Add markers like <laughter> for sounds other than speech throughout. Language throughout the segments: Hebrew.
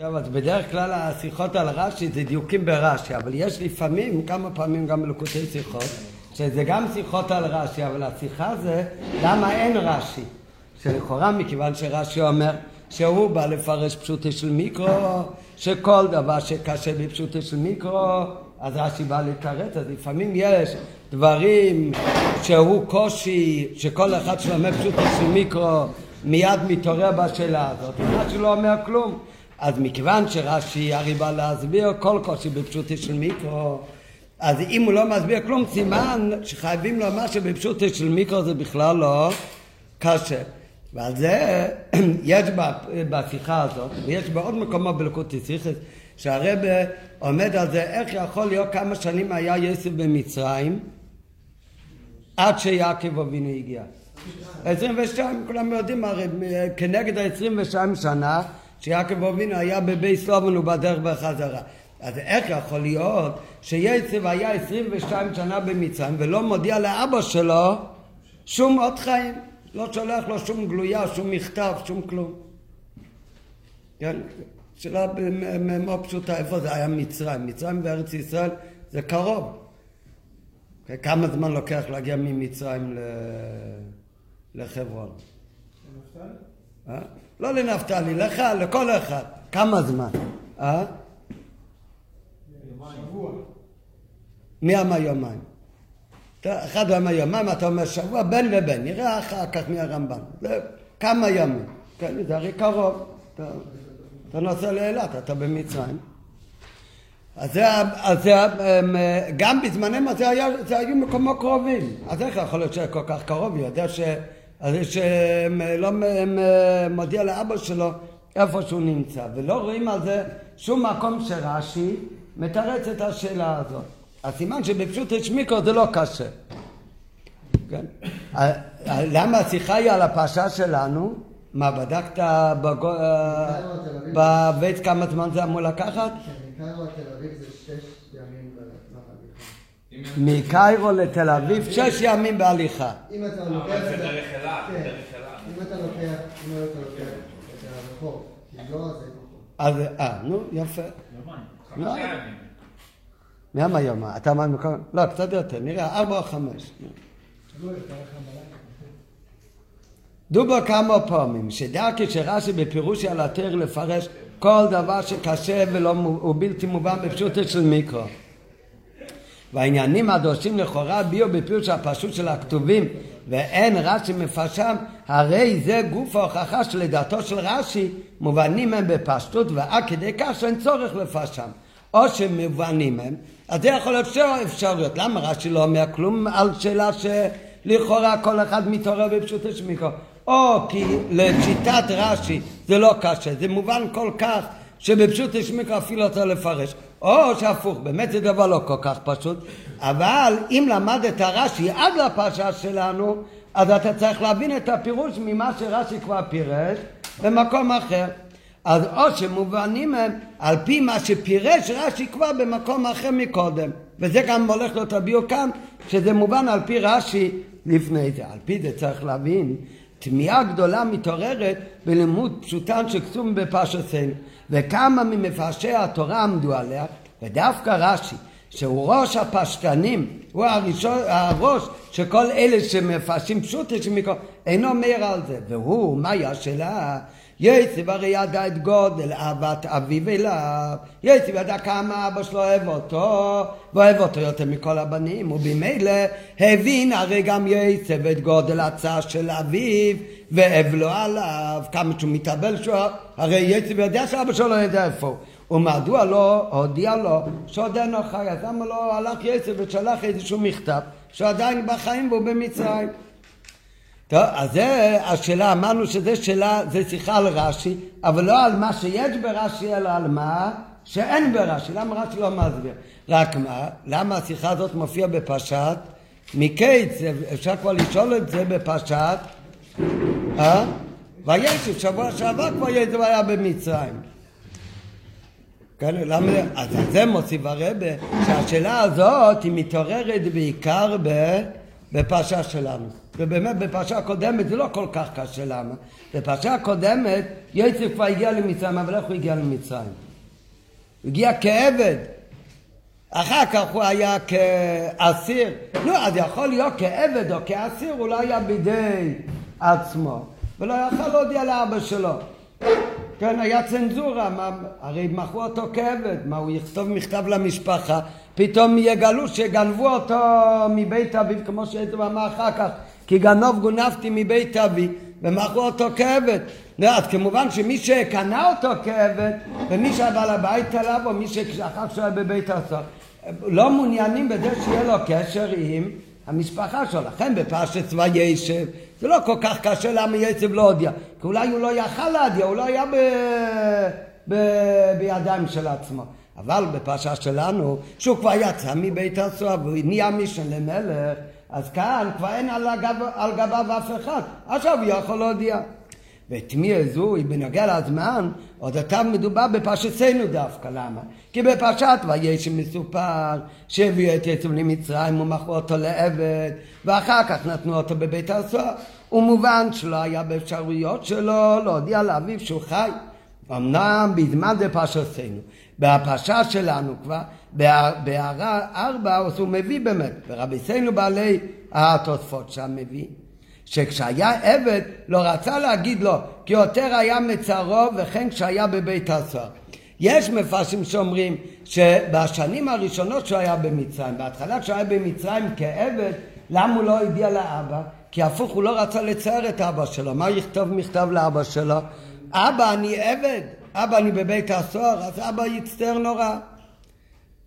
טוב, אז בדרך כלל השיחות על רש"י זה דיוקים ברש"י, אבל יש לפעמים, כמה פעמים גם בלקוטי שיחות, שזה גם שיחות על רש"י, אבל השיחה זה למה אין רש"י. שלכאורה מכיוון שרש"י אומר שהוא בא לפרש פשוטי של מיקרו, שכל דבר שקשה בפשוטי של מיקרו, אז רש"י בא לתרץ, אז לפעמים יש דברים שהוא קושי, שכל אחד שלומד פשוטי של מיקרו מיד מתעורר בשאלה הזאת, רש"י לא אומר כלום. אז מכיוון שרש"י הרי בא להסביר כל קושי בפשוטי של מיקרו, אז אם הוא לא מסביר כלום, סימן שחייבים לומר שבפשוטי של מיקרו זה בכלל לא קשה. ועל זה <clears throat> יש בשיחה הזאת, ויש בעוד מקומות בלקוטי סיכס, שהרבה עומד על זה, איך יכול להיות כמה שנים היה יוסף במצרים עד שיעקב אבינו הגיע. 22, כולם יודעים הרי כנגד ה-22 שנה שיעקב אבינו היה בבית סלובן ובדרך בחזרה. אז איך יכול להיות שיצב היה 22 שנה במצרים ולא מודיע לאבא שלו שום אות חיים? לא שולח לו שום גלויה, שום מכתב, שום כלום. כן, שאלה מאוד פשוטה, איפה זה היה מצרים? מצרים בארץ ישראל זה קרוב. כמה זמן לוקח להגיע ממצרים לחברון? אה? לא לנפתלי, לך, לכל אחד. כמה זמן? אה? מי אמר יומיים? אחד אמר יומיים, אתה אומר שבוע, בין לבין, נראה אחר כך מהרמב"ם. כמה ימים. כן, זה הרי קרוב. אתה, אתה נוסע לאילת, אתה במצרים. אז זה, אז זה, גם בזמנם זה, היה, זה היו מקומות קרובים. אז איך יכול להיות שהיה כל כך קרוב? יודע ש... אז שלא מודיע לאבא שלו איפה שהוא נמצא, ולא רואים על זה שום מקום שרש"י מתרץ את השאלה הזאת. הסימן שבפשוט יש מיקרו זה לא קשה. כן? למה השיחה היא על הפרשה שלנו? מה, בדקת בבית כמה זמן זה אמור לקחת? מקיירו לתל אביב שש ימים בהליכה. אם אתה לוקח את זה... כן. אם אתה לוקח, אם אתה לוקח את הרחוב, לא זה... אז, אה, נו, יפה. למה יומיים? אתה אמר מקום? לא, קצת יותר, נראה, ארבע או חמש. דובו כמה פעמים, שדרכי שרש"י בפירוש על התר לפרש כל דבר שקשה ולא, הוא בלתי מובן בפשוטו של מיקרו. והעניינים הדורשים לכאורה ביו בפירוש הפשוט של הכתובים ואין רש"י מפרשם, הרי זה גוף ההוכחה שלדעתו של רש"י מובנים הם בפשטות ועד כדי כך שאין צורך לפרשם. או שמובנים הם, אז זה יכול להיות שתי אפשרויות. למה רש"י לא אומר כלום על שאלה שלכאורה כל אחד מתעורר בפשוטו של מיקרו? או כי לשיטת רש"י זה לא קשה, זה מובן כל כך שבפשוט יש מיקרו אפילו אתה לפרש. או שהפוך, באמת זה דבר לא כל כך פשוט, אבל אם למדת רש"י עד לפרשה שלנו, אז אתה צריך להבין את הפירוש ממה שרש"י כבר פירש במקום אחר. אז או שמובנים הם על פי מה שפירש רש"י כבר במקום אחר מקודם. וזה גם הולך להיות הביאו כאן, שזה מובן על פי רש"י לפני זה. על פי זה צריך להבין, תמיהה גדולה מתעוררת בלימוד פשוטן שכתוב בפרשתנו. וכמה ממפרשי התורה עמדו עליה, ודווקא רש"י, שהוא ראש הפשטנים, הוא הראשון, הראש שכל אלה שמפרשים פשוט יש מקום, אינו אומר על זה, והוא, מהי השאלה? יצב הרי ידע את גודל אהבת אביו אליו, יצב ידע כמה אבא שלו אוהב אותו, ואוהב אותו יותר מכל הבנים, ובמילא הבין הרי גם יצב את גודל הצעה של אביו, ואב לו עליו, כמה שהוא מתאבל שהוא, הרי יצב יודע שאבא שלו לא יודע איפה הוא. ומדוע לא הודיע לו שעוד אין לו חי, אז למה לא הלך יצב ושלח איזשהו מכתב שעדיין בחיים והוא במצרים? טוב, אז זה השאלה, אמרנו שזה שאלה, זה שיחה על רש"י, אבל לא על מה שיש ברש"י, אלא על מה שאין ברש"י. למה רש"י לא מסביר? רק מה, למה השיחה הזאת מופיעה בפרשת מקץ, אפשר כבר לשאול את זה בפרשת, אה? וישב, שבוע שעבר כבר היה במצרים. כן, למה, אז זה מוסיף הרבה, שהשאלה הזאת היא מתעוררת בעיקר בפרשה שלנו. ובאמת בפרשה הקודמת זה לא כל כך קשה, למה? בפרשה הקודמת יצר כבר הגיע למצרים, אבל איך הוא הגיע למצרים? הוא הגיע כעבד. אחר כך הוא היה כאסיר. נו, אז יכול להיות כעבד או כאסיר, הוא לא היה בידי עצמו, ולא יכל להודיע לאבא שלו. כן, היה צנזורה, מה, הרי מכרו אותו כעבד, מה הוא יכתוב מכתב למשפחה, פתאום יגלו שגנבו אותו מבית אביו, כמו שהייתי אמר אחר כך, כי גנוב גונבתי מבית אבי, ומכרו אותו כעבד. אז כמובן שמי שקנה אותו כעבד, ומי שהבעל הבית עליו, או מי שאחר שהוא היה בבית הסוהר, לא מעוניינים בזה שיהיה לו קשר עם המשפחה שלו. לכן בפרשת צבא ישב, זה לא כל כך קשה למה יצב לא הודיע. כי אולי הוא לא יכל להודיע, הוא לא היה ב... ב... בידיים של עצמו. אבל בפרשה שלנו, שהוא כבר יצא מבית הסוהר והוא נהיה מישן למלך, אז כאן כבר אין על, הגב, על גביו אף אחד. עכשיו הוא יכול להודיע. ואת מי הזוי בנוגע לזמן, עוד עתה מדובר בפרשתנו דווקא, למה? כי בפרשת וישם מסופר שהביאו את יצב למצרים ומכרו אותו לעבד ואחר כך נתנו אותו בבית הסוהר. ומובן שלא היה באפשרויות שלו להודיע לאביו שהוא חי. אמנם בזמן זה פרשתנו. בפרשה שלנו כבר בהערה ארבע הוא מביא באמת ורבי סיינו בעלי התוספות שם מביא שכשהיה עבד לא רצה להגיד לו כי יותר היה מצרו וכן כשהיה בבית הסוהר. יש מפרשים שאומרים שבשנים הראשונות שהוא היה במצרים, בהתחלה כשהוא היה במצרים כעבד, למה הוא לא הודיע לאבא? כי הפוך הוא לא רצה לצייר את אבא שלו. מה יכתוב מכתב לאבא שלו? אבא אני עבד, אבא אני בבית הסוהר, אז אבא יצטער נורא.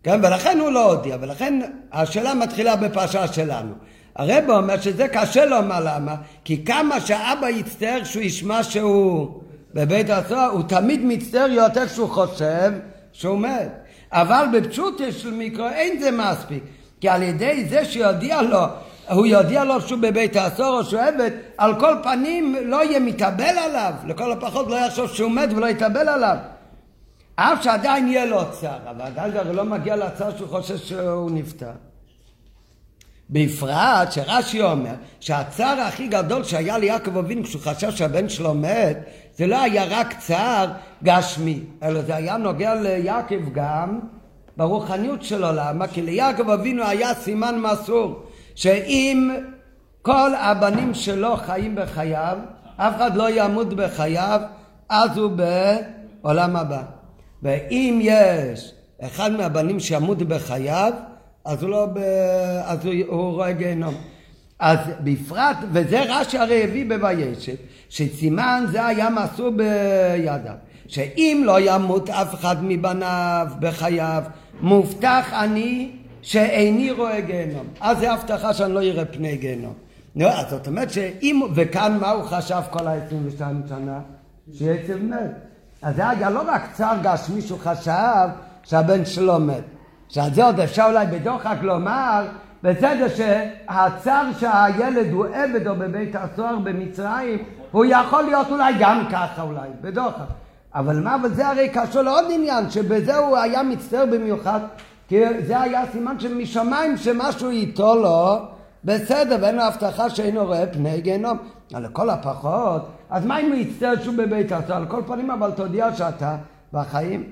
כן, ולכן הוא לא הודיע, ולכן השאלה מתחילה בפרשה שלנו. הרב אומר שזה קשה לומר למה, כי כמה שאבא יצטער שהוא ישמע שהוא בבית הסוהר, הוא תמיד מצטער יותר כשהוא חושב שהוא מת. אבל בפשוטו של מיקרו אין זה מספיק, כי על ידי זה שיודיע לו, הוא יודיע לו שהוא בבית הסוהר או שהוא עבד, על כל פנים לא יהיה מתאבל עליו, לכל הפחות לא יחשוב שהוא מת ולא יתאבל עליו. אף שעדיין יהיה לו צער, אבל עדיין לא מגיע לצער שהוא חושב שהוא נפטר. בפרט שרש"י אומר שהצער הכי גדול שהיה ליעקב אבינו כשהוא חשב שהבן שלו מת זה לא היה רק צער גשמי אלא זה היה נוגע ליעקב גם ברוחניות שלו למה? כי ליעקב אבינו היה סימן מסור שאם כל הבנים שלו חיים בחייו אף אחד לא ימות בחייו אז הוא בעולם הבא ואם יש אחד מהבנים שימות בחייו אז הוא לא, ב... אז הוא, הוא רואה גיהנום. אז בפרט, וזה רש"י הרי הביא בוישב, שסימן זה היה מסור בידיו, שאם לא ימות אף אחד מבניו בחייו, מובטח אני שאיני רואה גיהנום. אז זה הבטחה שאני לא אראה פני גיהנום. נו, אז זאת אומרת שאם, וכאן מה הוא חשב כל ה-22 שנה? שעצב מת. אז זה היה לא רק צער גשמי שהוא חשב שהבן שלו מת. שעל זה עוד אפשר אולי בדוחק לומר, בסדר שהצר שהילד הוא עבד או בבית הסוהר במצרים, הוא יכול להיות אולי גם ככה אולי, בדוחק. אבל מה, אבל זה הרי קשור לעוד עניין, שבזה הוא היה מצטער במיוחד, כי זה היה סימן שמשמיים שמשהו איתו לא בסדר, ואין לו הבטחה שאינו רואה פני גיהנום. לכל הפחות, אז מה אם הוא יצטער שהוא בבית הסוהר? על כל פנים, אבל תודיע שאתה בחיים.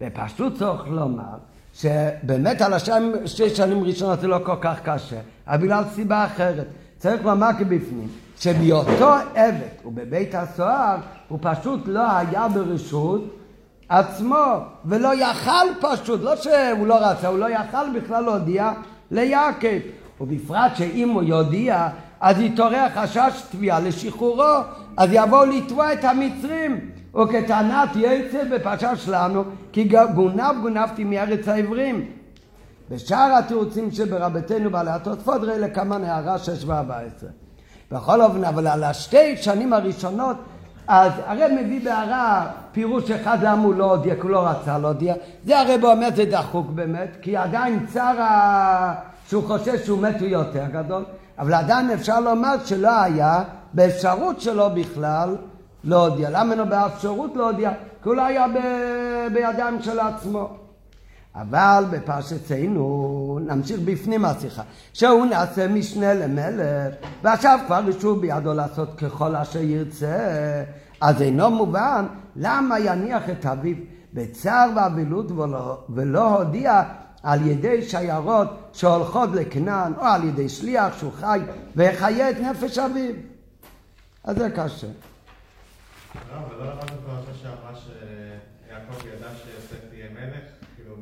ופשוט צריך לומר שבאמת על השם שש שנים ראשונות זה לא כל כך קשה, אבל בגלל סיבה אחרת. צריך לומר כבפנים, שבהיותו עבד ובבית הסוהר, הוא פשוט לא היה ברשות עצמו, ולא יכל פשוט, לא שהוא לא רצה, הוא לא יכל בכלל להודיע ליעקב. ובפרט שאם הוא יודיע, אז יתעורר חשש תביעה לשחרורו, אז יבואו לתבוע את המצרים. וכטענת יצא בפרשה שלנו, כי גונב גונבתי מארץ העברים. בשאר התירוצים שברבתנו בעלי התוספות ראה לכמה נערה שש וארבע עשרה. בכל אופן, אבל על השתי שנים הראשונות, אז הרי מביא בהערה פירוש אחד למה הוא לא הודיע, כי הוא לא רצה להודיע. זה הרי אומר זה דחוק באמת, כי עדיין צר ה... שהוא חושב שהוא מת הוא יותר גדול, אבל עדיין אפשר לומר שלא היה באפשרות שלו בכלל להודיע. למה לא באפשרות להודיע? כי הוא לא היה ב... בידיים של עצמו. אבל בפרשתנו נמשיך בפנים השיחה, שהוא נעשה משנה למלך, ועכשיו כבר רשו בידו לעשות ככל אשר ירצה, אז אינו מובן למה יניח את אביו בצער ואבלות ולא, ולא הודיע על ידי שיירות שהולכות לכנען, או על ידי שליח שהוא חי ויחיה את נפש אביו. אז זה קשה. לא, אבל לא למדנו פרשה שאמרה שיעקב ידע שיוסף יהיה מלך? כאילו,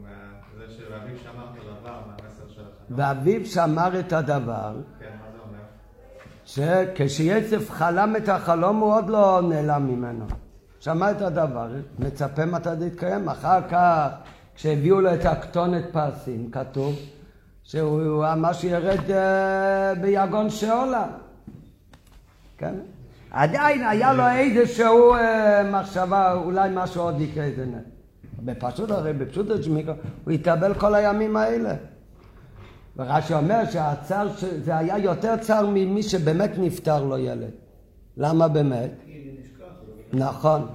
זה שאביו שמר את הדבר, מהמסר של החלום? ואביו שמר את הדבר. כן, מה זה אומר? שכשיוסף חלם את החלום הוא עוד לא נעלם ממנו. שמע את הדבר, מצפה מתי זה יתקיים. אחר כך, כשהביאו לו את הכתונת פרסים, כתוב שהוא אמר שירד אה, ביגון שאולה. כן? עדיין היה לו איזשהו אה, מחשבה, אולי משהו עוד יקרה. בפשוט הרי, בפשוט השמיקו, הוא התאבל כל הימים האלה. ורש"י אומר שהצער, זה היה יותר צער ממי שבאמת נפטר לו ילד. למה באמת? נכון.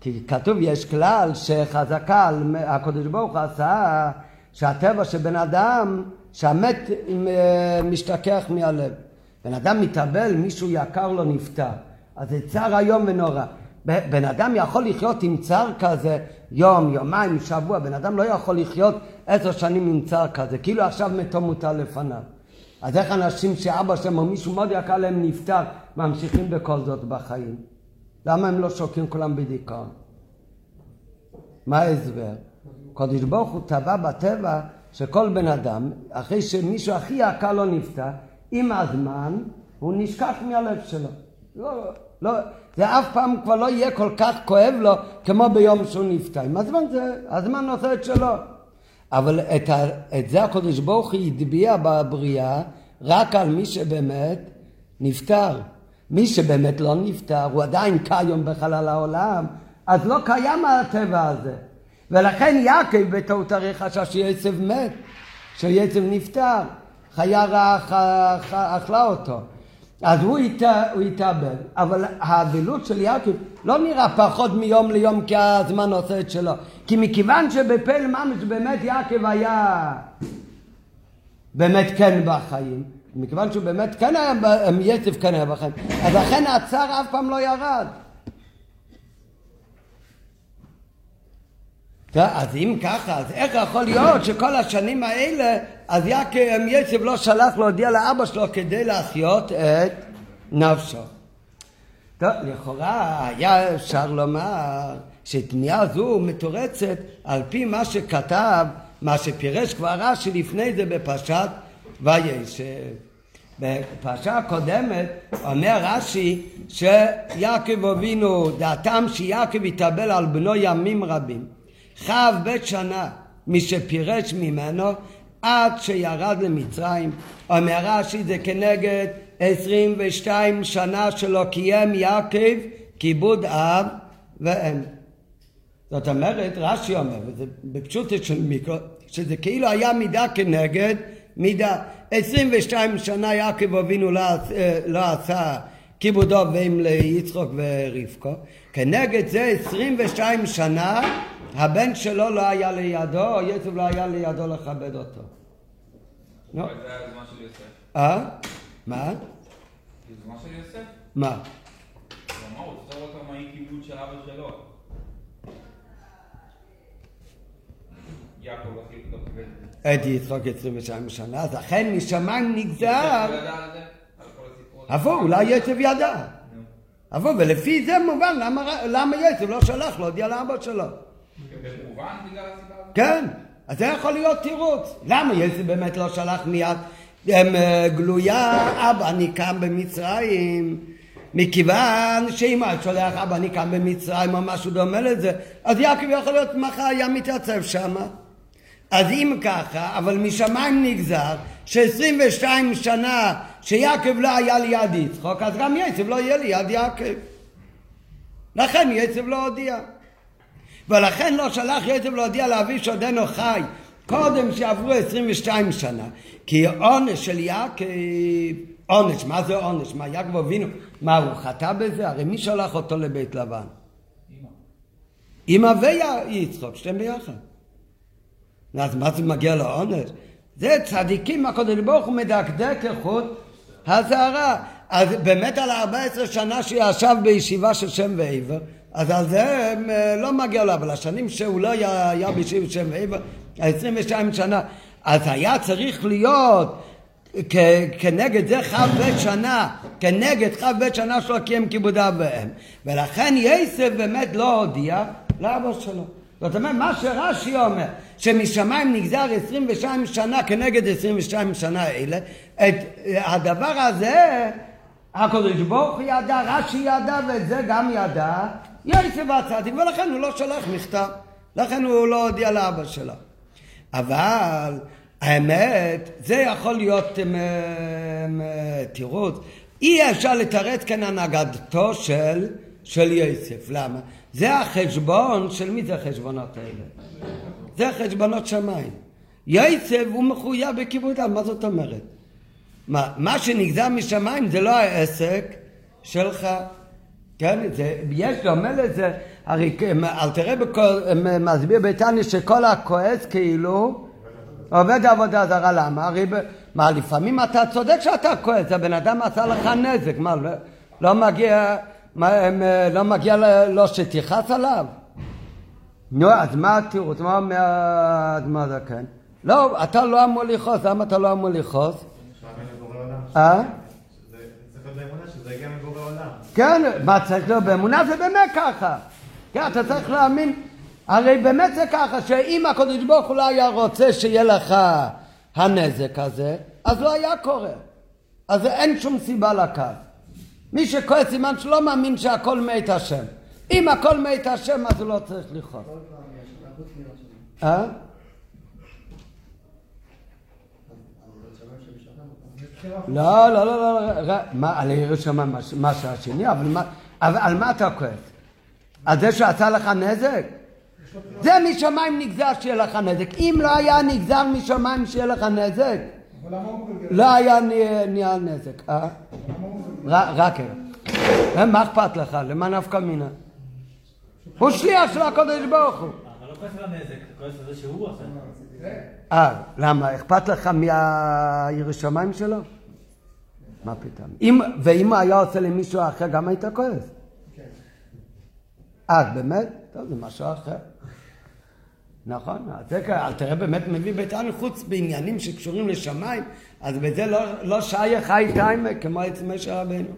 כי כתוב, יש כלל שחזקה, הקדוש ברוך הוא עשה שהטבע של בן אדם, שהמת משתכח מהלב. בן אדם מתאבל, מישהו יקר לו נפטר. אז זה צער איום ונורא. בן אדם יכול לחיות עם צער כזה יום, יומיים, שבוע, בן אדם לא יכול לחיות עשר שנים עם צער כזה, כאילו עכשיו מתו מוטל לפניו. אז איך אנשים שאבא שלהם או מישהו מאוד יקר להם נפטר, ממשיכים בכל זאת בחיים? למה הם לא שוקים כולם בדיכאון? מה ההסבר? קדוש ברוך הוא טבע בטבע שכל בן אדם, אחרי שמישהו הכי יקר לו נפטר, עם הזמן הוא נשכח מהלב שלו. לא, זה אף פעם כבר לא יהיה כל כך כואב לו כמו ביום שהוא נפטר. עם הזמן זה, הזמן עושה את שלו. אבל את, ה, את זה הקדוש ברוך הוא הטביע בבריאה רק על מי שבאמת נפטר. מי שבאמת לא נפטר, הוא עדיין כיום בחלל העולם, אז לא קיים הטבע הזה. ולכן יעקב בטעות הרי חשב שיצב מת, שיצב נפטר, חיה רעה אכלה אותו. אז הוא, התאבד, אבל האבלות של יעקב לא נראה פחות מיום ליום כי הזמן עושה את שלו. כי מכיוון שבפל ממש באמת יעקב היה באמת כן בחיים, מכיוון שהוא באמת כן היה, יצב כן היה בחיים, אז לכן הצער אף פעם לא ירד. אז אם ככה, אז איך יכול להיות שכל השנים האלה, אז יעקב יצב לא שלח להודיע לאבא שלו כדי להחיות את נפשו. טוב, לכאורה היה אפשר לומר שתמיהה זו מתורצת על פי מה שכתב, מה שפירש כבר רש"י לפני זה בפרשת וישב. בפרשה הקודמת אומר רש"י שיעקב אבינו, דעתם שיעקב התאבל על בנו ימים רבים. חב בית שנה מי שפירש ממנו עד שירד למצרים. אומר רש"י זה כנגד עשרים ושתיים שנה שלא קיים יעקב כיבוד אב ואם. זאת אומרת, רש"י אומר, וזה בפשוט של מיקרו, שזה כאילו היה מידה כנגד מידה. עשרים ושתיים שנה יעקב אבינו לא, לא עשה כיבודו ואם ליצחוק ורבקו, כנגד זה עשרים ושתיים שנה הבן שלו לא היה לידו, יצב לא היה לידו לכבד אותו. לא. זה הזמן של יוסף. אה? מה? זה הזמן של יוסף? מה? הוא אמר, הוא צריך אותו מהאי כיבוד של אבא שלו. לא. את יצחוק 22 שנה, אז אכן משמיים נגזר. אבו, אולי יצב ידע. אבו, ולפי זה מובן למה יצב לא שלח להודיע לאבא שלו. כן, אז זה יכול להיות תירוץ. למה יצב באמת לא שלח מיד אה, גלויה, אבא אני קם במצרים? מכיוון שאם היה שולח אבא אני קם במצרים או משהו דומה לזה, אז יעקב יכול להיות מחר היה מתייצב שמה. אז אם ככה, אבל משמיים נגזר ש-22 שנה שיעקב לא היה ליד יצחוק, אז גם יצב לא יהיה ליד יעקב. לכן יצב לא הודיע. ולכן לא שלח יצב להודיע לאביו שעודנו חי קודם שעברו 22 שנה כי עונש של יעקב עונש, מה זה עונש? מה יעקב אבינו, מה הוא חטא בזה? הרי מי שלח אותו לבית לבן? אמא. ויצחוק, שתיהם ביחד. אז מה זה מגיע לעונש? זה צדיקים, הקודש ברוך הוא מדקדק איכות הזהרה. אז באמת על 14 שנה שישב בישיבה של שם ועבר, אז על זה אה, לא מגיע לו, אבל השנים שהוא לא היה, היה ועבר, 22 שנה, אז היה צריך להיות כנגד זה כ"ב שנה, כנגד כ"ב שנה שלו קיים כיבוד ואם, ולכן יסף באמת לא הודיע לאבא שלו. זאת אומרת, מה שרש"י אומר, שמשמיים נגזר 22 שנה כנגד 22 שנה אלה, את הדבר הזה הקדוש ברוך הוא ידע, רש"י ידע ואת זה גם ידע יוסף הצדיק, ולכן הוא לא שלח מכתב, לכן הוא לא הודיע לאבא שלו. אבל האמת, זה יכול להיות תירוץ. אי אפשר לתרץ כאן הנהגתו של, של יוסף. למה? זה החשבון, של מי זה החשבונות האלה? זה חשבונות שמיים. יוסף הוא מחויב בכיבודם, מה זאת אומרת? מה, מה שנגזר משמיים זה לא העסק שלך. כן, זה, יש דומה לזה, הרי אל תראה בכל, מסביר ביתני שכל הכועס כאילו עובד עבודה זרה, למה? הרי מה, לפעמים אתה צודק שאתה כועס, הבן אדם עשה לך נזק, מה, לא, לא מגיע, מה, לא מגיע לו שתכעס עליו? נו, אז מה התירוץ? מה אומר האדמה זקן? לא, אתה לא אמור לכעוס, למה אתה לא אמור לכעוס? אה? כן, מה צריך להיות באמונה? זה באמת ככה. כן, אתה צריך להאמין הרי באמת זה ככה, שאם הקדוש ברוך הוא לא היה רוצה שיהיה לך הנזק הזה, אז לא היה קורה. אז אין שום סיבה לכעס. מי שכועס סימן שלא מאמין שהכל מת השם. אם הכל מת השם אז הוא לא צריך לכעוס. אה? לא, לא, לא, לא, מה, על ירא שמיים מה שהשני, אבל על מה אתה כועס? על זה שעשה לך נזק? זה משמיים נגזר שיהיה לך נזק. אם לא היה נגזר משמיים שיהיה לך נזק, לא היה נהיה נזק. אה? רק אה, מה אכפת לך? למה נפקא מינה? הוא שליח של הקודש ברוך הוא. אתה לא כועס על הנזק, אתה כועס על זה שהוא עושה. אה, למה? אכפת לך מהירא שמיים שלו? מה פתאום? ואם הוא היה עושה למישהו אחר, גם היית כועס? כן. אה, באמת? טוב, זה משהו אחר. נכון, אז זה תראה באמת מביא ביתנו חוץ בעניינים שקשורים לשמיים, אז בזה לא, לא שייך חי טיימה כמו אצל משה רבנו.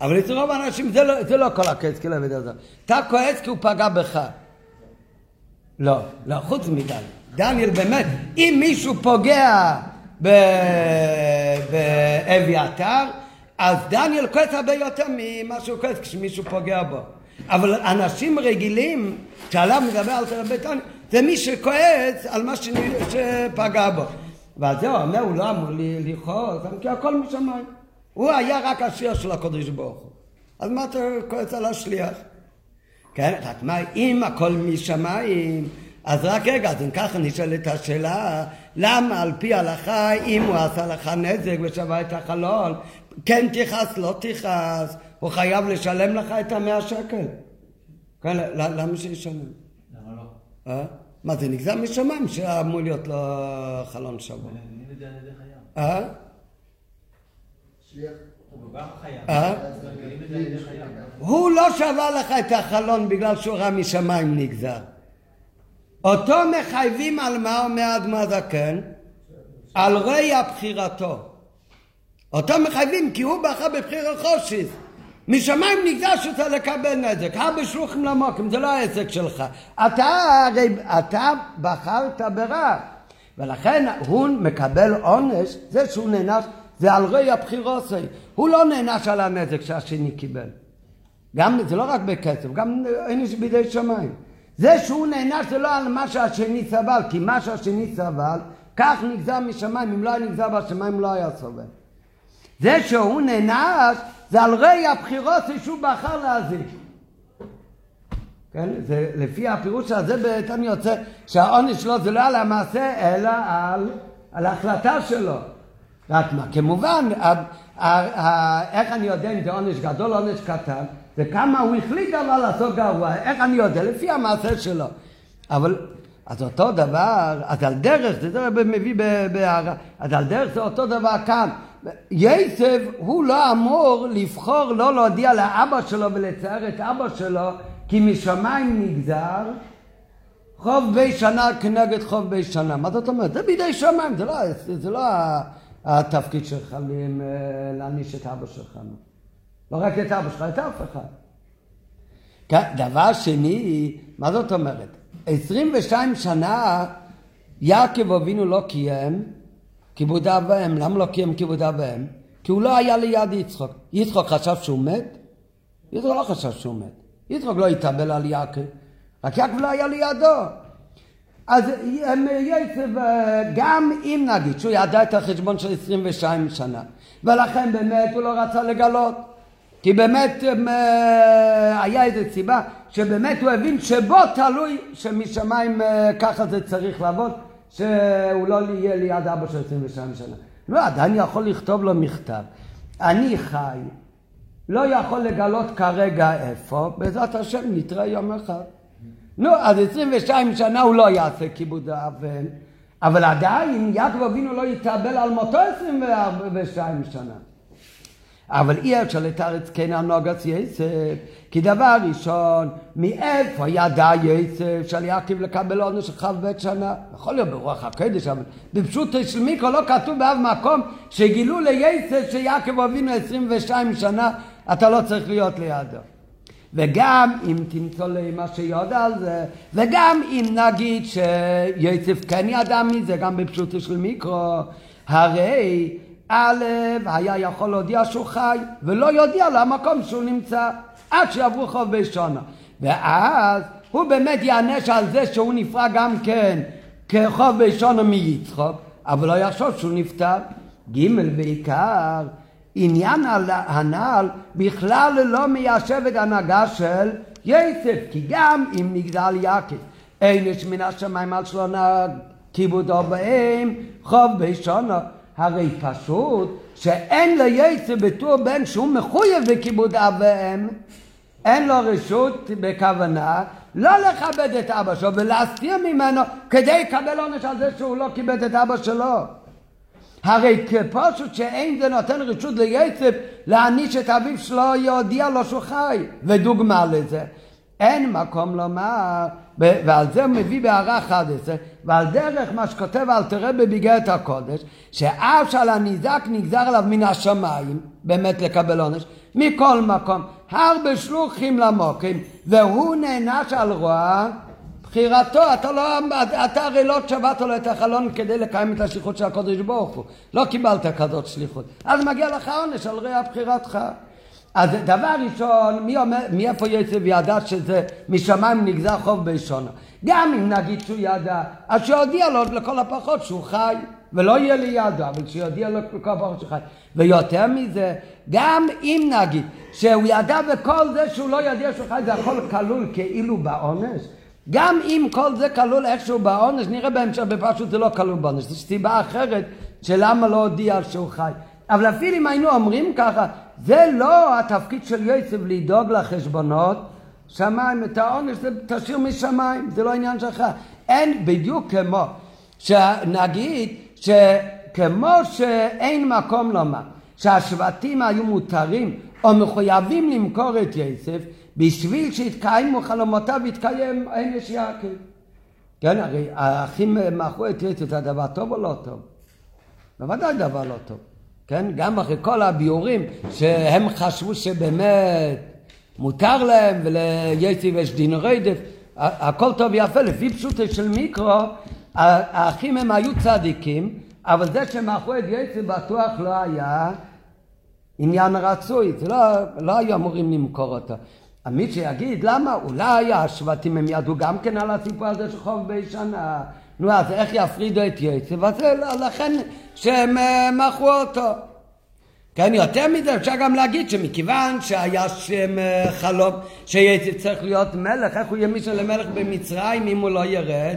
אבל אצל רוב האנשים זה לא, זה לא כל הכעס כאילו עבד הזה. אתה כועס כי הוא פגע בך. לא, לא, חוץ מדניאל. דניאל באמת, אם מישהו פוגע באביתר, אז דניאל כועס הרבה יותר ממה שהוא כועס כשמישהו פוגע בו. אבל אנשים רגילים, שעליו מדבר על תרבי ביתנו, זה מי שכועס על מה שפגע בו. ועל זה הוא אומר, הוא לא אמור לכעוס, כי הכל משמיים. הוא היה רק השליח של הקודש ברוך הוא. אז מה אתה כועס על השליח? כן, רק מה, אם הכל משמיים, אז רק רגע, אז אם ככה נשאלת השאלה, למה על פי ההלכה, אם הוא עשה לך נזק ושבה את החלון, כן תכעס, לא תכעס, הוא חייב לשלם לך את המאה שקל. כן, למה שישלם? אה? מה זה נגזר משמיים שאמור להיות לו חלון שבוע. אה? אה? הוא לא שווה לך את החלון בגלל שהוא רע משמיים נגזר. אותו מחייבים על מה אומר אדמה זקן? על רע בחירתו. אותו מחייבים כי הוא בחר בבחיר החושיס. משמיים נקדש אותה לקבל נזק, הרבה שלוחים למוקים, זה לא העסק שלך. אתה הרי, אתה בחרת ברע, ולכן הוא מקבל עונש, זה שהוא נענש, זה על רעי הבחירוסי. הוא לא נענש על הנזק שהשני קיבל. גם, זה לא רק בכסף, גם עונש בידי שמיים. זה שהוא נענש זה לא על מה שהשני סבל, כי מה שהשני סבל, כך נגזר משמיים, אם לא היה נגזר בשמיים לא היה סובל. זה שהוא נענש זה על ראי הבחירות שהוא בחר להזיק. כן? זה לפי הפירוש הזה בעצם יוצא שהעונש שלו זה לא על המעשה אלא על, על ההחלטה שלו. רק מה? כמובן, איך אני יודע אם זה עונש גדול או עונש קטן? זה כמה הוא החליט אבל לעשות גרוע. איך אני יודע? לפי המעשה שלו. אבל אז אותו דבר, אז על דרך, זה זה מביא בהערה, אז על דרך זה אותו דבר כאן. יסף הוא לא אמור לבחור לא להודיע לאבא שלו ולצייר את אבא שלו כי משמיים נגזר חוב בי שנה כנגד חוב בי שנה. מה זאת אומרת? זה בידי שמיים, זה לא, זה לא התפקיד שלך להעניש את אבא שלך. לא רק את אבא שלך, את אף אחד. כן, דבר שני, מה זאת אומרת? 22 שנה יעקב אבינו לא קיים כיבוד אב ואם. למה לא קיים כיבוד אב ואם? כי הוא לא היה ליד יצחוק. יצחוק חשב שהוא מת? יצחוק לא חשב שהוא מת. יצחוק לא התאבל על יעקב, רק יעקב לא היה לידו. אז יצב, גם אם נגיד שהוא ידע את החשבון של 22 שנה, ולכן באמת הוא לא רצה לגלות. כי באמת אה, היה איזה סיבה שבאמת הוא הבין שבו תלוי שמשמיים אה, ככה זה צריך לעבוד, שהוא לא יהיה ליד אבא של 22 שנה. לא, עדיין יכול לכתוב לו מכתב. אני חי, לא יכול לגלות כרגע איפה, בעזרת השם נתראה יום אחד. נו, אז 22 שנה הוא לא יעשה כיבוד האבן, אבל עדיין יעקב אבינו לא יתאבל על מותו 22 שנה. אבל אי אפשר לתרץ כן הנוגס יסף, כי דבר ראשון, מאיפה ידע יסף שעל יעקב לקבל עונש של בית שנה? יכול להיות ברוח הקדש, אבל בפשוט של מיקרו לא כתוב באף מקום שגילו ליסף שיעקב אבינו 22 שנה, אתה לא צריך להיות לידו. וגם אם תמצא לי מה שיודע על זה, וגם אם נגיד שיוסף כן ידע מזה, גם בפשוטו של מיקרו, הרי א', היה יכול להודיע שהוא חי, ולא יודיע למקום שהוא נמצא, עד שיעברו חוב בשונה. ואז הוא באמת יענש על זה שהוא נפרע גם כן כחוב בשונה מיצחוק, אבל לא יחשוב שהוא נפטר. ג' בעיקר, עניין הנ"ל בכלל לא מיישב את הנהגה של יסף, כי גם אם נגדל יעקב, אין יש מן השמיים על שלא נהג כיבודו בהם, חוב בשונה. הרי פשוט שאין ליצר בתור בן שהוא מחויב בכיבוד אב ואם, אין לו רשות בכוונה לא לכבד את אבא שלו ולהסתיר ממנו כדי לקבל עונש על זה שהוא לא כיבד את אבא שלו. הרי כפשוט שאין זה נותן רשות ליצב להעניש את אביו שלו יודיע לו שהוא חי. ודוגמה לזה, אין מקום לומר, ועל זה הוא מביא בהערה 11, ועל דרך מה שכותב אל תראה בביגרת הקודש, שאף שעל הניזק נגזר עליו מן השמיים, באמת לקבל עונש, מכל מקום, הרבה שלוחים למוקים, והוא נענש על רוע בחירתו, אתה, לא, אתה הרי לא תשבת לו את החלון כדי לקיים את השליחות של הקודש ברוך הוא, לא קיבלת כזאת שליחות, אז מגיע לך עונש על רע בחירתך. אז דבר ראשון, מי אומר, מאיפה יצא וידע שזה משמיים נגזר חוב בישונו? גם אם נגיד שהוא ידע, אז שיודיע לו לכל הפחות שהוא חי, ולא יהיה לידו, אבל שיודיע לו לכל הפחות שהוא חי. ויותר מזה, גם אם נגיד שהוא ידע וכל זה שהוא לא ידע שהוא חי, זה הכל כלול כאילו בעונש. גם אם כל זה כלול איכשהו בעונש, נראה בהמשך בפשוט זה לא כלול בעונש, זו סיבה אחרת שלמה לא הודיע שהוא חי. אבל אפילו אם היינו אומרים ככה, זה לא התפקיד של יוסף לדאוג לחשבונות, שמיים, את העונש זה תשאיר משמיים, זה לא עניין שלך. אין בדיוק כמו שנגיד שכמו שאין מקום לומר שהשבטים היו מותרים או מחויבים למכור את יוסף בשביל שיתקיימו חלומותיו ויתקיים ענש יעקב. כן, הרי האחים מכרו את יוסף זה טוב או לא טוב? בוודאי דבר לא טוב. כן? גם אחרי כל הביאורים שהם חשבו שבאמת מותר להם ולייצי ויש דין רדף, הכל טוב ויפה, לפי פשוטו של מיקרו, האחים הם היו צדיקים, אבל זה שמכרו את יצי בטוח לא היה עניין רצוי, זה לא, לא היו אמורים למכור אותו. מי שיגיד למה, אולי השבטים הם ידעו גם כן על הסיפור הזה של חוב בשנה. נו, אז איך יפרידו את יצב? אז לכן שהם אה, מכרו אותו. כן, יותר מזה אפשר גם להגיד שמכיוון שהיה שם אה, חלום שיצב צריך להיות מלך, איך הוא יהיה מישהו למלך במצרים אם הוא לא ירד?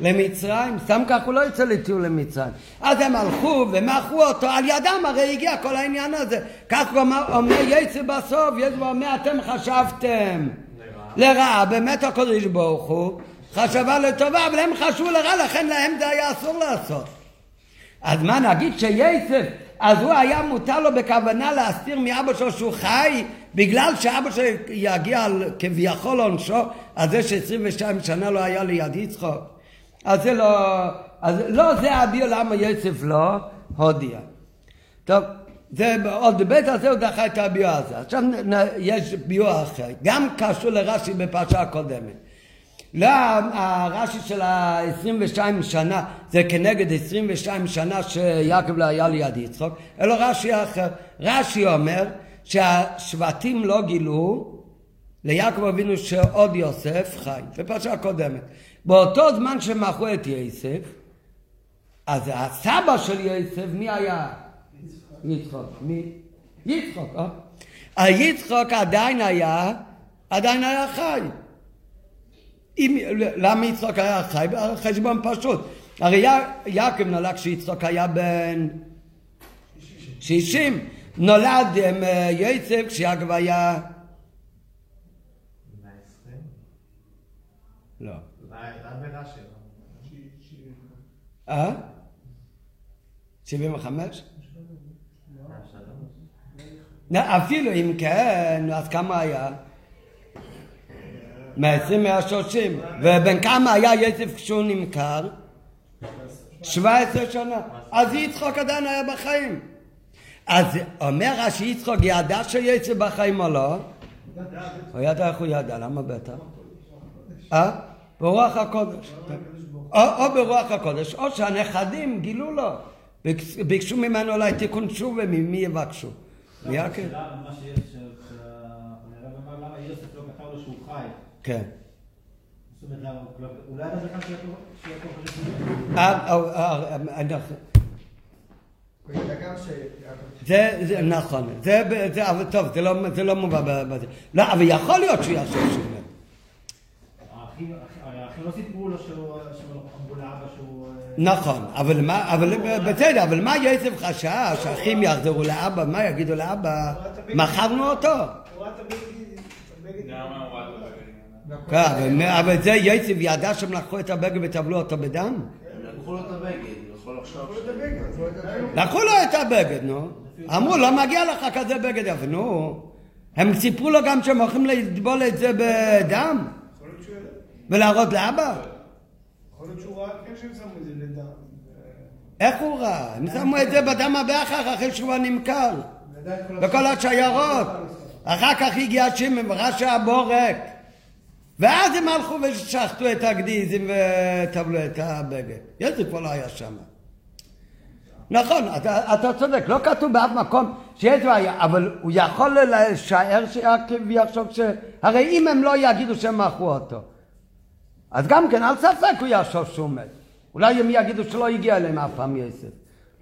למצרים, סתם כך הוא לא יוצא לטיול למצרים. אז הם הלכו ומכרו אותו, על ידם הרי הגיע כל העניין הזה. כך הוא אומר, אומר יצא בסוף, יצא אומר אתם חשבתם לרעה, באמת הקדוש ברוך הוא חשבה לטובה, אבל הם חשבו לרע, לכן להם זה היה אסור לעשות. אז מה נגיד שייסף, אז הוא היה מותר לו בכוונה להסתיר מאבא שלו שהוא חי, בגלל שאבא שלו יגיע על כביכול עונשו, על זה ש-22 שנה לא היה ליד יצחוק. אז זה לא, אז לא זה הביאו למה יוסף לא הודיע. טוב, זה עוד בית הזה הוא דחה את הביאו הזה. עכשיו יש ביאו אחר, גם קשור לרש"י בפרשה הקודמת. לא הרש"י של ה-22 שנה זה כנגד 22 שנה שיעקב לא היה ליד יצחוק, אלא רש"י אחר. רש"י אומר שהשבטים לא גילו ליעקב אבינו שעוד יוסף חי, בפרשה הקודמת. באותו זמן שמכרו את יוסף, אז הסבא של יוסף, מי היה? יצחוק. מי? יצחוק, אה? היצחוק עדיין היה, עדיין היה חי. אם, למה יצחוק היה חי? חשבון פשוט. הרי יעקב נולד כשיצחוק היה בן שישים. נולד אה, יוסף כשיעקב היה... אה? שבעים וחמש? אפילו אם כן, אז כמה היה? מאה עשרים, מאה שלושים. ובן כמה היה יוסף כשהוא נמכר? שבע עשרה שנה. אז יצחוק עדיין היה בחיים. אז אומר רש"י יצחוק ידע שיוסף בחיים או לא? הוא ידע איך הוא ידע, למה בטח? אה? ברוח הקודש. או, או ברוח הקודש, או שהנכדים גילו לו. ביקשו ממנו אולי תיקון שוב וממי יבקשו? מיעקב? כן. זה נכון, זה אבל טוב, זה לא מובא בזה. לא, אבל יכול להיות שהוא יעשה מת. האחים לא סיפרו לו שהוא... נכון, אבל מה, אבל בסדר, אבל מה יוסף חשב שהאחים יחזרו לאבא, מה יגידו לאבא? מכרנו אותו. כן, אבל זה יוסף ידע שהם לקחו את הבגד וטבלו אותו בדם? לקחו לו את הבגד, הוא יכול לחשוב לקחו לו את הבגד, נו. אמרו, לא מגיע לך כזה בגד, אבל נו. הם סיפרו לו גם שהם הולכים לטבול את זה בדם? ולהראות לאבא? יכול להיות שהוא ראה כן שהם שמו את זה לדם. איך הוא ראה? הם שמו את זה בדם הבכר אחרי שהוא נמכר. בכל השיירות. אחר כך הגיע שמעון וראה שהבור ריק. ואז הם הלכו ושחטו את הגדיזים וטבלו את הבגד. יוסף כבר לא היה שם. נכון, אתה, אתה צודק, לא כתוב באף מקום שיש בעיה, אבל הוא יכול לשער שיעקב יחשוב ש... הרי אם הם לא יגידו שהם מכרו אותו, אז גם כן, על ספק הוא יחשוב שהוא מת. אולי הם יגידו שלא הגיע אליהם אף פעם יוסף.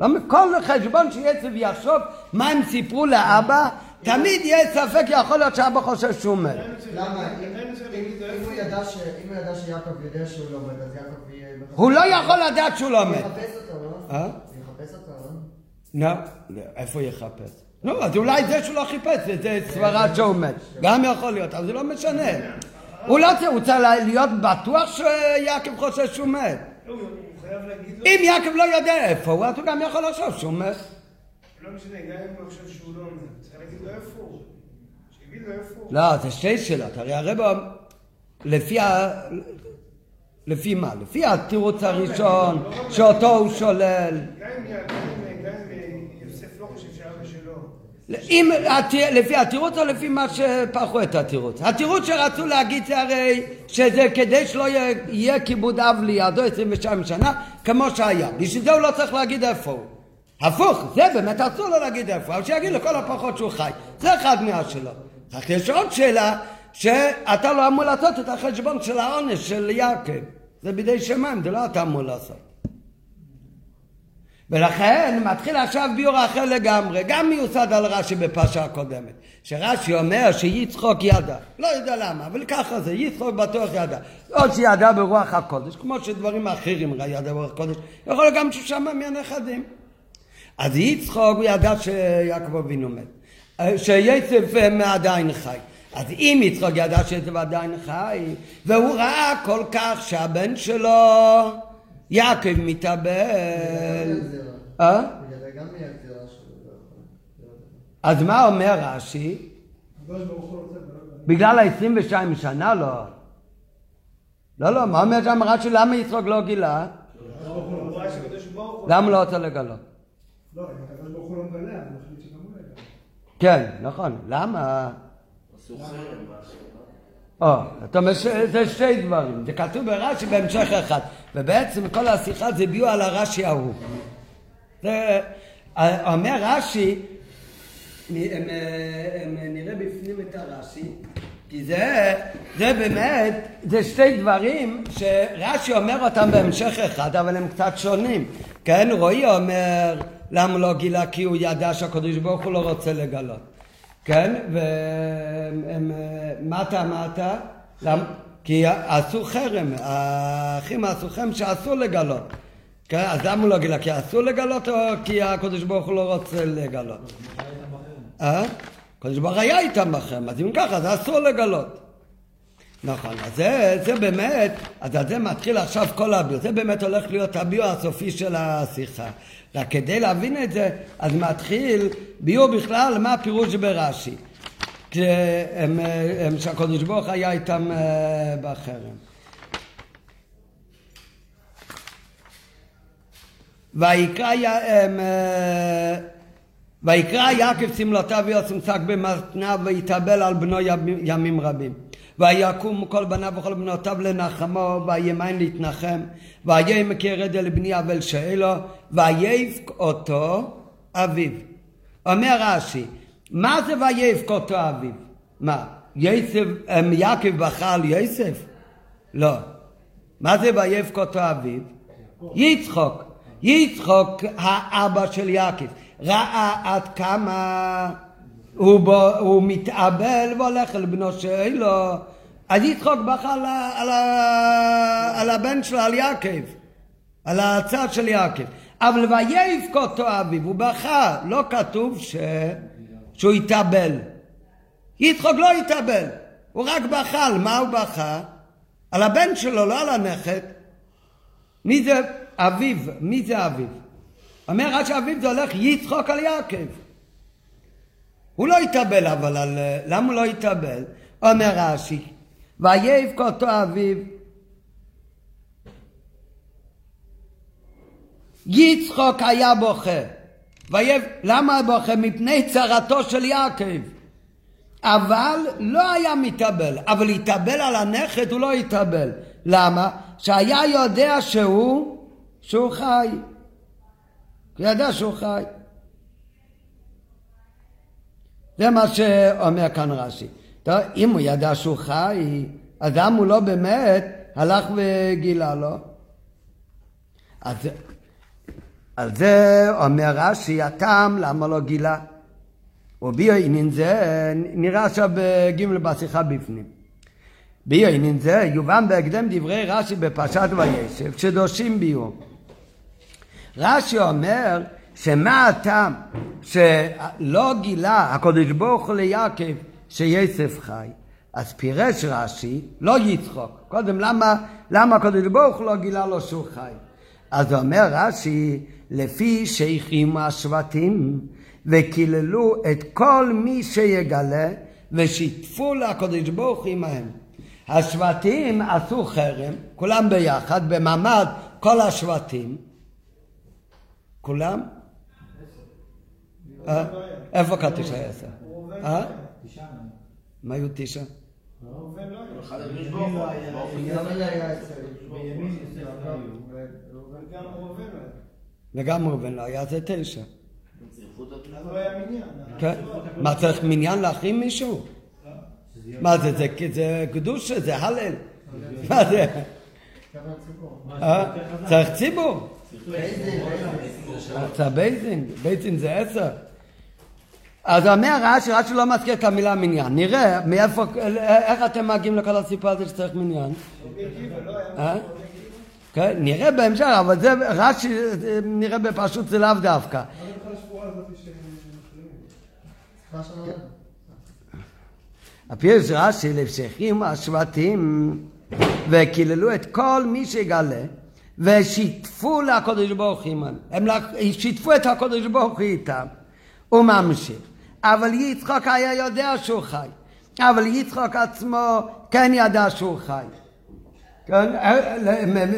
לא, כל חשבון שיוסף יחשוב מה הם סיפרו לאבא, תמיד יהיה ספק, יכול להיות שאבא חושב שהוא מת. למה? אם הוא ידע שיעקב יודע שהוא לא מת, אז יעקב יהיה... הוא לא יכול לדעת שהוא לא מת. יחפש אותו, לא? אה? יחפש אותו, לא? לא, איפה יחפש? לא, אז אולי זה שהוא לא חיפש, זה סברה שהוא מת. גם יכול להיות, אבל זה לא משנה. הוא לא צריך, הוא צריך להיות בטוח שיעקב חושב שהוא מת. לא. אם יעקב לא יודע איפה הוא, אז הוא גם יכול לחשוב שהוא מת. לא משנה, גם אם הוא חושב שהוא לא מת. צריך להגיד לו איפה הוא. שיגיד לו איפה הוא. לא, זה שתי שאלות. הרי הרב, לפי ה... לפי מה? לפי התירוץ הראשון, שאותו הוא שולל. גם אם גם אם יוסף לא חושב שאבא שלו... אם, לפי התירוץ או לפי מה שפרחו את התירוץ? התירוץ שרצו להגיד זה הרי שזה כדי שלא יהיה, כיבוד אב לידו 22 שנה כמו שהיה. בשביל זה הוא לא צריך להגיד איפה הוא. הפוך, זה באמת אסור לו להגיד איפה, אבל שיגיד לכל הפחות שהוא חי. זה אחד מהשאלות. רק יש עוד שאלה שאתה לא אמור לעשות את החשבון של העונש של יעקב. זה בידי שמיים, זה לא אתה אמור לעשות. ולכן מתחיל עכשיו ביור אחר לגמרי, גם מיוסד על רש"י בפרשה הקודמת. שרש"י אומר שיצחוק ידע, לא יודע למה, אבל ככה זה, יצחוק בטוח ידע. או שידע ברוח הקודש, כמו שדברים אחרים ידע ברוח הקודש, יכול להיות גם שהוא שמע מהנכדים. אז יצחוק הוא ידע שיעקב אבינו מת, שיצף עדיין חי. אז אם יצחוק ידע שזה עדיין חי, והוא ראה כל כך שהבן שלו, יעקב מתאבל. אה? שהוא לא. אז מה אומר רש"י? בגלל ה-22 שנה לא. לא, לא, מה אומר שם רש"י? למה יצחוק לא גילה? הוא... למה לא רוצה לגלות? לא, לא לא. כן, נכון. למה? או, אתה אומר שזה שתי דברים, זה כתוב ברש"י בהמשך אחד, ובעצם כל השיחה זה ביאו על הרש"י ההוא. זה, אומר רש"י, הם, נראה בפנים את הרש"י, כי זה, זה באמת, זה שתי דברים שרש"י אומר אותם בהמשך אחד, אבל הם קצת שונים. כן, רועי אומר, למה לא גילה? כי הוא ידע שהקדוש ברוך הוא לא רוצה לגלות. כן, ומה אתה אמרת? למ- כי עשו חרם, האחים עשו חרם שאסור לגלות. כן, אז למה הוא לא גילה? כי אסור לגלות או כי הקדוש ברוך הוא לא רוצה לגלות? אה? הקדוש ברוך הוא היה איתם בחרם, אז אם ככה, אז אסור לגלות. נכון, אז זה, זה באמת, אז על זה מתחיל עכשיו כל הביור, זה באמת הולך להיות הביור הסופי של השיחה. רק כדי להבין את זה, אז מתחיל ביור בכלל מה הפירוש ברש"י. כשהם, ברוך היה איתם אה, בחרם. ויקרא אה, ויקרא יעקב שמלותיו ויוצם שק במתניו ויתאבל על בנו ימים רבים. ויקום כל בניו וכל בנותיו לנחמו וימיין להתנחם ויהיה כירד אל בני אבל שאלו ויבק אותו אביו. אומר רש"י מה זה ויבק אותו אביו? מה? יוסף, em, יעקב בכה על יוסף? לא. מה זה ויבק אותו אביו? יצחוק. יצחוק האבא של יעקב ראה עד כמה הוא, בו, הוא מתאבל והולך אל בנו שלו אז יצחוק בכה על, על, על הבן שלו, על יעקב על הצד של יעקב אבל ויבק אותו אביו הוא בכה לא כתוב ש... שהוא התאבל יצחוק לא התאבל הוא רק בכה על מה הוא בכה? על הבן שלו לא על הנכד מי זה אביו? מי זה אביו? אומר רש"י אביו זה הולך יצחוק על יעקב. הוא לא התאבל אבל על... למה הוא לא התאבל? אומר רש"י ויבך אותו אביו יצחוק היה בוכה. ויב... למה בוכה? מפני צרתו של יעקב. אבל לא היה מתאבל, אבל התאבל על הנכד הוא לא התאבל. למה? שהיה יודע שהוא, שהוא חי. הוא ידע שהוא חי. זה מה שאומר כאן רש"י. טוב, אם הוא ידע שהוא חי, אז למה הוא לא באמת הלך וגילה לו? אז על זה אומר רש"י, הטעם למה לא גילה? וביועינין זה נראה עכשיו בג' בשיחה בפנים. ביועינין זה יובן בהקדם דברי רש"י בפרשת וישב שדושים ביום. רש"י אומר שמה הטעם שלא גילה הקדוש ברוך הוא ליעקב שיוסף חי. אז פירש רש"י, לא יצחוק. קודם למה, למה הקדוש ברוך הוא לא גילה לו שהוא חי? אז אומר רש"י, לפי שהחרימו השבטים וקיללו את כל מי שיגלה ושיתפו לקדוש ברוך הוא עמהם. השבטים עשו חרם, כולם ביחד, במעמד כל השבטים. כולם? אה? איפה שהיה עשר? אה? מה היו היה. וגם ראובן לא היה, זה תשע. כן? מה, צריך מניין להחרים מישהו? מה זה, זה, קדושה, זה הלל. מה זה? אה? צריך ציבור. צריך בייזין, בייזין זה עשר. אז אומר רש"י, רש"י לא מזכיר את המילה מניין. נראה מאיפה, איך אתם מגיעים לכל הסיפור הזה שצריך מניין? אה? כן, נראה בהמשך, אבל זה רש"י, נראה בפשוט זה לאו דווקא. הפירוש רש"י לפשחים השבטים וקיללו את כל מי שיגלה ושיתפו לקודש ברוך הוא עמם. הם שיתפו את הקודש ברוך הוא איתם. הוא ממשיך. אבל יצחוק היה יודע שהוא חי. אבל יצחוק עצמו כן ידע שהוא חי. כן?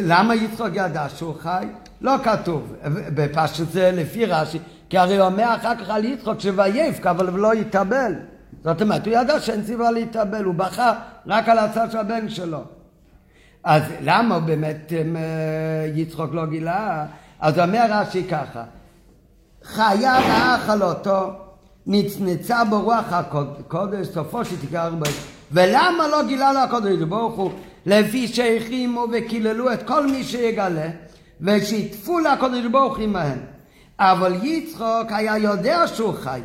למה יצחוק ידע שהוא חי? לא כתוב. בפשט זה לפי רש"י, כי הרי הוא אומר אחר כך על יצחוק שויפק, אבל לא יתאבל. זאת אומרת, הוא ידע שאין סיבה להתאבל, הוא בכה רק על הצד של הבן שלו. אז למה באמת אמ, יצחוק לא גילה? אז אומר רש"י ככה, חיה רעה חלותו, נצנצה ברוח הקודש, סופו שתיגר בו. ולמה לא גילה לו הקודש ברוך הוא? לפי שהחרימו וקיללו את כל מי שיגלה, ושיתפו לקודש ברוך הוא עמהם. אבל יצחוק היה יודע שהוא חי,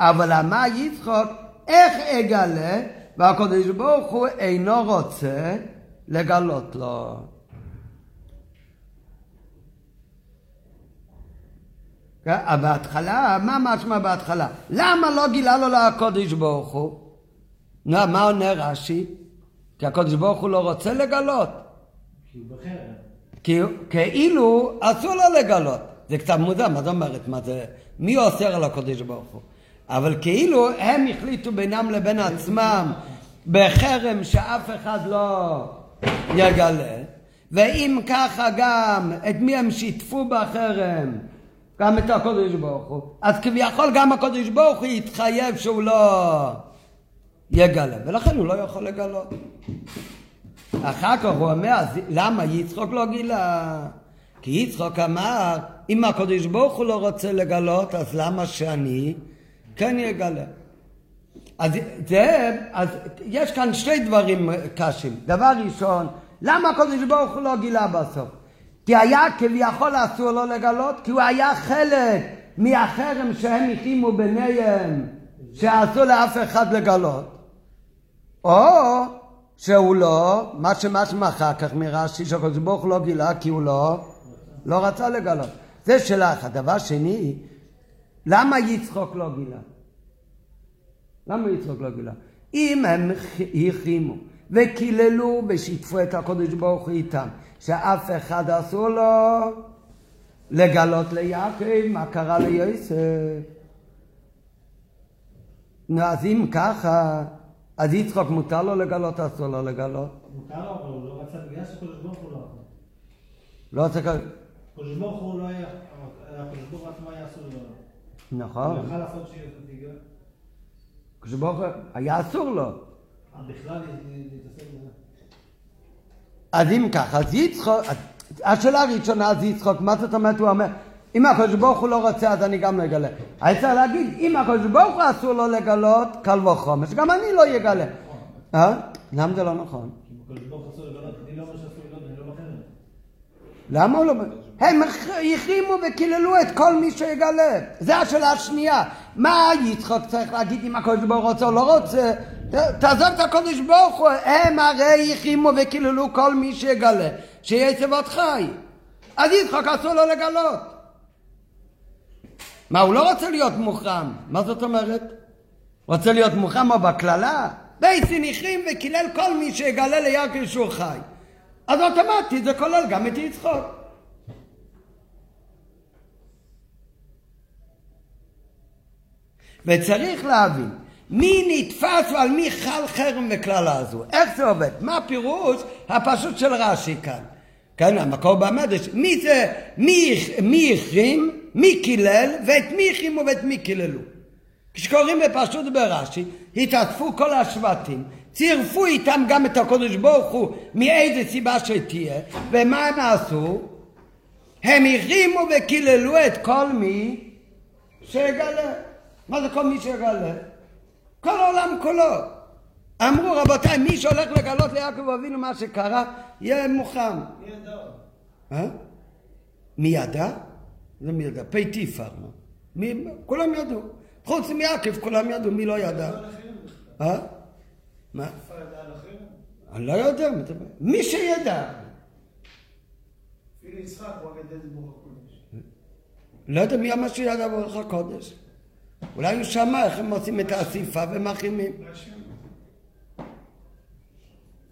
אבל אמר יצחוק, איך אגלה? והקודש ברוך הוא אינו רוצה לגלות לו. כן, אבל בהתחלה, מה משמע בהתחלה? למה לא גילה לו לקודש ברוך הוא? מה עונה רש"י? כי הקודש ברוך הוא לא רוצה לגלות. כי הוא בחרם. כי כאילו אסור לו לגלות. זה קצת מוזר, מה זאת אומרת? מה זה? מי אוסר על הקודש ברוך הוא? אבל כאילו הם החליטו בינם לבין עצמם בחרם שאף אחד לא יגלה, ואם ככה גם את מי הם שיתפו בחרם? גם את הקודש ברוך הוא. אז כביכול גם הקודש ברוך הוא יתחייב שהוא לא יגלה, ולכן הוא לא יכול לגלות. אחר כך הוא אומר, אז למה יצחוק לא גילה? כי יצחוק אמר, אם הקדוש ברוך הוא לא רוצה לגלות, אז למה שאני כן יגלה? אז זה, אז יש כאן שני דברים קשים. דבר ראשון, למה הקדוש ברוך הוא לא גילה בסוף? כי היה כביכול אסור לו לגלות, כי הוא היה חלק מהחרם שהם הקימו ביניהם, שאסור לאף אחד לגלות. או שהוא לא, מה שמשמע אחר כך מרש"י, שהקדוש ברוך לא גילה כי הוא לא, לא רצה לגלות. זה שאלה אחת. דבר שני, למה יצחוק לא גילה? למה יצחוק לא גילה? אם הם החרימו וקיללו ושיתפו את הקדוש ברוך הוא איתם, שאף אחד אסור לו לגלות ליעקב מה קרה ליוסף. נו, אז אם ככה, אז יצחוק מותר לו לגלות, אסור לו לגלות. מותר לו, אבל הוא לא רצה, בגלל שקדוש ברוך הוא לא. לא רוצה כזה. קדוש ברוך הוא לא היה, הקדוש ברוך הוא עצמו היה אסור לו. הוא נכון. יכל לעשות שיהיה הקדוש ברוך הוא היה אסור לו. בכלל להתעסק בזה. אז אם ככה, אז יצחוק, השאלה הראשונה אז יצחוק, מה זאת אומרת? הוא אומר, אם הקדוש ברוך הוא לא רוצה אז אני גם לא אגלה. אני צריך להגיד, אם הקדוש ברוך הוא אסור לו לגלות, קל וחומר, שגם אני לא אגלה. אה? למה זה לא נכון? לא לא. למה הוא לא... הם החרימו וקיללו את כל מי שיגלה. זו השאלה השנייה. מה יצחוק צריך להגיד אם הקדוש ברוך הוא רוצה או לא רוצה? תעזוב את הקדוש ברוך הוא. הם הרי החרימו וקיללו כל מי שיגלה. שיהיה צוות חי. אז יצחוק אסור לו לגלות. מה, הוא לא רוצה להיות מוחרם. מה זאת אומרת? רוצה להיות מוחרם או בקללה? בייסין החרים וקילל כל מי שיגלה ליעקב שהוא חי. אז אוטומטית זה כולל גם את יצחוק. וצריך להבין, מי נתפס ועל מי חל חרם וקללה הזו? איך זה עובד? מה הפירוש הפשוט של רש"י כאן? כן, המקור במדרש. מי זה, מי, מי החרים, מי קילל, ואת מי החרימו ואת מי קיללו. כשקוראים בפשוט ברש"י, התאספו כל השבטים, צירפו איתם גם את הקדוש ברוך הוא מאיזה סיבה שתהיה, ומה הם עשו? הם החרימו וקיללו את כל מי שיגלה. מה זה כל מי שיגלה? כל העולם כולו. אמרו רבותיי, מי שהולך לגלות ליעקב אבינו מה שקרה, יהיה מוכן. מי ידע? אה? מי ידע? זה מי ידע? פי תיפר. מי? כולם ידעו. חוץ מיעקב כולם ידעו, מי לא ידע? אה? מה? אני לא יודע? מי שידע. לא יודע מי אמר שידע ברוך הקודש. אולי הוא שמע איך הם עושים את האסיפה ומחרימים.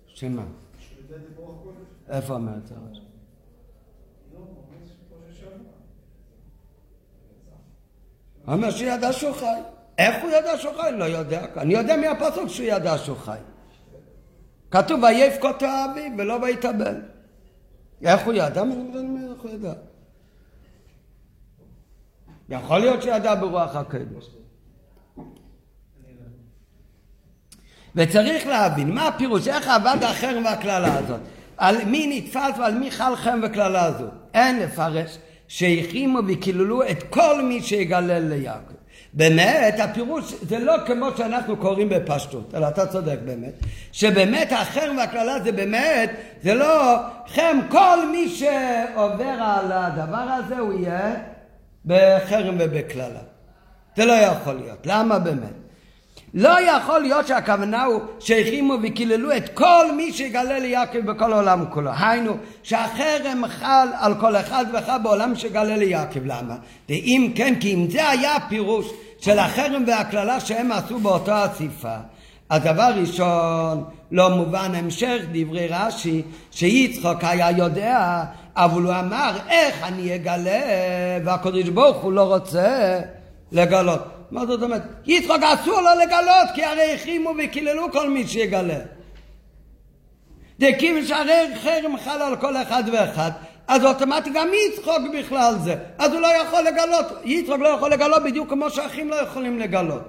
שמה? שהוא. איפה אומר את זה? ממש כמו ששמע. אומר שידע שהוא חי. איך הוא ידע שהוא חי? לא יודע. אני יודע מהפסוק שהוא ידע שהוא חי. כתוב ויבכות האביב ולא ויתאבל. איך הוא ידע? איך הוא ידע? יכול להיות שידע ברוח הקדוש. וצריך להבין מה הפירוש, איך עבד החרם והקללה הזאת. על מי נתפס ועל מי חל חרם וקללה הזאת. אין לפרש שהחרימו וקיללו את כל מי שיגלל ליעקב. באמת, הפירוש זה לא כמו שאנחנו קוראים בפשטות, אלא אתה צודק באמת, שבאמת החרם והקללה זה באמת, זה לא חרם, כל מי שעובר על הדבר הזה הוא יהיה בחרם ובקללה. זה לא יכול להיות. למה באמת? לא יכול להיות שהכוונה הוא שהחרימו וקיללו את כל מי שיגלה ליעקב בכל העולם כולו. היינו, שהחרם חל על כל אחד ואחד בעולם שיגלה ליעקב. למה? ואם כן, כי אם זה היה הפירוש של החרם והקללה שהם עשו באותה אסיפה, אז דבר ראשון, לא מובן המשך דברי רש"י, שיצחוק היה יודע, אבל הוא אמר, איך אני אגלה, והקדוש ברוך הוא לא רוצה לגלות. מה זאת אומרת? יצחק אסור לו לגלות, כי הרי החרימו וקיללו כל מי שיגלה. דקים שהרי חרם חל על כל אחד ואחד, אז אוטומטית גם יצחוק בכלל זה. אז הוא לא יכול לגלות, יצחק לא יכול לגלות בדיוק כמו שאחים לא יכולים לגלות.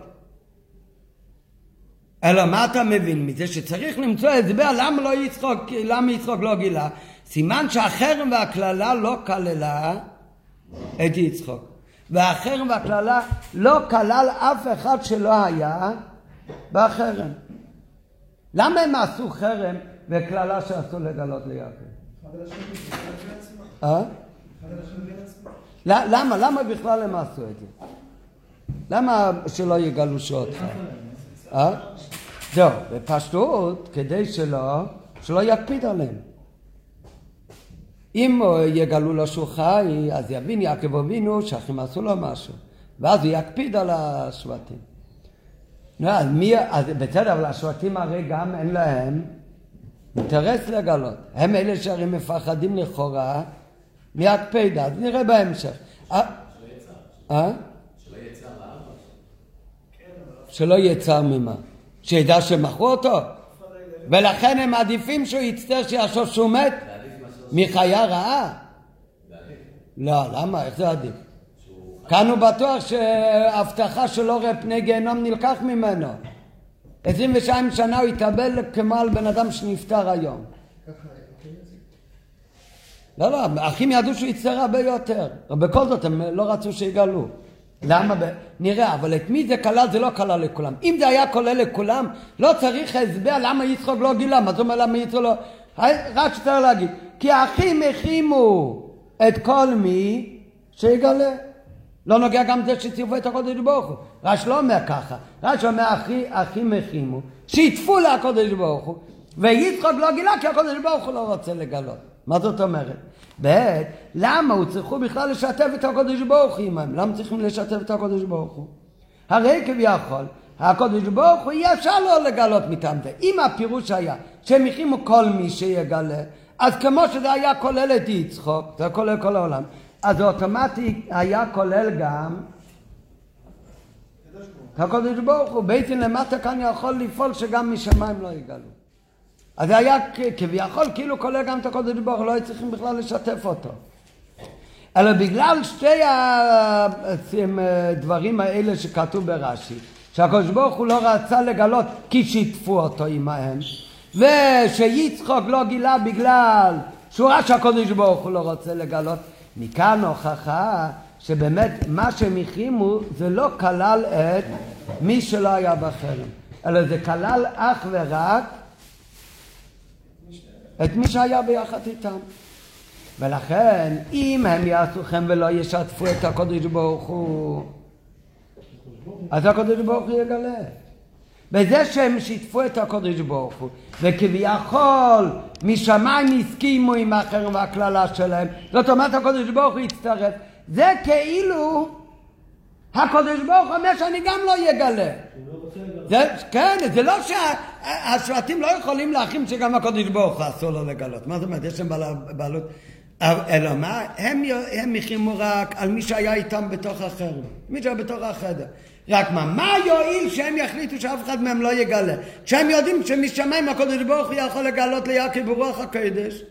אלא מה אתה מבין מזה? שצריך למצוא הסבר למה לא יצחוק, למה יצחוק לא גילה. סימן שהחרם והקללה לא כללה את יצחוק. והחרם והקללה לא כלל אף אחד שלא היה בחרם. למה הם עשו חרם וקללה שאסור לגלות ליעקב? אה? למה? למה בכלל הם עשו את זה? למה שלא יגלו שאותך? אה? זהו, בפשטות, כדי שלא, שלא יקפיד עליהם. אם יגלו לו שהוא חי, אז יבין יעקב אבינו שהאחים עשו לו משהו. ואז הוא יקפיד על השבטים. לא, אז מי, אז בסדר, אבל השבטים הרי גם אין להם אינטרס לגלות. הם אלה שהרי מפחדים לכאורה מהקפידה, אז נראה בהמשך. אה? אה? שלא יהיה צער ממה? שידע שמכרו אותו? ולכן הם מעדיפים שהוא יצטער שיחשוב שהוא מת? מחיה רעה? לא, למה? איך זה עדיף? כאן הוא בטוח שהבטחה שלא ראה פני גיהנום נלקח ממנו. 22 שנה הוא התאבל כמו על בן אדם שנפטר היום. לא, לא, האחים ידעו שהוא יצטער הרבה יותר. בכל זאת הם לא רצו שיגלו. למה? נראה, אבל את מי זה כלל? זה לא כלל לכולם. אם זה היה כולל לכולם, לא צריך הסבר למה יצחוק לא גילה. מה זאת אומרת למה יצחוק לא... רק שצריך להגיד, כי האחים החרימו את כל מי שיגלה. לא נוגע גם זה שצירפו את הקודש ברוך הוא. רש לא אומר ככה, רש אומר אחי, אחים החרימו, שיתפו לקודש ברוך הוא, ויצחוק לא גילה כי הקודש ברוך הוא לא רוצה לגלות. מה זאת אומרת? ב' למה הוא צריכו בכלל לשתף את הקודש ברוך הוא עמהם? למה צריכים לשתף את הקודש ברוך הוא? הרי כביכול, הקודש ברוך הוא אי אפשר לא לגלות מטעם זה. אם הפירוש היה שהם החרימו כל מי שיגלה, אז כמו שזה היה כולל את יצחוק, זה כולל כל העולם, אז זה אוטומטי היה כולל גם הקודש ברוך הוא. בעצם למטה כאן יכול לפעול שגם משמיים לא יגלו. אז זה היה כביכול כאילו כולל גם את הקודש ברוך הוא, לא היו צריכים בכלל לשתף אותו. אלא בגלל שתי הדברים האלה שכתוב ברש"י, שהקדוש ברוך הוא לא רצה לגלות כי שיתפו אותו עמהם, ושיצחוק לא גילה בגלל שהוא ראה שהקדוש ברוך הוא לא רוצה לגלות, מכאן הוכחה שבאמת מה שהם החרימו זה לא כלל את מי שלא היה בחרם, אלא זה כלל אך ורק את מי שהיה ביחד איתם. ולכן, אם הם יעשו חן ולא ישתפו את הקודש ברוך הוא, אז הקודש ברוך הוא יגלה. בזה שהם שיתפו את הקודש ברוך הוא, וכביכול משמיים הסכימו עם החרם והקללה שלהם, זאת אומרת הקודש ברוך הוא יצטרף, זה כאילו הקודש ברוך אומר שאני גם לא לגלות. זה, כן, זה לא שהשבטים לא יכולים להכין שגם הקודש ברוך הוא אסור לו לגלות. מה זאת אומרת? יש להם בעל- בעלות. אלא מה? הם, הם החרימו רק על מי שהיה איתם בתוך החרם. מי שהיה בתוך החדר. רק מה, מה יועיל שהם יחליטו שאף אחד מהם לא יגלה? כשהם יודעים שמשמיים הקודש ברוך הוא יכול לגלות ליעקב ברוח הקודש.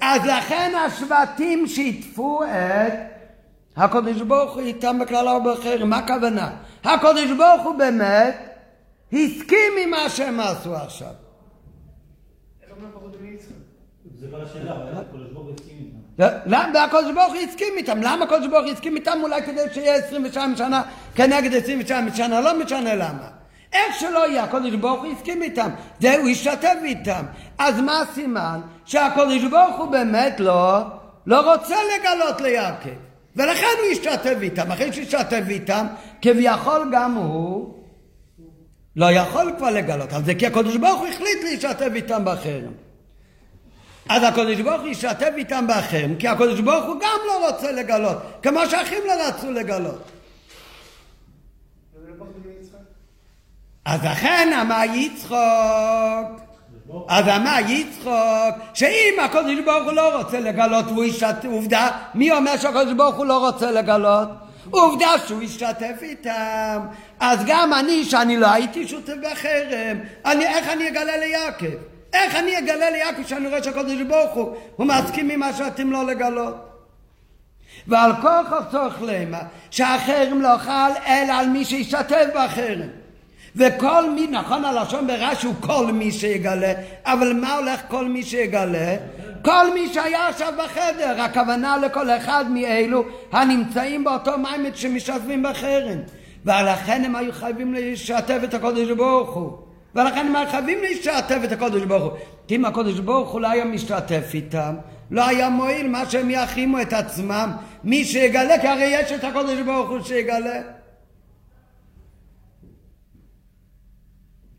אז לכן השבטים שיתפו את הקודש ברוך הוא איתם בכלל הרבה אחרים. מה הכוונה? הקודש ברוך הוא באמת הסכים עם מה שהם עשו עכשיו. זה כל השאלה, אבל הקדוש ברוך הוא הסכים. למה? והקודש ברוך הוא הסכים איתם. למה הקודש ברוך הוא הסכים איתם? אולי כדי שיהיה 22 שנה כנגד 22 שנה, לא משנה למה. איך שלא יהיה, הקודש ברוך הוא הסכים איתם. זה הוא השתתף איתם. אז מה הסימן? שהקודש ברוך הוא באמת לא, לא רוצה לגלות ליעקב. ולכן הוא השתתף איתם. אחרי שהשתתף איתם, כביכול גם הוא לא יכול כבר לגלות. על זה כי הקודש ברוך הוא החליט להשתתף איתם בחרם. אז הקדוש ברוך הוא ישתף איתם באחרים, כי הקדוש ברוך הוא גם לא רוצה לגלות, כמו שהאחים לא רצו לגלות. אז לכן אמר יצחוק, אז אמר יצחוק, שאם הקדוש ברוך הוא לא רוצה לגלות והוא ישתף, עובדה, מי אומר שהקדוש ברוך הוא לא רוצה לגלות? עובדה שהוא השתתף איתם, אז גם אני, שאני לא הייתי שותף בחרם, אני, איך אני אגלה ליעקב? איך אני אגלה ליעקב שאני רואה שהקדוש ברוך הוא, הוא מסכים עם מה שאתם לא לגלות? ועל כוח הצורך למה שהחרם לא חל אלא על מי שהשתתף בחרם. וכל מי, נכון הלשון ברש"י הוא כל מי שיגלה, אבל מה הולך כל מי שיגלה? כל מי שהיה עכשיו בחדר, הכוונה לכל אחד מאלו הנמצאים באותו מעמד שמשתתפים בחרם. ולכן הם היו חייבים לשתף את הקודש ברוך הוא. ולכן הם חייבים לשתף את הקודש ברוך הוא. כי אם הקודש ברוך הוא לא היה משתתף איתם, לא היה מועיל מה שהם יחרימו את עצמם. מי שיגלה, כי הרי יש את הקודש ברוך הוא שיגלה.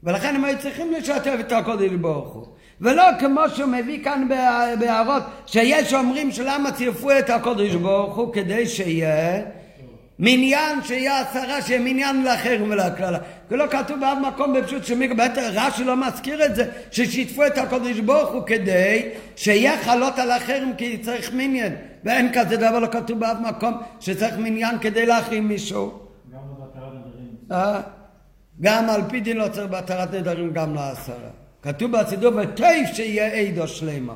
ולכן הם היו צריכים לשתף את הקודש ברוך הוא. ולא כמו שהוא מביא כאן בהע- בהערות, שיש אומרים שלמה צירפו את הקודש ברוך הוא כדי שיהיה מניין שיהיה עשרה, שיהיה מניין לאחרים ולכללה. כי לא כתוב באף מקום בפשוט שמקבלת, רש"י לא מזכיר את זה, ששיתפו את הקודש ברוך הוא כדי שיהיה חלות על אחרים כי צריך מניין. ואין כזה דבר לא כתוב באף מקום שצריך מניין כדי להחרים מישהו. גם לא בהתרת נדרים. אה? גם על פי דין לא צריך בהתרת נדרים גם לעשרה. כתוב בסידור וטייף שיהיה עדו שלמה.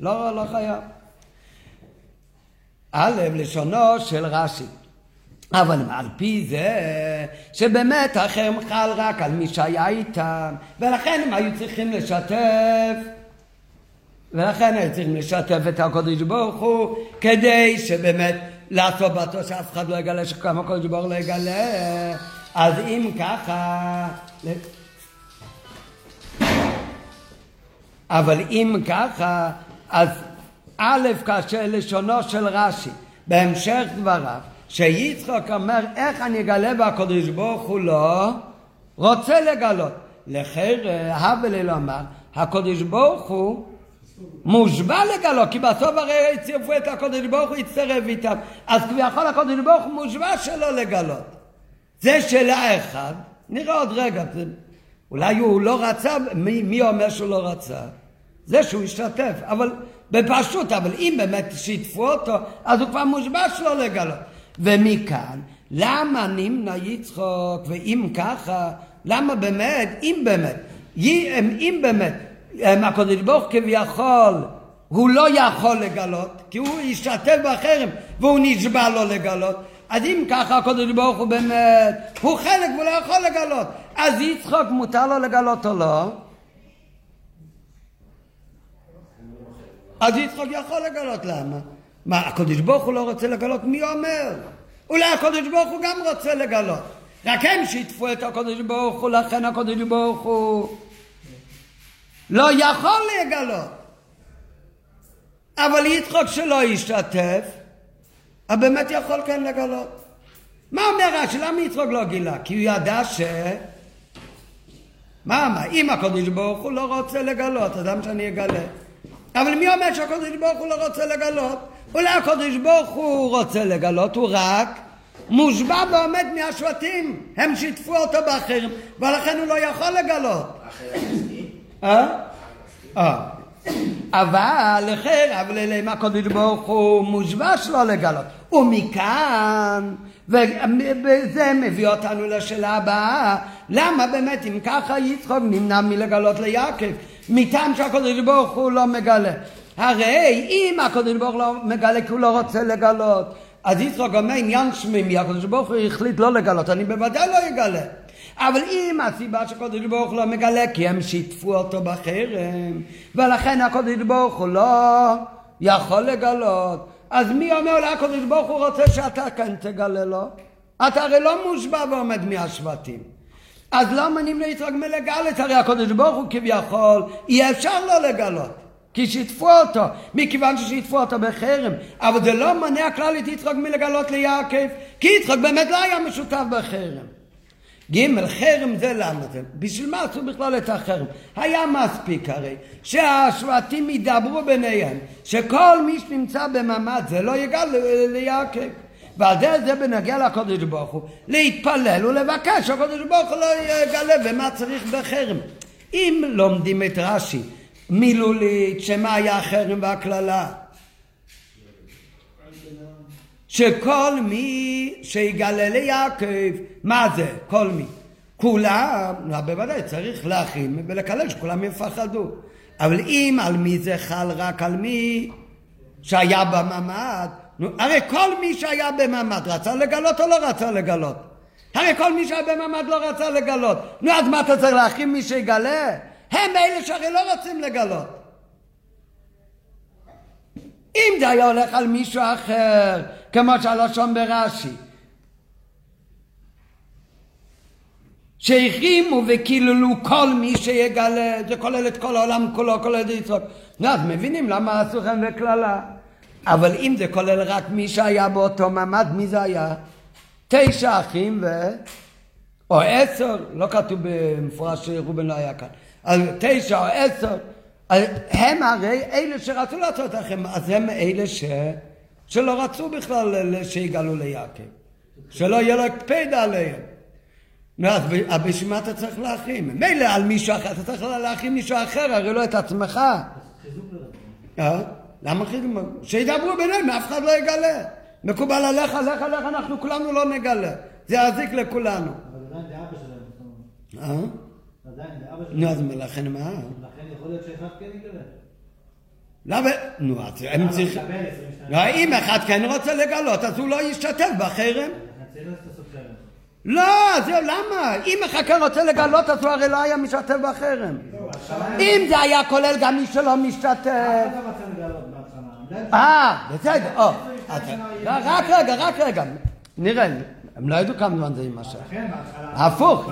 לא, לא חייב. א', לשונו של רש"י. אבל על פי זה שבאמת החרם חל רק על מי שהיה איתם, ולכן הם היו צריכים לשתף, ולכן היו צריכים לשתף את הקודש ברוך הוא, כדי שבאמת לעשות בטוח שאף אחד לא יגלה, שגם הקודש ברוך הוא לא יגלה. אז אם ככה... אבל אם ככה, אז א', כאשר לשונו של רש"י, בהמשך דבריו, שיצחק אומר, איך אני אגלה והקדוש ברוך הוא לא רוצה לגלות. לחיר הבלל אמר, הקדוש ברוך הוא מושבע לגלות, כי בסוף הרי צירפו את הקדוש ברוך הוא הצטרף איתם, אז כביכול הקדוש ברוך הוא מושבע שלא לגלות. זה שאלה אחת, נראה עוד רגע, אולי הוא לא רצה, מי, מי אומר שהוא לא רצה? זה שהוא השתתף, אבל בפשוט, אבל אם באמת שיתפו אותו, אז הוא כבר מושבע שלא לגלות. ומכאן, למה נמנע יצחוק, ואם ככה, למה באמת, אם באמת, י- אם באמת, אם הקדוש ברוך כביכול, הוא לא יכול לגלות, כי הוא השתתף בחרם, והוא נשבע לא לגלות, אז אם ככה הקדוש ברוך הוא באמת, הוא חלק והוא לא יכול לגלות, אז יצחוק מותר לו לגלות או לא? אז יצחוק יכול לגלות, למה? מה, הקדוש ברוך הוא לא רוצה לגלות? מי אומר? אולי הקדוש ברוך הוא גם רוצה לגלות. רק הם שיתפו את הקדוש ברוך הוא, לכן הקדוש ברוך הוא לא יכול לגלות. אבל יצחוק שלא ישתתף, אז באמת יכול כן לגלות. מה אומר רש"י? למה יצחוק לא גילה? כי הוא ידע ש... מה, מה, אם הקדוש ברוך הוא לא רוצה לגלות, אז למה שאני אגלה? אבל מי אומר שהקדוש ברוך הוא לא רוצה לגלות? אולי הקדוש ברוך הוא רוצה לגלות, הוא רק מושבע ועומד מהשבטים, הם שיתפו אותו בחרם, ולכן הוא לא יכול לגלות. אה? אה. אבל לחר, אבל אליהם הקודש ברוך הוא מושבע שלא לגלות. ומכאן, וזה מביא אותנו לשאלה הבאה, למה באמת אם ככה יצחוק נמנע מלגלות ליעקב? מטעם שהקודש ברוך הוא לא מגלה. הרי אם הקודש ברוך הוא לא מגלה כי הוא לא רוצה לגלות, אז יצחוק אומר עניין שמימי, הקדוש ברוך הוא החליט לא לגלות, אני בוודאי לא אגלה. אבל אם הסיבה שהקדוש ברוך הוא לא מגלה, כי הם שיתפו אותו בחרם, ולכן הקדוש ברוך הוא לא יכול לגלות, אז מי אומר לקדוש ברוך הוא רוצה שאתה כן תגלה לו? אתה הרי לא מושבע ועומד מהשבטים. אז למה נמנע יצחק מלגלת? הרי הקדוש ברוך הוא כביכול, אי אפשר לא לגלות. כי שיתפו אותו, מכיוון ששיתפו אותו בחרם. אבל זה לא מונע כלל את יצחק מלגלות ליעקב, כי יצחק באמת לא היה משותף בחרם. ג' חרם זה למה זה? בשביל מה עשו בכלל את החרם? היה מספיק הרי שהשבטים ידברו ביניהם שכל מי שנמצא בממ"ד זה לא יגל ליעקב ועל זה זה בנגיע לקודש ברוך הוא להתפלל ולבקש שהקודש ברוך הוא לא יגלה ומה צריך בחרם אם לומדים את רש"י מילולית שמה היה החרם והקללה שכל מי שיגלה ליעקב, מה זה? כל מי. כולם, בוודאי צריך להכין ולקלל שכולם יפחדו. אבל אם על מי זה חל רק על מי שהיה בממ"ד, נו, הרי כל מי שהיה בממ"ד רצה לגלות או לא רצה לגלות? הרי כל מי שהיה בממ"ד לא רצה לגלות. נו, אז מה אתה צריך להכין מי שיגלה? הם אלה שהרי לא רוצים לגלות. אם זה היה הולך על מישהו אחר, כמו שהלשון ברש"י, שהחרימו וקיללו כל מי שיגלה, זה כולל את כל העולם כולו, כולל את יצחק. נו, אז מבינים למה עשו לכם וקללה. אבל אם זה כולל רק מי שהיה באותו מעמד, מי זה היה? תשע אחים ו... או עשר, לא כתוב במפורש שרובן לא היה כאן. אז תשע או עשר, הם הרי אלה שרצו לעשות לכם, אז הם אלה ש... שלא רצו בכלל שיגאלו ליעקב, שלא יהיה לו הקפד עליהם. אז בשביל מה אתה צריך להכין? מילא על מישהו אחר, אתה צריך להכין מישהו אחר, הרי לא את עצמך. אה? למה חיזוק? שידברו ביניהם, אף אחד לא יגלה. מקובל עליך, עליך, עליך, אנחנו כולנו לא נגלה. זה יזיק לכולנו. אבל עדיין זה אבא שלהם. אה? עדיין זה אבא נו, שלהם. אז לכן מה? לכן יכול להיות שאחד כן יגלה. למה? נו, אז הם צריכים... לא, אם אחד כן רוצה לגלות, אז הוא לא ישתתף בחרם. לעשות חרם. לא, למה? אם אחד כן רוצה לגלות, אז הוא הרי לא היה משתתף בחרם. אם זה היה כולל גם מי שלא משתתף. אף אחד לא רצה לגלות בהתחלה. אה, בסדר, או. רק רגע, רק רגע. נראה, הם לא ידעו כמה זמן זה יימשך. הפוך,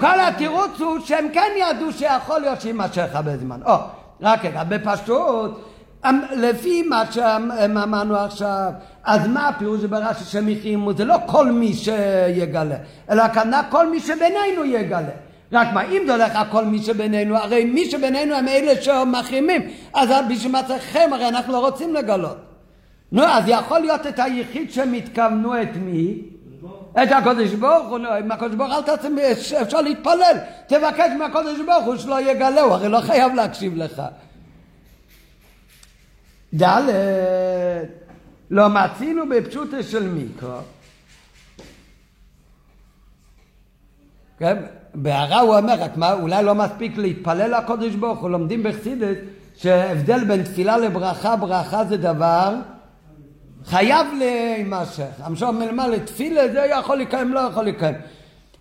כל התירוץ הוא שהם כן ידעו שיכול להיות שיימשך הרבה זמן. או, רק רגע, בפשטות, אמ, לפי מה שאמרנו עכשיו, אז מה הפירוש ברש"י שהם החרימו? זה לא כל מי שיגלה, אלא הכוונה כל מי שבינינו יגלה. רק מה, אם זה הולך על כל מי שבינינו, הרי מי שבינינו הם אלה שמחרימים, אז בשביל מה צריכם? הרי אנחנו לא רוצים לגלות. נו, אז יכול להיות את היחיד שהם התכוונו את מי? את הקודש ברוך הוא, עם הקודש ברוך אל תעצם, אפשר להתפלל, תבקש מהקודש ברוך הוא שלא יגלה, הוא הרי לא חייב להקשיב לך. ד' לא מצינו בפשוטה של מיקרו. כן? בהערה הוא אומר, רק מה, אולי לא מספיק להתפלל לקודש ברוך הוא, לומדים בחסידס שהבדל בין תפילה לברכה, ברכה זה דבר חייב להימשך. המשוך מלמעלה תפילה זה יכול לקיים, לא יכול לקיים.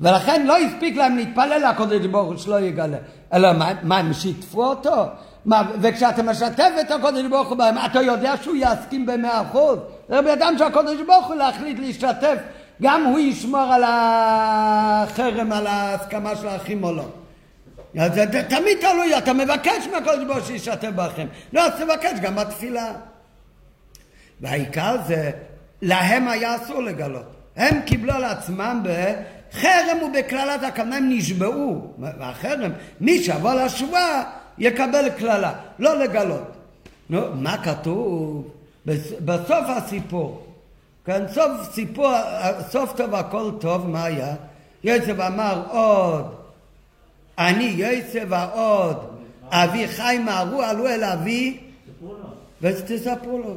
ולכן לא הספיק להם להתפלל לקודש ברוך הוא שלא יגלה. אלא מה, מה הם שיתפו אותו? מה, וכשאתה משתף את הקודש ברוך הוא בהם, אתה יודע שהוא יסכים במאה אחוז? זה בידם של הקודש ברוך הוא להחליט להשתתף, גם הוא ישמור על החרם, על ההסכמה של האחים או לא. אז זה זה תמיד תלוי, אתה מבקש מהקודש ברוך הוא שישתף בכם. לא, אז תבקש גם בתפילה. והעיקר זה, להם היה אסור לגלות. הם קיבלו על עצמם בחרם ובקללת הכוונה, הם נשבעו. והחרם, מי שיבוא לשבועה יקבל קללה, לא לגלות. נו, מה כתוב? בס- בסוף הסיפור. כן, סוף סיפור, סוף טוב הכל טוב, מה היה? יוסף אמר עוד, אני יוסף ועוד, אבי חי מהרו עלו אל אבי, ותספרו לו.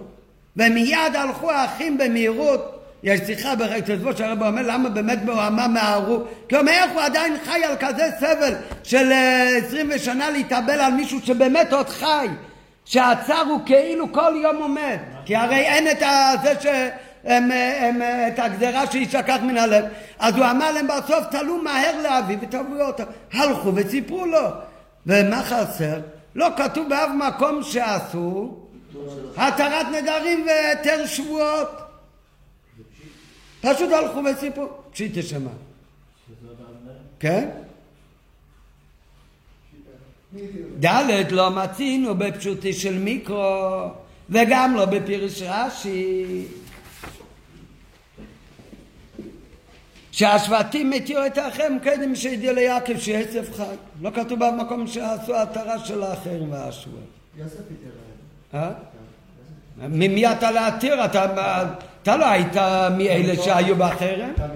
ומיד הלכו האחים במהירות. יש שיחה תעזבו שהרב אומר למה באמת ברמה מהרו? כי הוא אומר איך הוא עדיין חי על כזה סבל של אה, עשרים ושנה להתאבל על מישהו שבאמת עוד חי שהצער הוא כאילו כל יום עומד כי הרי אין את זה. הם, הם, את הגזרה שישכח מן הלב. אז הוא אמר להם בסוף תלו מהר לאבי ותביאו אותו. הלכו וסיפרו לו. ומה חסר? לא כתוב באף מקום שעשו התרת נדרים והיתר שבועות. פשוט הלכו וסיפרו. פשיטה שמה. כן? ד' לא מצינו בפשוטי של מיקרו וגם לא בפירוש רש"י שהשבטים התירו את האחרים קודם שהודיעו ליעקב שעצב חי. לא כתוב במקום שעשו התרה של האחרים והשבוע יוסף התיר אה? ממי אתה להתיר? אתה, לא היית מאלה שהיו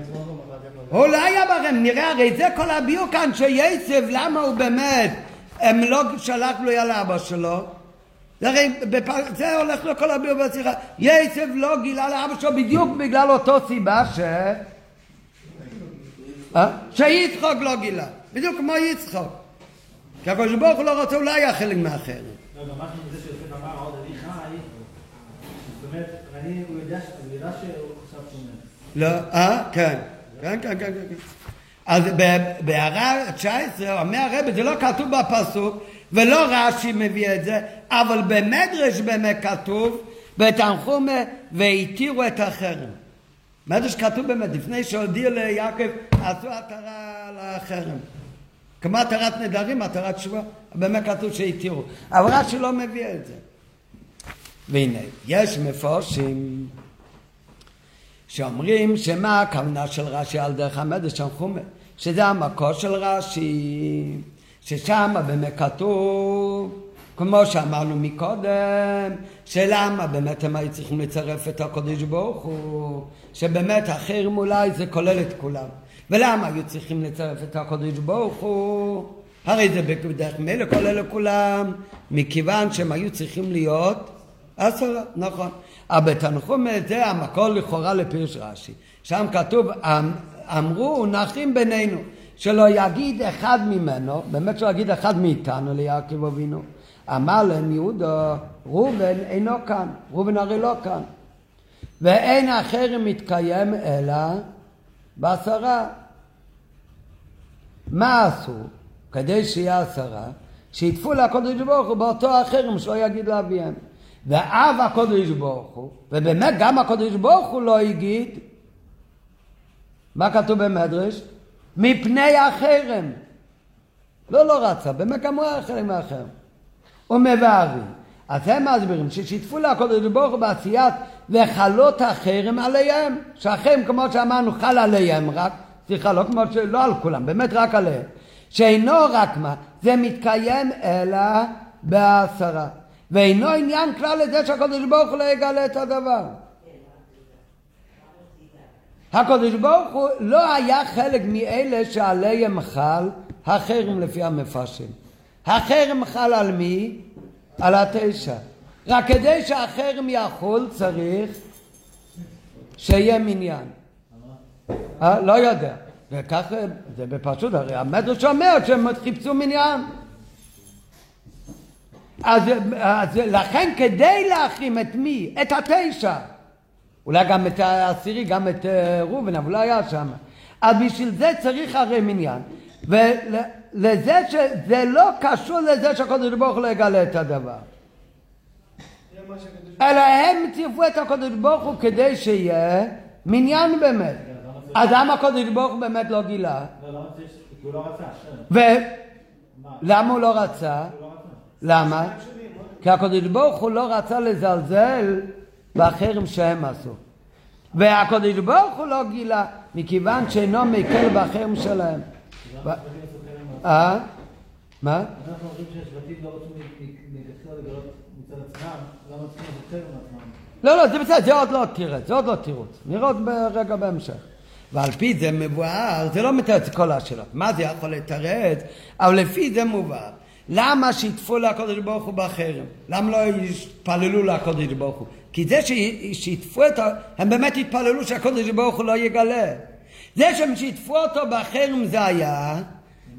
מזמור לא מראה הוא לא היה בחרם, נראה הרי זה כל הביאור כאן שיצב, למה הוא באמת, הם לא שלח לו על אבא שלו. הרי, זה הולך לו כל הביאור בשיחה, יצב לא גילה לאבא שלו בדיוק בגלל אותו סיבה ש... אה? שיצחוק לא גילה, בדיוק כמו יצחוק כי הקדוש ברוך הוא לא רוצה, הוא לא היה חלק מהחרם לא, גם משהו מזה שיוסף אמר עוד אני חי, זאת אומרת, אני, הוא יודע שהוא חשב שהוא מת. לא, אה? כן. כן, כן, כן, כן. אז ב- בהערה 19 אומר הרב, זה לא כתוב בפסוק, ולא רש"י מביא את זה, אבל במדרש באמת כתוב, בתנחומה, והתירו את החרם. מדרש כתוב באמת, לפני שהודיעו ליעקב, עשו עטרה לחרם. כמו התרת נדרים, התרת שבוע, באמת כתוב שהתירו. אבל רש"י לא מביא את זה. והנה, יש מפורשים שאומרים שמה הכוונה של רש"י על דרך המדרש תנחומה, שזה המקור של רש"י, ששם באמת כתוב, כמו שאמרנו מקודם, שלמה באמת הם היו צריכים לצרף את הקודש ברוך הוא, שבאמת החרם אולי זה כולל את כולם. ולמה היו צריכים לצרף את הקודש ברוך הוא? הרי זה בדרך מילא כולל לכולם, מכיוון שהם היו צריכים להיות עשרה, נכון. אבל בתנחום זה המקור לכאורה לפירוש רש"י. שם כתוב, "אמ- אמרו נחים בינינו, שלא יגיד אחד ממנו, באמת שלא יגיד אחד מאיתנו ליעקב אבינו. אמר להם יהודה, ראובן אינו כאן, ראובן הרי לא כאן. ואין החרם מתקיים אלא בעשרה. מה עשו? כדי שיהיה עשרה, שיתפו לקודש ברוך הוא באותו החרם שלא יגיד לאביהם. ואב הקודש ברוך הוא, ובאמת גם הקודש ברוך הוא לא הגיד, מה כתוב במדרש? מפני החרם. לא, לא רצה, באמת גם הוא היה חלק מהחרם. ומבארים. אז הם מסבירים ששיתפו לקודש ברוך הוא בעשיית וחלות החרם עליהם, שהחרם כמו שאמרנו חל עליהם רק, סליחה, לא כמו ש... לא על כולם, באמת רק עליהם. שאינו רק מה, זה מתקיים אלא בעשרה. ואינו עניין כלל לזה שהקדוש ברוך הוא לא יגלה את הדבר. הקדוש ברוך הוא לא היה חלק מאלה שעליהם חל החרם לפי המפרשים. החרם חל על מי? על התשע. רק כדי שהחרם יחול צריך שיהיה מניין. אה? לא יודע. וכך זה בפשוט, הרי המדרש אומר שהם חיפשו מניין. אז, אז לכן כדי להחרים את מי? את התשע. אולי גם את העשירי, גם את אה, ראובן, אבל לא היה שם. אז בשביל זה צריך הרי מניין. ולזה שזה לא קשור לזה שהקדוש ברוך הוא לא יגלה את הדבר. אלא הם צירפו את הקדוש ברוך הוא כדי שיהיה מניין באמת. אז למה הקדוש ברוך הוא באמת לא גילה? ולמה הוא לא רצה? למה? כי הקדוש ברוך הוא לא רצה לזלזל בחרם שהם עשו. והקדוש ברוך הוא לא גילה, מכיוון שאינו מקל בחרם שלהם. אה? מה? אנחנו אומרים שהשבטים לא רצו מלכתחילה לגלות מצד עצמם, למה צריכים חרם לעצמם? לא, לא, זה בסדר, זה עוד לא תירוץ, זה עוד לא תירוץ. נראה עוד ברגע בהמשך. ועל פי זה מבואר, זה לא מתרץ כל השאלות. מה זה יכול לתרץ? אבל לפי זה מובהר. למה שיתפו לקודש ברוך הוא בחרם? למה לא יתפללו לקודש ברוך הוא? כי זה שיתפו את ה... הם באמת התפללו שהקודש ברוך הוא לא יגלה. זה שהם שיתפו אותו בחרם זה היה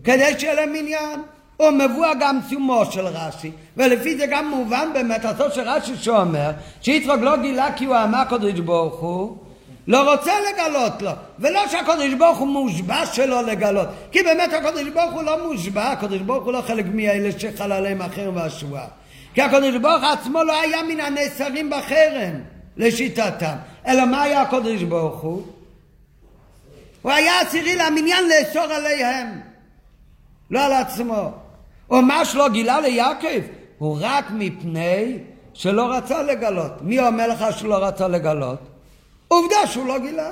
כדי שיהיה להם עניין. הוא מבוא גם סיומו של רש"י, ולפי זה גם מובן באמת הסוף של רש"י שאומר שיצחוק לא גילה כי הוא אמר קודש ברוך הוא לא רוצה לגלות לו, ולא שהקודש ברוך הוא מושבע שלא לגלות, כי באמת הקודש ברוך הוא לא מושבע, הקודש ברוך הוא לא חלק מאלה שחל עליהם החרם והשבועה, כי הקודש ברוך עצמו לא היה מן הנסרים בחרם, לשיטתם, אלא מה היה הקודש ברוך הוא? הוא היה עשירי למניין לאסור עליהם, לא על עצמו. או מה שלא גילה ליעקב, הוא רק מפני שלא רצה לגלות. מי אומר לך שהוא לא רצה לגלות? עובדה שהוא לא גילה.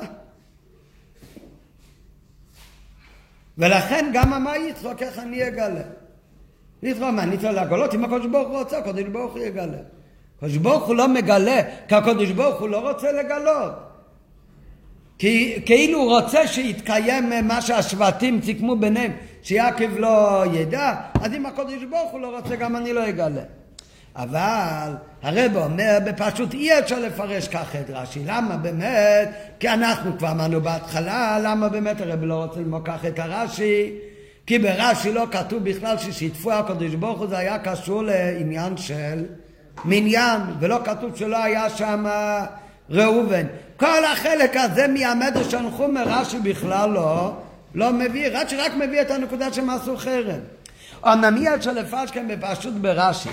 ולכן גם אמר יצחוק איך אני אגלה. יצחוק מה אני צריך לגלות אם הקדוש ברוך הוא רוצה, הקדוש ברוך הוא יגלה. הקדוש ברוך הוא לא מגלה כי הקדוש ברוך הוא לא רוצה לגלות. כי כאילו הוא רוצה שיתקיים מה שהשבטים סיכמו ביניהם שיעקב לא ידע אז אם הקדוש ברוך הוא לא רוצה גם אני לא אגלה. אבל הרב אומר בפשוט אי אפשר לפרש ככה את רש"י. למה באמת? כי אנחנו כבר אמרנו בהתחלה למה באמת הרב לא רוצה ללמוד ככה את הרש"י? כי ברש"י לא כתוב בכלל ששיתפו הקדוש ברוך הוא זה היה קשור לעניין של מניין ולא כתוב שלא היה שם ראובן. כל החלק הזה מהמדרש הנחומר רש"י בכלל לא, לא מביא, רש"י רק מביא את הנקודה שהם עשו חרם. אמנם אי אפשר לפשכם בפשוט ברש"י.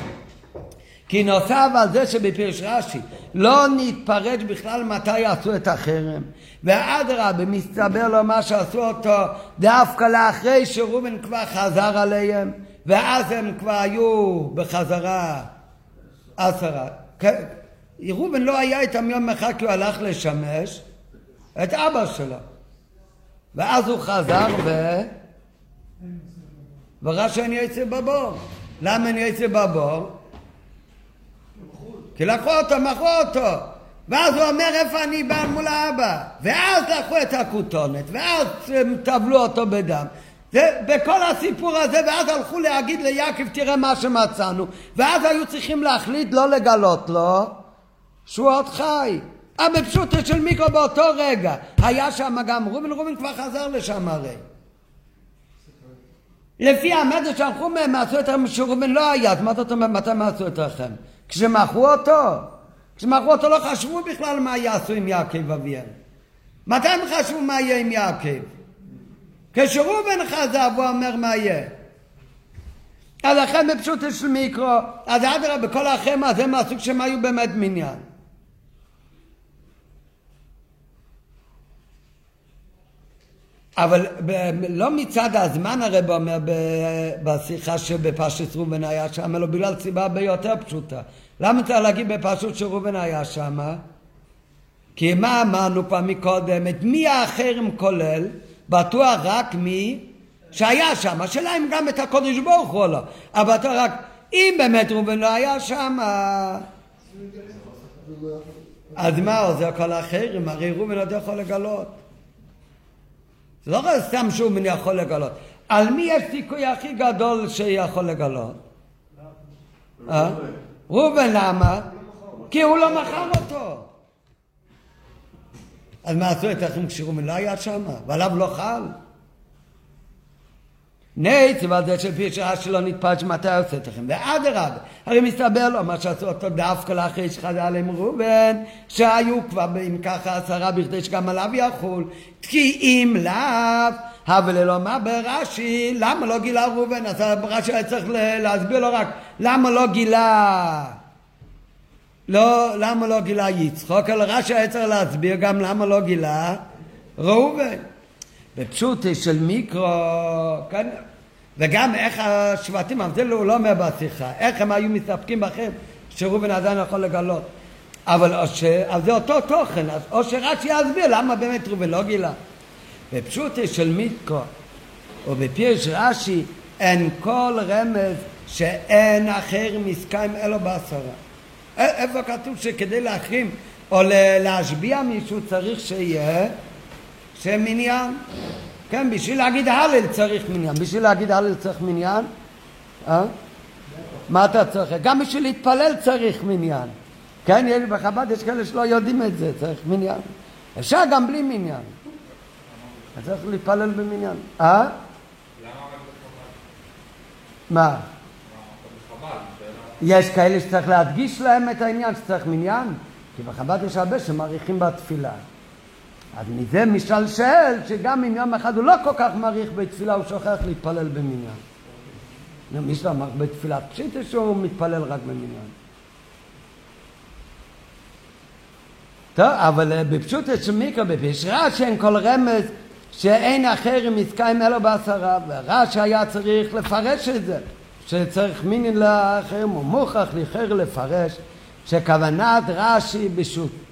כי נוסף על זה שבפירש רש"י לא נתפרש בכלל מתי עשו את החרם ואדרבה מסתבר לו מה שעשו אותו דווקא לאחרי שראובן כבר חזר עליהם ואז הם כבר היו בחזרה עשרה ראובן לא היה איתם יום אחד כי הוא הלך לשמש את אבא שלו. ואז הוא חזר ו... וראה שאני יוצא בבור. למה אני יוצא בבור? כי לקחו אותו, מכרו אותו. ואז הוא אומר איפה אני בא מול האבא. ואז לקחו את הכותונת, ואז טבלו אותו בדם. זה, בכל הסיפור הזה, ואז הלכו להגיד ליעקב תראה מה שמצאנו. ואז היו צריכים להחליט לא לגלות לו. שהוא עוד חי. בפשוטו של מיקרו באותו רגע. היה שם גם רובן, רובן כבר חזר לשם הרי. לפי המדע שהלכו מהם, עשו את שרובן לא היה, אז מה זאת אומרת, מתי הם עשו את לכם? כשמכרו אותו? כשמכרו אותו לא חשבו בכלל מה יעשו עם יעקב אביהם. מתי הם חשבו מה יהיה עם יעקב? כשרובן חזר והוא אומר מה יהיה. אז לכן בפשוטו של מיקרו, אז אדרבה, בכל החמא הזה מהסוג שהם היו באמת מניין. אבל לא מצד הזמן הרב אומר בשיחה שבפשט ראובן היה שם, אלא בגלל סיבה הרבה יותר פשוטה. למה צריך להגיד בפשוט שראובן היה שם? כי מה אמרנו כבר מקודם? את מי החרם כולל? בטוח רק מי שהיה שם. השאלה אם גם את הקודש ברוך הוא לא. אבל בטוח רק אם באמת ראובן לא היה שם אז מה עוזר כל החרם? הרי ראובן עוד יכול לגלות. זה לא סתם שהוא יכול לגלות. על מי יש סיכוי הכי גדול שיכול לגלות? אה? ראובן, למה? כי הוא לא מכר אותו. אז מה עשו את האחים כשראובן לא היה שם? ועליו לא חל? נייץ, ועל זה שלפי שעה שלא נתפרש מתי עושה לכם. ואדרבה, הרי מסתבר לו מה שעשו אותו דווקא לאחרי שחזר עליהם ראובן, שהיו כבר אם ככה עשרה בכדי שגם עליו יחול. כי אם לאו, אבל ללא מה ברש"י, למה לא גילה ראובן? אז רש"י היה צריך להסביר לו רק למה לא גילה לא, למה לא גילה יצחוק, אלא רש"י היה צריך להסביר גם למה לא גילה ראובן. בפשוטי של מיקרו, כן, וגם איך השבטים, אבל הוא לא אומר בשיחה, איך הם היו מסתפקים בכם שראובן עדיין יכול לגלות. אבל או ש... אז זה אותו תוכן, אז או שרש"י יסביר למה באמת ראובן לא גילה. בפשוטי של מיקרו, או בפירש רש"י, אין כל רמז שאין אחר מסכם אלו בעשרה. איפה כתוב שכדי להחרים או להשביע מישהו צריך שיהיה שמניין. כן, בשביל להגיד הלל צריך מניין. בשביל להגיד הלל צריך מניין? אה? מה אתה צריך? גם בשביל להתפלל צריך מניין. כן, יש- בחב"ד יש כאלה שלא יודעים את זה, צריך מניין. אפשר גם בלי מניין. אז צריך להתפלל במניין. אה? למה רק בחב"ד? מה? למה רק בחב"ד? שאלה. יש כאלה שצריך להדגיש להם את העניין שצריך מניין, כי בחב"ד יש הרבה שמעריכים בתפילה. אז מזה משלשל שגם אם יום אחד הוא לא כל כך מעריך בתפילה, הוא שוכח להתפלל במניין. מי שאמר בתפילת פשיטה שהוא מתפלל רק במניין. טוב, אבל אה, בפשוטה של מיקרו, יש רש"י אין כל רמז שאין אחר אם יזכאים אלו בעשרה, ורש"י היה צריך לפרש את זה, שצריך מינין לאחרים, הוא מוכרח לכר לפרש, שכוונת רש"י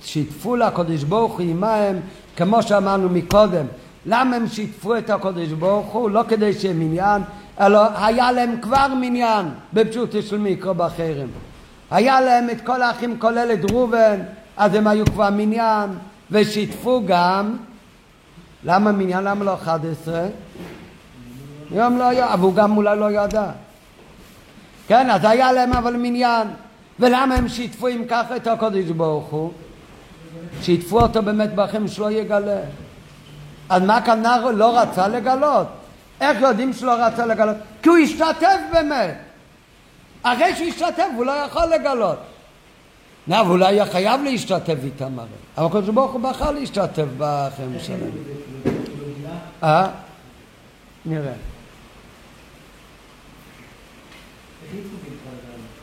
שיתפו לקדוש ברוך הוא עמהם, כמו שאמרנו מקודם, למה הם שיתפו את הקדוש ברוך הוא? לא כדי שיהיה מניין, אלא היה להם כבר מניין בפשוטה של מיקרו באחרים. היה להם את כל האחים כולל את ראובן, אז הם היו כבר מניין, ושיתפו גם, למה מניין? למה לא 11? יום לא היה, אבל הוא גם אולי לא ידע. כן, אז היה להם אבל מניין. ולמה הם שיתפו אם ככה את הקודש ברוך הוא? שיתפו אותו באמת בכם שלא יגלה. אז מה כאן לא רצה לגלות? איך יודעים שלא רצה לגלות? כי הוא השתתף באמת. אחרי שהוא השתתף הוא לא יכול לגלות. לא, אבל אולי היה חייב להשתתף איתם הרי. אבל הקדוש ברוך הוא בחר להשתתף בחיים שלהם. אה? נראה.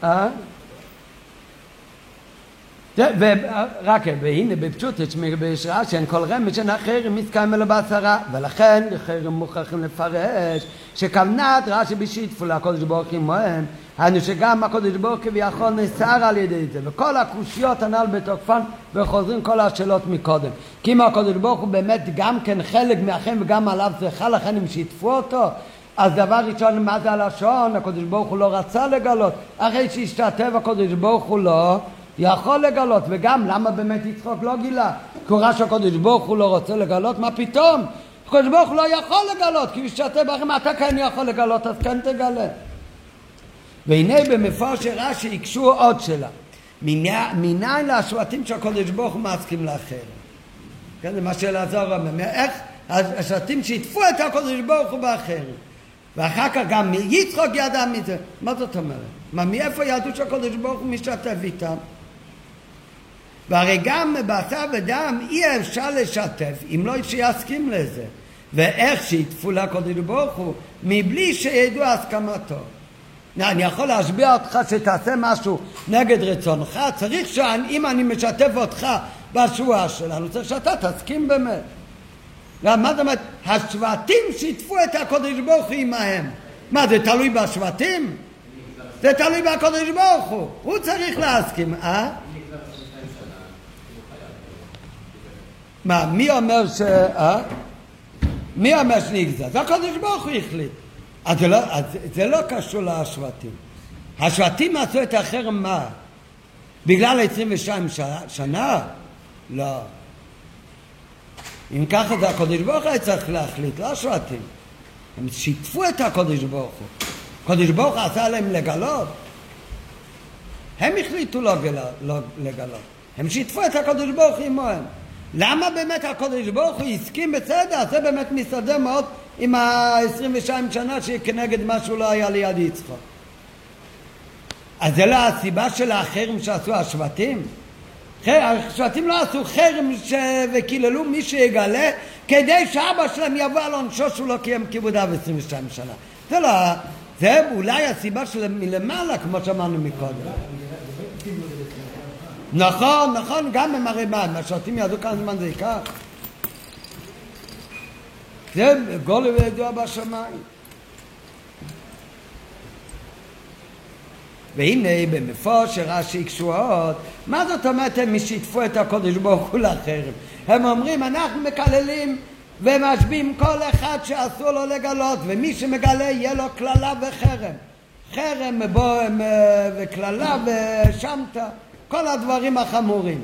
אה? ורק והנה בפשוט בשעה שאין כל רמז שאין אחרים מתקיים אלא בעשרה ולכן אחרים מוכרחים לפרש שכוונת רש"י בשיתפו לקודש ברוך הוא עמהם היינו שגם הקודש ברוך כביכול נאסר על ידי זה וכל הקושיות הנ"ל בתוקפן וחוזרים כל השאלות מקודם. כי אם הקודש ברוך הוא באמת גם כן חלק מהחיים וגם עליו זה חל לכן הם שיתפו אותו. אז דבר ראשון מה זה הלשון? הקודש ברוך הוא לא רצה לגלות. אחרי שהשתתף הקודש ברוך הוא לא יכול לגלות, וגם למה באמת יצחוק לא גילה? כי הוא ראה שהקדוש ברוך הוא לא רוצה לגלות, מה פתאום? הקדוש ברוך הוא לא יכול לגלות, כי השתתף בכם, אתה כן יכול לגלות, אז כן תגלה. והנה במפורש רש"י הקשו עוד שאלה. מניין להשבטים שהקדוש ברוך הוא מסכים לאחר? כן, זה מה שאלעזר אומר. איך השבטים שיתפו את הקדוש ברוך הוא באחר? ואחר כך גם יצחוק ידע מזה. מה זאת אומרת? מה, מאיפה ידעו שהקדוש ברוך הוא משתתף איתם? והרי גם בבשר ודם אי אפשר לשתף אם לא שיסכים לזה. ואיך שיתפו לקדוש ברוך הוא מבלי שידעו הסכמתו. אני יכול להשביע אותך שתעשה משהו נגד רצונך, צריך שאם אני משתף אותך בשבועה שלנו, צריך שאתה תסכים באמת. מה זאת אומרת? השבטים שיתפו את הקדוש ברוך הוא עמהם. מה, זה תלוי בשבטים? זה תלוי בקדוש ברוך הוא. הוא צריך להסכים, אה? מה, מי אומר ש... אה? מי אומר שנגזר? זה הקדוש ברוך הוא החליט. אז זה לא, אז זה לא קשור לשבטים. השבטים עשו את החרם מה? בגלל 22 שנה? שנה? לא. אם ככה זה הקדוש ברוך הוא היה צריך להחליט, לא השבטים. הם שיתפו את הקדוש ברוך הוא. הקדוש ברוך הוא עשה להם לגלות. הם החליטו לא, גלה, לא לגלות. הם שיתפו את הקדוש ברוך הוא עמהם. למה באמת הקדוש ברוך הוא הסכים בסדר? זה באמת מסתדר מאוד עם ה-22 שנה שכנגד מה שהוא לא היה ליד יצחוק. אז זה לא הסיבה של החרם שעשו השבטים? השבטים לא עשו חרם ש... וקיללו מי שיגלה כדי שאבא שלהם יבוא על עונשו שהוא לא קיים כיבודיו 22 שנה. זה לא... זה אולי הסיבה של מלמעלה כמו שאמרנו מקודם. נכון, נכון, גם הרי מה, השבטים ידעו כמה זמן זה ייקח? זה גולם וידוע בשמיים. והנה במפורש רש"י קשורות, מה זאת אומרת הם שיתפו את הקודש ברוך הוא לחרם? הם אומרים אנחנו מקללים ומשביעים כל אחד שאסור לו לגלות ומי שמגלה יהיה לו קללה וחרם. חרם וקללה ושמטה, כל הדברים החמורים.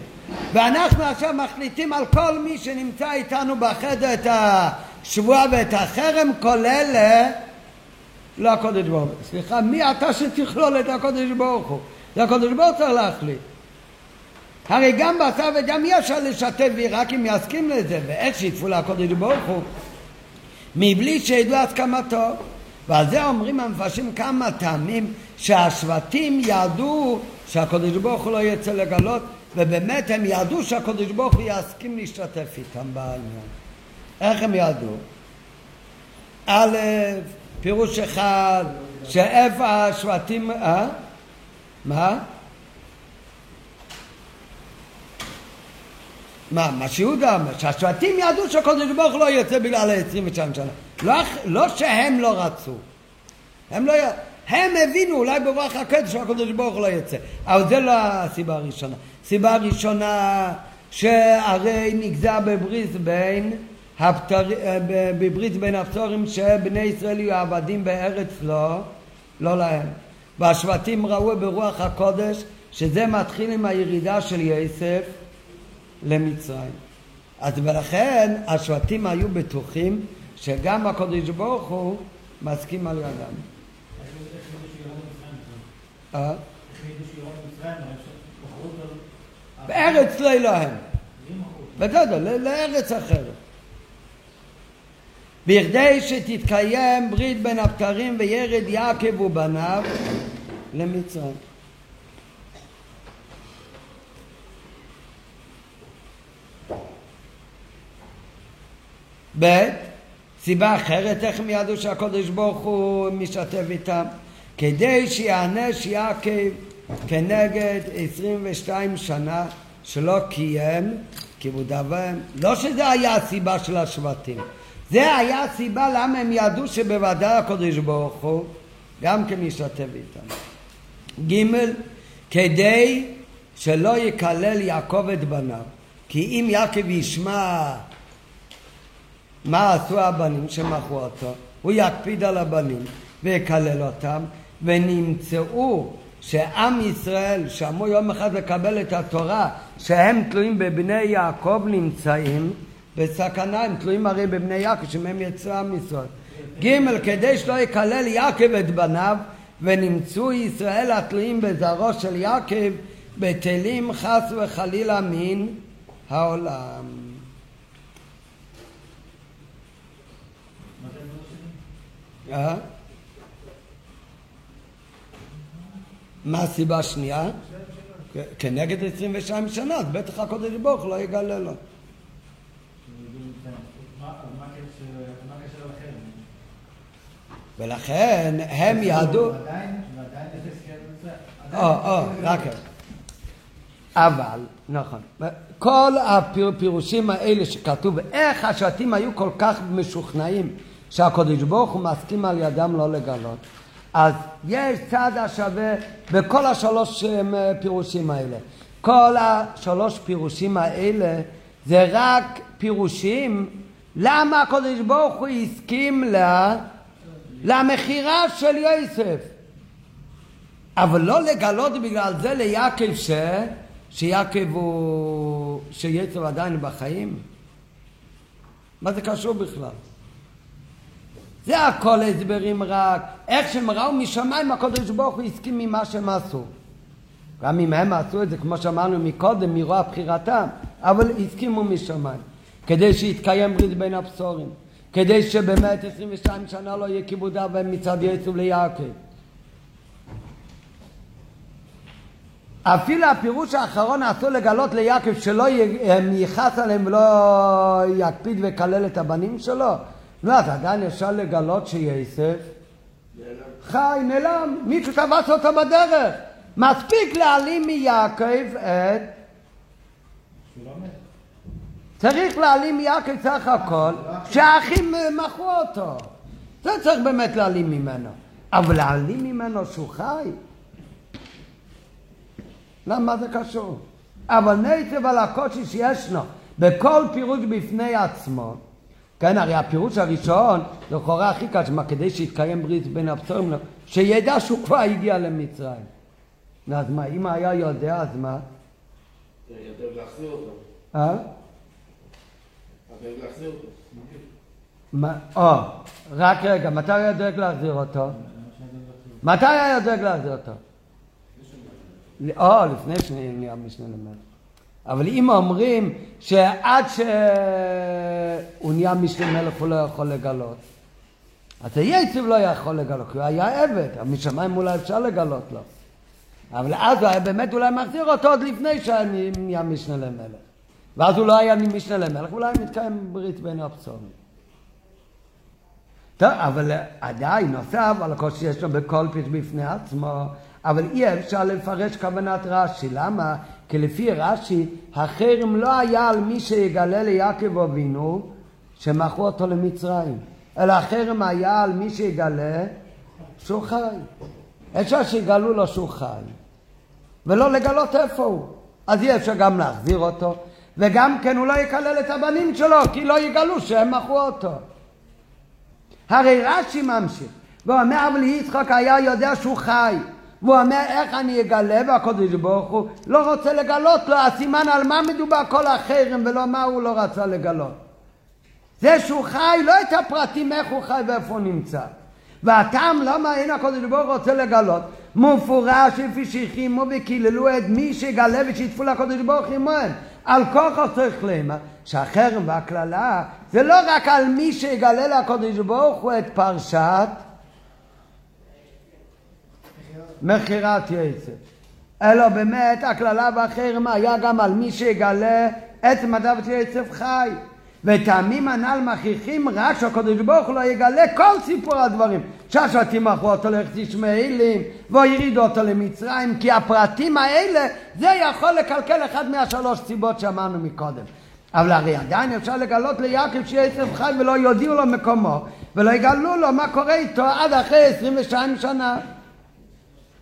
ואנחנו עכשיו מחליטים על כל מי שנמצא איתנו בחדר את השבועה ואת החרם, כולל אה, לא הקודש ברוך הוא. סליחה, מי אתה שתכלול את הקודש ברוך הוא? זה הקודש ברוך הוא צריך להחליט. הרי גם בשר וגם אי אפשר לשתף בי רק אם יסכים לזה, ואיך שיתפו לקודש ברוך הוא? מבלי שידעו הסכמתו. ועל זה אומרים המפרשים כמה טעמים שהשבטים ידעו שהקדוש ברוך הוא לא יצא לגלות ובאמת הם ידעו שהקדוש ברוך הוא יסכים להשתתף איתם בעניין. איך הם ידעו? א', פירוש אחד, שאיפה השבטים... אה? מה? מה, מה שיהודה אומר, שהשבטים ידעו שהקדוש ברוך הוא לא יוצא בגלל ה-22 שנה. לא, לא שהם לא רצו. הם לא... הם הבינו אולי ברוח הקדש שהקדוש ברוך הוא לא יוצא. אבל זה לא הסיבה הראשונה. סיבה ראשונה שהרי נגזר בברית בין הפטר... בברית בין הפטורים שבני ישראל יהיו עבדים בארץ לא, לא להם. והשבטים ראו ברוח הקודש שזה מתחיל עם הירידה של יוסף למצרים. אז ולכן השבטים היו בטוחים שגם הקדוש ברוך הוא מסכים על ידם. אה? בארץ לא להם. בסדר, לארץ אחרת. בכדי שתתקיים ברית בין הבקרים וירד יעקב ובניו למצרים. ב', סיבה אחרת, איך הם ידעו שהקדוש ברוך הוא משתף איתם? כדי שיענש יעקב כנגד 22 שנה שלא קיים כיבוד אביהם. לא שזה היה הסיבה של השבטים. זה היה הסיבה למה הם ידעו שבוודאי הקדוש ברוך הוא גם כן ישתף איתם. ג' כדי שלא יקלל יעקב את בניו. כי אם יעקב ישמע מה עשו הבנים שמכרו אותו, הוא יקפיד על הבנים ויקלל אותם, ונמצאו שעם ישראל שאמור יום אחד לקבל את התורה שהם תלויים בבני יעקב נמצאים בסכנה, הם תלויים הרי בבני יעקב שמהם יצא עם ישראל. ג' כדי שלא יקלל יעקב את בניו ונמצאו ישראל התלויים בזרעו של יעקב בטלים חס וחלילה מן העולם. אה? מה הסיבה השנייה? כנגד 22 שנה, אז בטח הקודש ברוך לא יגלה לו. ולכן הם ידעו... או, או, רק... אבל, נכון. כל הפירושים האלה שכתוב, איך השבטים היו כל כך משוכנעים שהקדוש ברוך הוא מסכים על ידם לא לגלות. אז יש צד השווה בכל השלוש אה, פירושים האלה. כל השלוש פירושים האלה זה רק פירושים למה הקדוש ברוך הוא הסכים לה, למכירה של יוסף. אבל לא לגלות בגלל זה ליעקב ש... שיעקב הוא... שיצב עדיין בחיים? מה זה קשור בכלל? זה הכל הסברים רק. איך שהם ראו משמיים, הקדוש ברוך הוא הסכים ממה שהם עשו. גם אם הם עשו את זה, כמו שאמרנו מקודם, מרוע בחירתם, אבל הסכימו משמיים. כדי שיתקיים ברית בין הבשורים. כדי שבאמת 22 שנה לא יהיה כיבוד אב מצד יצוב ליעקב. אפילו הפירוש האחרון עשו לגלות ליעקב שלא ייחס עליהם ולא יקפיד ויקלל את הבנים שלו. לא, אז עדיין אפשר לגלות שיוסף חי, נעלם, מישהו תפס אותו בדרך. מספיק להעלים מיעקב את... צריך להעלים מיעקב סך הכל שהאחים מכרו אותו. זה צריך באמת להעלים ממנו. אבל להעלים ממנו שהוא חי? למה זה קשור? אבל ניצב על הקושי שישנו בכל פירוש בפני עצמו כן, הרי הפירוש הראשון, לכאורה הכי קל, שמה כדי שיתקיים ברית בין הבשורים, שידע שהוא כבר הגיע למצרים. אז מה, אם היה יודע, אז מה? אתה אוהב להחזיר אותו. אה? מה- או, רק רגע, מתי היה דואג להחזיר אותו? מתי היה דואג להחזיר אותו? או, לפני שנהיה משנה למלך. אבל אם אומרים שעד שהוא נהיה משנה מלך הוא לא יכול לגלות, אז היציב לא יכול לגלות, כי הוא היה עבד, משמיים אולי אפשר לגלות לו. אבל אז הוא היה באמת אולי מחזיר אותו עוד לפני שנהיה משנה למלך. ואז הוא לא היה משנה למלך, אולי מתקיים ברית בין הבשרים. טוב, אבל עדיין נוסף על הכל שיש לו בכל פרש בפני עצמו, אבל אי אפשר לפרש כוונת רש"י. למה? כי לפי רש"י, החרם לא היה על מי שיגלה ליעקב אבינו שמכרו אותו למצרים, אלא החרם היה על מי שיגלה שהוא חי. אפשר שיגלו לו שהוא חי, ולא לגלות איפה הוא. אז אי אפשר גם להחזיר אותו, וגם כן הוא לא יקלל את הבנים שלו, כי לא יגלו שהם מכרו אותו. הרי רש"י ממשיך, והוא אומר, אבל יצחק היה יודע שהוא חי. והוא אומר, איך אני אגלה? והקדוש ברוך הוא לא רוצה לגלות לו, הסימן על מה מדובר כל החרם ולא מה הוא לא רצה לגלות. זה שהוא חי, לא את הפרטים איך הוא חי ואיפה הוא נמצא. והטעם למה אין הקדוש ברוך הוא רוצה לגלות, מפורש לפי שהחרימו וקיללו את מי שיגלה ושיתפו לקדוש ברוך הוא עמהם. על כוחו צריך לומר שהחרם והקללה זה לא רק על מי שיגלה לקדוש ברוך הוא את פרשת מכירת יצר. אלא באמת הקללה והחרם היה גם על מי שיגלה את מדע יצר חי. וטעמים הנ"ל מכריחים רק שהקדוש ברוך הוא לא יגלה כל סיפור הדברים. שהשבטים מכרו אותו לארץ ישמעאלים והורידו אותו למצרים כי הפרטים האלה זה יכול לקלקל אחד מהשלוש סיבות שאמרנו מקודם. אבל הרי עדיין אפשר לגלות ליעקב שיהיה עשב חי ולא יודיעו לו מקומו ולא יגלו לו מה קורה איתו עד אחרי 22 שנה.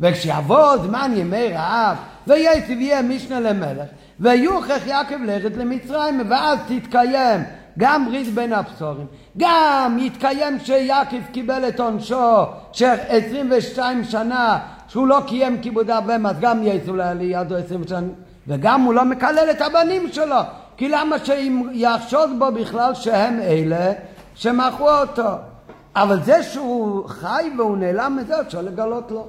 וכשיבוא זמן ימי רעב? ויצב יהיה משנה למלך ויוכח יעקב ללכת למצרים ואז תתקיים גם ברית בין הבשורים. גם יתקיים שיעקב קיבל את עונשו של 22 שנה שהוא לא קיים כיבוד אביהם אז גם יצאו לידו 20 שנה וגם הוא לא מקלל את הבנים שלו. כי למה שיחשוד בו בכלל שהם אלה שמכרו אותו? אבל זה שהוא חי והוא נעלם מזה אפשר לגלות לו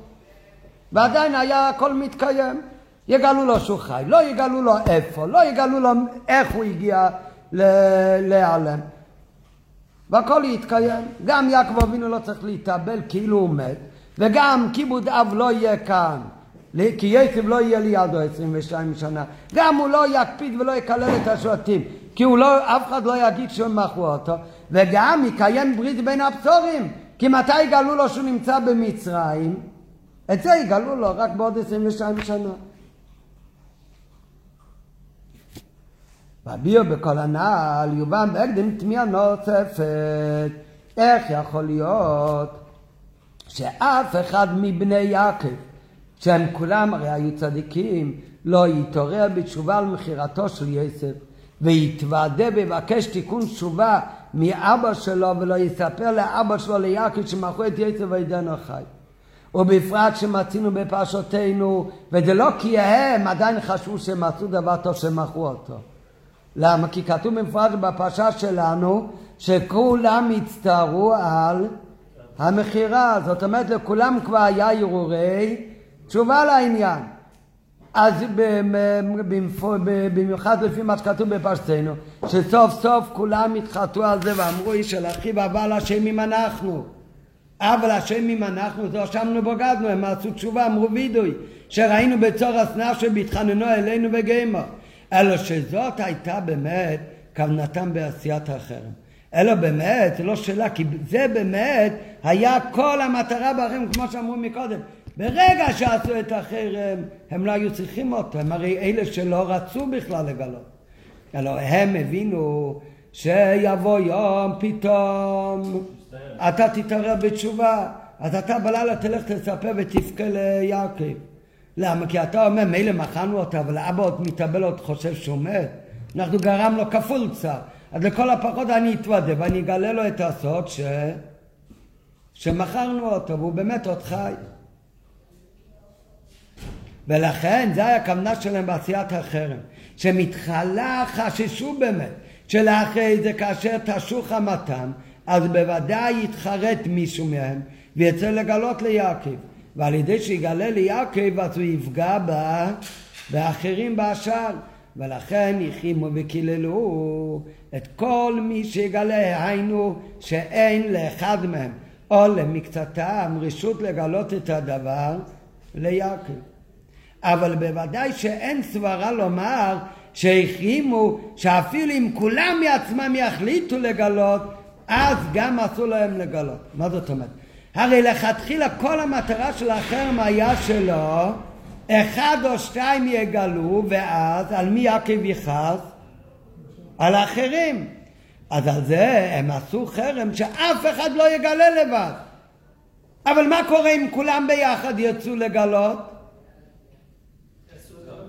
ועדיין היה הכל מתקיים. יגלו לו שהוא חי, לא יגלו לו איפה, לא יגלו לו איך הוא הגיע להיעלם. והכל יתקיים. גם יעקב אבינו לא צריך להתאבל כאילו הוא מת, וגם כיבוד אב לא יהיה כאן. כי יצב לא יהיה לידו 22 שנה. גם הוא לא יקפיד ולא יקלל את השבטים, כי הוא לא, אף אחד לא יגיד שהם מכרו אותו, וגם יקיים ברית בין הבשורים, כי מתי יגלו לו שהוא נמצא במצרים? את זה יגלו לו רק בעוד 22 שנה. והביאו בכל הנעל יובן בהקדם תמיהה נוספת. איך יכול להיות שאף אחד מבני יעקב, שהם כולם הרי היו צדיקים, לא יתעורר בתשובה על מכירתו של יוסף, ויתוודה ויבקש תיקון תשובה מאבא שלו, ולא יספר לאבא שלו ליעקב שמכרו את יוסף וידנו חי. ובפרט שמצינו בפרשותינו, וזה לא כי הם עדיין חשבו שהם עשו דבר טוב שמכרו אותו. למה? כי כתוב במפורש בפרשה שלנו שכולם הצטערו על המכירה, זאת אומרת לכולם כבר היה הרהורי תשובה לעניין. אז במיוחד לפי מה שכתוב בפרשתנו, שסוף סוף כולם התחרטו על זה ואמרו איש אל אחיו אבל אשמים אנחנו. אבל אשמים אנחנו, לא אשמנו בוגדנו, הם עשו תשובה, אמרו וידוי, שראינו בצור הסנף שבהתחננו אלינו וגיימו. אלא שזאת הייתה באמת כוונתם בעשיית החרם. אלא באמת, זה לא שאלה, כי זה באמת היה כל המטרה בחרם, כמו שאמרו מקודם. ברגע שעשו את החרם, הם לא היו צריכים אותו, הם הרי אלה שלא רצו בכלל לגלות. אלא הם הבינו שיבוא יום פתאום, אתה תתערב בתשובה, אז אתה בלילה תלך תספר ותבכה ליעקב. למה? כי אתה אומר, מילא מכרנו אותו, אבל אבא עוד מתאבל עוד חושב שהוא מת. אנחנו גרם לו כפול צער. אז לכל הפחות אני אתוודה ואני אגלה לו את הסוד ש... שמכרנו אותו, והוא באמת עוד חי. ולכן זה היה הכוונה שלהם בעשיית החרם. שמתחלה חששו באמת, שלאחרי זה כאשר תשוך חמתם, אז בוודאי יתחרט מישהו מהם וירצה לגלות ליעקב. ועל ידי שיגלה ליעקב אז הוא יפגע בה ואחרים בשאר. ולכן החרימו וקיללו את כל מי שיגלה, היינו שאין לאחד מהם או למקצתם רשות לגלות את הדבר ליעקב. אבל בוודאי שאין סברה לומר שהחרימו שאפילו אם כולם מעצמם יחליטו לגלות אז גם אסור להם לגלות. מה זאת אומרת? הרי לכתחילה כל המטרה של החרם היה שלו אחד או שתיים יגלו ואז על מי יעקב יכעס? על האחרים. אז על זה הם עשו חרם שאף אחד לא יגלה לבד. אבל מה קורה אם כולם ביחד ירצו לגלות?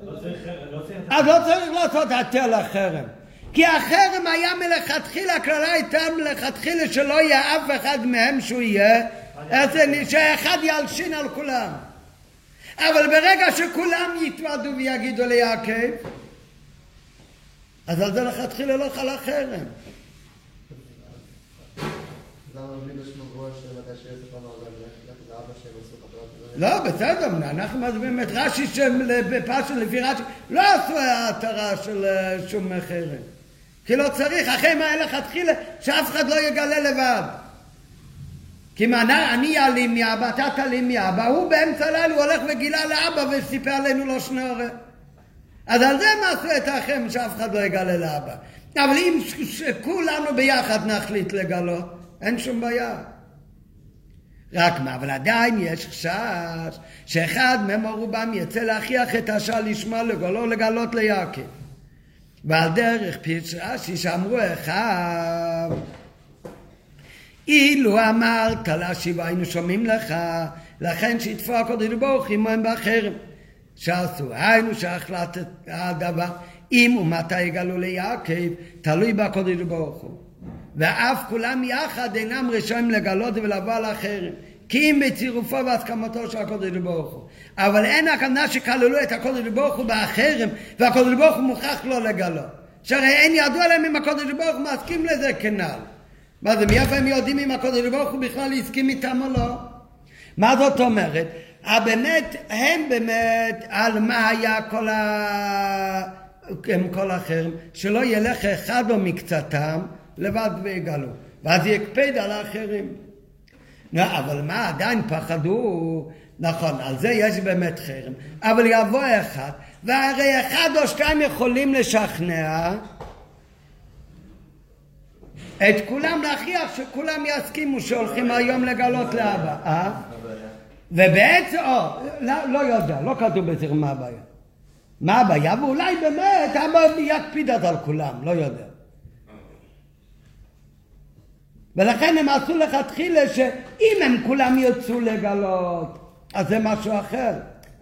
לא לא. אז לא צריך לעשות היתר לחרם. כי החרם היה מלכתחילה, הכללה הייתה מלכתחילה שלא יהיה אף אחד מהם שהוא יהיה, שאחד ילשין על כולם. אבל ברגע שכולם יתוועדו ויגידו ליעקב, אז על זה לכתחילה לא חל החרם. אז למה בלי בשמו גבוה שמתי שיוסף אמר להם, לך לאבא שהם עשו חתונות וזה? לא, בסדר, אנחנו מסבירים את רש"י שבפשט לפי רש"י לא עשו התרה של אה, שום חרם. כי לא צריך, אחרי מה לכתחילה שאף אחד לא יגלה לבד. כי אם אני אלים מאבא, אתה תלים מאבא, הוא באמצע הלילה הוא הולך וגילה לאבא וסיפר עלינו לא שנורא. אז על זה הם עשו את החרם שאף אחד לא יגלה לאבא. אבל אם שכולנו ביחד נחליט לגלות, אין שום בעיה. רק מה, אבל עדיין יש חשש שאחד מהם או רובם יצא להכריח את השעה לשמוע לגולו לגלות ליעקב. ועל דרך פירש רש"י שאמרו אחד אילו אמרת להשיב היינו שומעים לך לכן שיתפו הקודש ברוך עמהם בחרם שעשו היינו שהחלטת הדבר אם ומתי יגלו ליעקב תלוי בקודש ברוך הוא ואף כולם יחד אינם רשאים לגלות ולבוא על החרם כי אם בצירופו והסכמתו של הקודש ברוך הוא אבל אין הכוונה שכללו את הקודש ברוך הוא בחרם והקודש ברוך הוא מוכרח לא לגלות שהרי אין ידוע להם אם הקודש ברוך הוא מסכים לזה כנ"ל מה זה, מאיפה הם יודעים אם הקודש ברוך הוא בכלל הסכים איתם או לא? מה זאת אומרת? אה, באמת, הם באמת, על מה היה כל, ה... הם כל החרם? שלא ילך אחד או מקצתם לבד ויגלו, ואז יקפד על האחרים. לא, אבל מה, עדיין פחדו, נכון, על זה יש באמת חרם, אבל יבוא אחד, והרי אחד או שתיים יכולים לשכנע את כולם להכריח שכולם יסכימו שהולכים היום לגלות לאבא, אה? ובעצם, או, לא, לא יודע, לא כתוב בזה מה הבעיה. מה הבעיה? ואולי באמת אבא יקפיד על כולם, לא יודע. ולכן הם עשו לכתחילה שאם הם כולם ירצו לגלות, אז זה משהו אחר.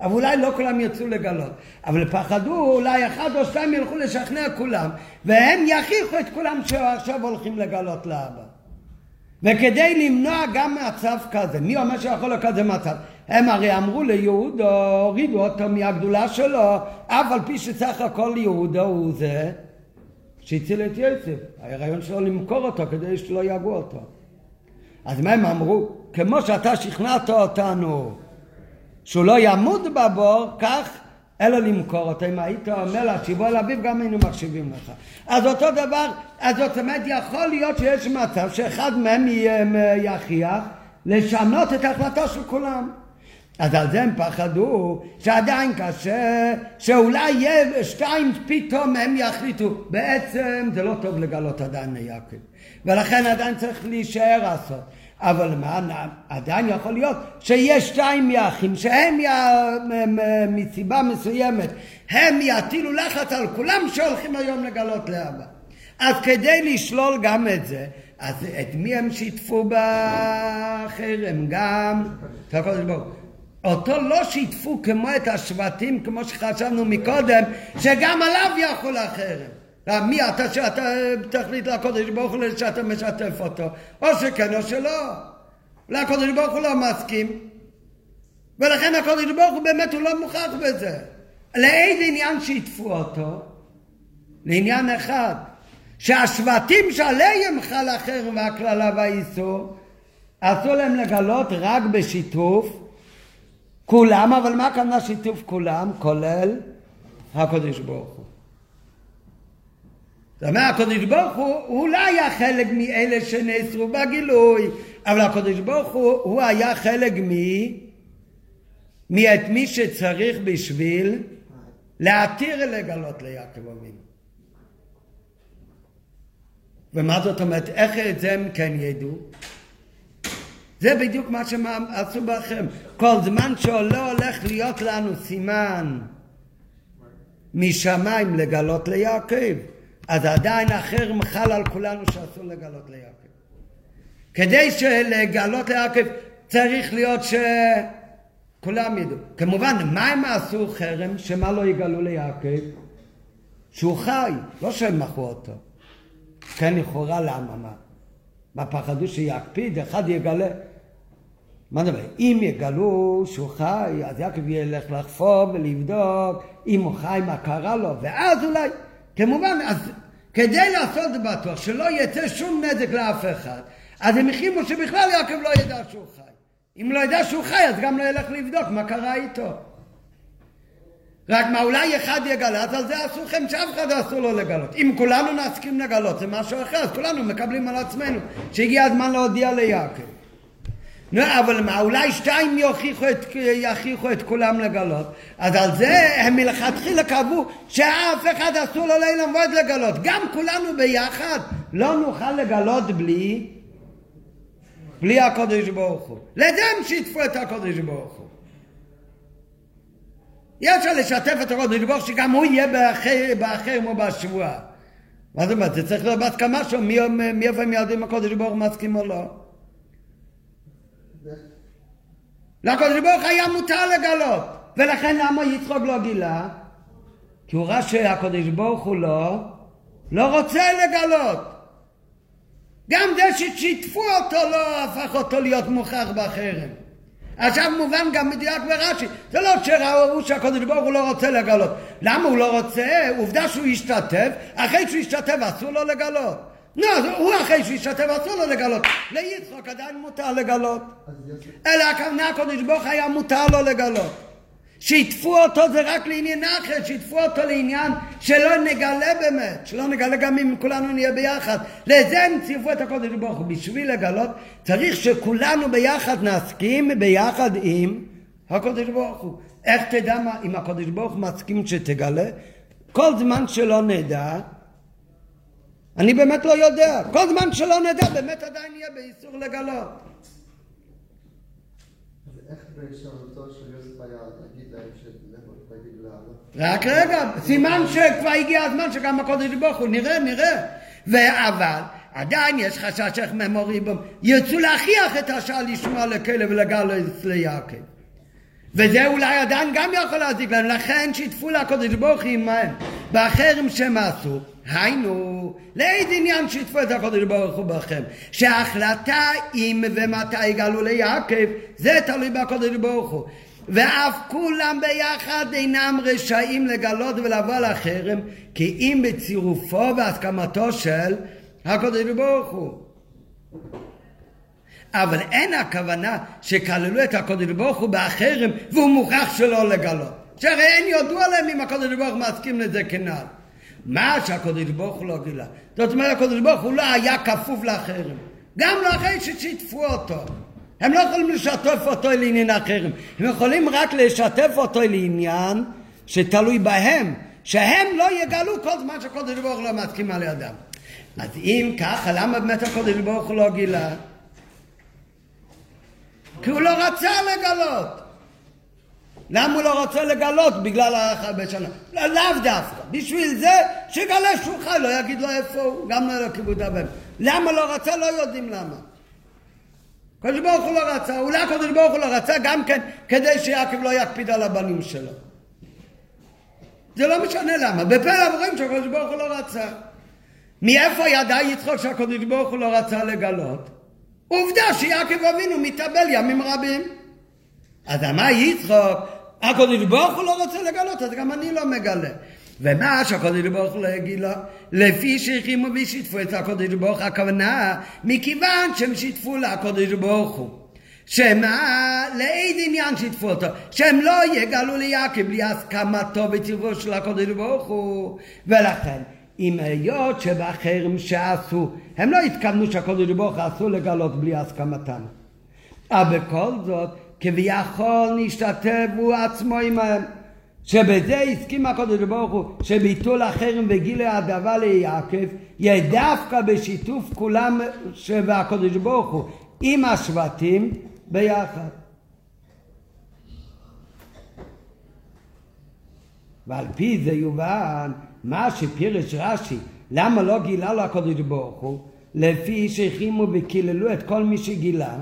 אבל אולי לא כולם ירצו לגלות. אבל פחדו, אולי אחד או שתיים ילכו לשכנע כולם, והם יכריחו את כולם שעכשיו הולכים לגלות לאבא. וכדי למנוע גם מצב כזה, מי אומר שיכול להיות כזה מצב? הם הרי אמרו ליהודו, הורידו אותו מהגדולה שלו, אף על פי שסך הכל יהודו הוא זה שהציל את יוסף. הרעיון שלו למכור אותו כדי שלא יהגו אותו. אז מה הם אמרו? כמו שאתה שכנעת אותנו שהוא לא ימות בבור, כך אלא למכור אותו. אם היית אומר לה, שיבוא אל אביו, גם היינו מקשיבים לך. אז אותו דבר, אז זאת אומרת, יכול להיות שיש מצב שאחד מהם יהיה- יכריח לשנות את ההחלטה של כולם. אז על זה הם פחדו שעדיין קשה, שאולי יהיה שתיים פתאום הם יחליטו. בעצם זה לא טוב לגלות עדיין ליעקב. ולכן עדיין צריך להישאר לעשות. אבל מה, עדיין יכול להיות שיש שתיים יחים שהם י... מסיבה מסוימת הם יטילו לחץ על כולם שהולכים היום לגלות לאבא. אז כדי לשלול גם את זה, אז את מי הם שיתפו בחרם? גם את הקודש ברוך. אותו לא שיתפו כמו את השבטים, כמו שחשבנו מקודם, שגם עליו יכול החרם. אה, מי אתה שאתה תחליט לקודש ברוך הוא שאתה משתף אותו? או שכן או שלא. לקודש ברוך הוא לא מסכים, ולכן הקודש ברוך הוא באמת הוא לא מוכרח בזה. לאיזה עניין שיתפו אותו? לעניין אחד, שהשבטים שעליהם חל החרם והקללה והאיסור, אסור להם לגלות רק בשיתוף כולם, אבל מה הכוונה שיתוף כולם? כולל הקדוש ברוך הוא. זאת אומרת, הקדוש ברוך הוא, הוא לא היה חלק מאלה שנאסרו בגילוי, אבל הקדוש ברוך הוא, הוא היה חלק מ... מאת מי שצריך בשביל להתיר לגלות ליעקב אבינו. ומה זאת אומרת, איך את זה הם כן ידעו? זה בדיוק מה שהם עשו בכם. כל זמן שלא הולך להיות לנו סימן משמיים לגלות ליעקב, אז עדיין החרם חל על כולנו שאסור לגלות ליעקב. כדי לגלות ליעקב צריך להיות שכולם ידעו. כמובן, מה הם עשו חרם? שמה לא יגלו ליעקב? שהוא חי, לא שהם מכרו אותו. כן, לכאורה למה? מה? מה פחדו שיקפיד, אחד יגלה. מה נדבר? אם יגלו שהוא חי, אז יעקב ילך לחפור ולבדוק אם הוא חי, מה קרה לו, ואז אולי, כמובן, אז כדי לעשות בטוח שלא יצא שום נזק לאף אחד, אז הם החרימו שבכלל יעקב לא ידע שהוא חי. אם לא ידע שהוא חי, אז גם לא ילך לבדוק מה קרה איתו. רק מה, אולי אחד יגלה, אז על זה אסור לכם שאף אחד אסור לו לגלות. אם כולנו נסכים לגלות, זה משהו אחר, אז כולנו מקבלים על עצמנו שהגיע הזמן להודיע ליעקב. נו, אבל מה, אולי שתיים יוכיחו את, יכריחו את כולם לגלות. אז על זה הם מלכתחילה קבעו שאף אחד אסור לו לאילם ועוד לגלות. גם כולנו ביחד לא נוכל לגלות בלי, בלי הקודש ברוך הוא. לזה הם שיתפו את הקודש ברוך הוא. אפשר לשתף את הקודש ברוך שגם הוא יהיה באחר, באחר או בשבועה. מה זאת אומרת? זה צריך להיות בהסכמה שלו, מי איפה הם יודעים הקודש ברוך הוא מסכים או לא. לקדוש ברוך היה מותר לגלות. ולכן למה יצחוק לא גילה? כי הוא ראה שהקדוש ברוך הוא לא, לא רוצה לגלות. גם זה ששיתפו אותו לא הפך אותו להיות מוכרח בחרם. עכשיו מובן גם מדויק ברש"י, זה לא שראו שהקדוש ברוך הוא לא רוצה לגלות. למה הוא לא רוצה? עובדה שהוא השתתף, אחרי שהוא השתתף אסור לו לגלות. אז הוא אחרי שהשתתף אסור לו לגלות. ליצחוק עדיין מותר לגלות. אלא הכוונה הקודש ברוך היה מותר לו לגלות. שיתפו אותו זה רק לעניין אחר, שיתפו אותו לעניין שלא נגלה באמת, שלא נגלה גם אם כולנו נהיה ביחד. לזה הם צירפו את הקודש ברוך הוא. בשביל לגלות צריך שכולנו ביחד נסכים ביחד עם הקודש ברוך הוא. איך תדע מה, אם הקודש ברוך הוא מסכים שתגלה? כל זמן שלא נדע, אני באמת לא יודע. כל זמן שלא נדע, באמת עדיין יהיה באיסור לגלות. רק רגע, סימן שכבר הגיע הזמן שגם הקודש ברוך הוא, נראה, נראה. אבל עדיין יש חשש איך ממוריבום ירצו להכריח את השעה לשמוע לכלב ולגלס ליעקב. וזה אולי עדיין גם יכול להזיק להם, לכן שיתפו לקודש ברוך הוא עמהם בחרם שהם עשו. היינו, לאיזה עניין שיתפו את הקודש ברוך הוא בכם? שההחלטה אם ומתי יגלו ליעקב, זה תלוי בקודש ברוך הוא. ואף כולם ביחד אינם רשאים לגלות ולבוא לחרם, כי אם בצירופו והסכמתו של הקודש ברוך הוא. אבל אין הכוונה שכללו את הקודש ברוך הוא בחרם והוא מוכרח שלא לגלות. שהרי אין ידוע להם אם הקודש ברוך הוא מסכים לזה כנ"ל. מה שהקודש ברוך הוא לא גילה. זאת אומרת הקודש ברוך הוא לא היה כפוף לחרם. גם לא אחרי ששיתפו אותו. הם לא יכולים לשתף אותו לעניין החרם. הם יכולים רק לשתף אותו לעניין שתלוי בהם. שהם לא יגלו כל זמן שהקודש ברוך הוא לא מסכים על ידם. אז אם ככה, למה באמת הקודש ברוך הוא לא גילה? כי הוא לא רצה לגלות. למה הוא לא רוצה לגלות? בגלל האחד בשנה. לא, לאו דווקא. בשביל זה, שיגלה שהוא חי, לא יגיד לו איפה הוא, גם לא כיבוד הבן. למה לא רצה? לא יודעים למה. הקדוש ברוך הוא לא רצה, אולי הקדוש ברוך הוא לא רצה גם כן כדי שיעקב לא יקפיד על הבנים שלו. זה לא משנה למה. בפה אומרים שהקדוש ברוך הוא לא רצה. מאיפה ידע יצחוק שהקדוש ברוך הוא לא רצה לגלות? עובדה שיעקב אבינו מתאבל ימים רבים. אז אמר יצחוק, הקדוש ברוך הוא לא רוצה לגלות, אז גם אני לא מגלה. ומה שהקודש ברוך הוא לא יגיד לו, לפי שהחרימו ושיתפו את הקודש ברוך הכוונה, מכיוון שהם שיתפו לקודש ברוך הוא. שמה, לאיזה עניין שיתפו אותו? שהם לא יגלו ליעקב בלי הסכמתו וציוו של הקודש ברוך הוא. ולכן, אם היות שבחרם שעשו, הם לא התכוונו שהקודש ברוך הוא אסור לגלות בלי הסכמתם. אבל בכל זאת, כביכול נשתתף הוא עצמו עמהם. שבזה הסכים הקודש ברוך הוא שביטול החרם וגילוי הדבר ליעקב יהיה דווקא בשיתוף כולם והקודש ברוך הוא עם השבטים ביחד. ועל פי זה יובן מה שפירש רש"י, למה לא גילה לו הקודש ברוך הוא? לפי שהחרימו וקיללו את כל מי שגילה,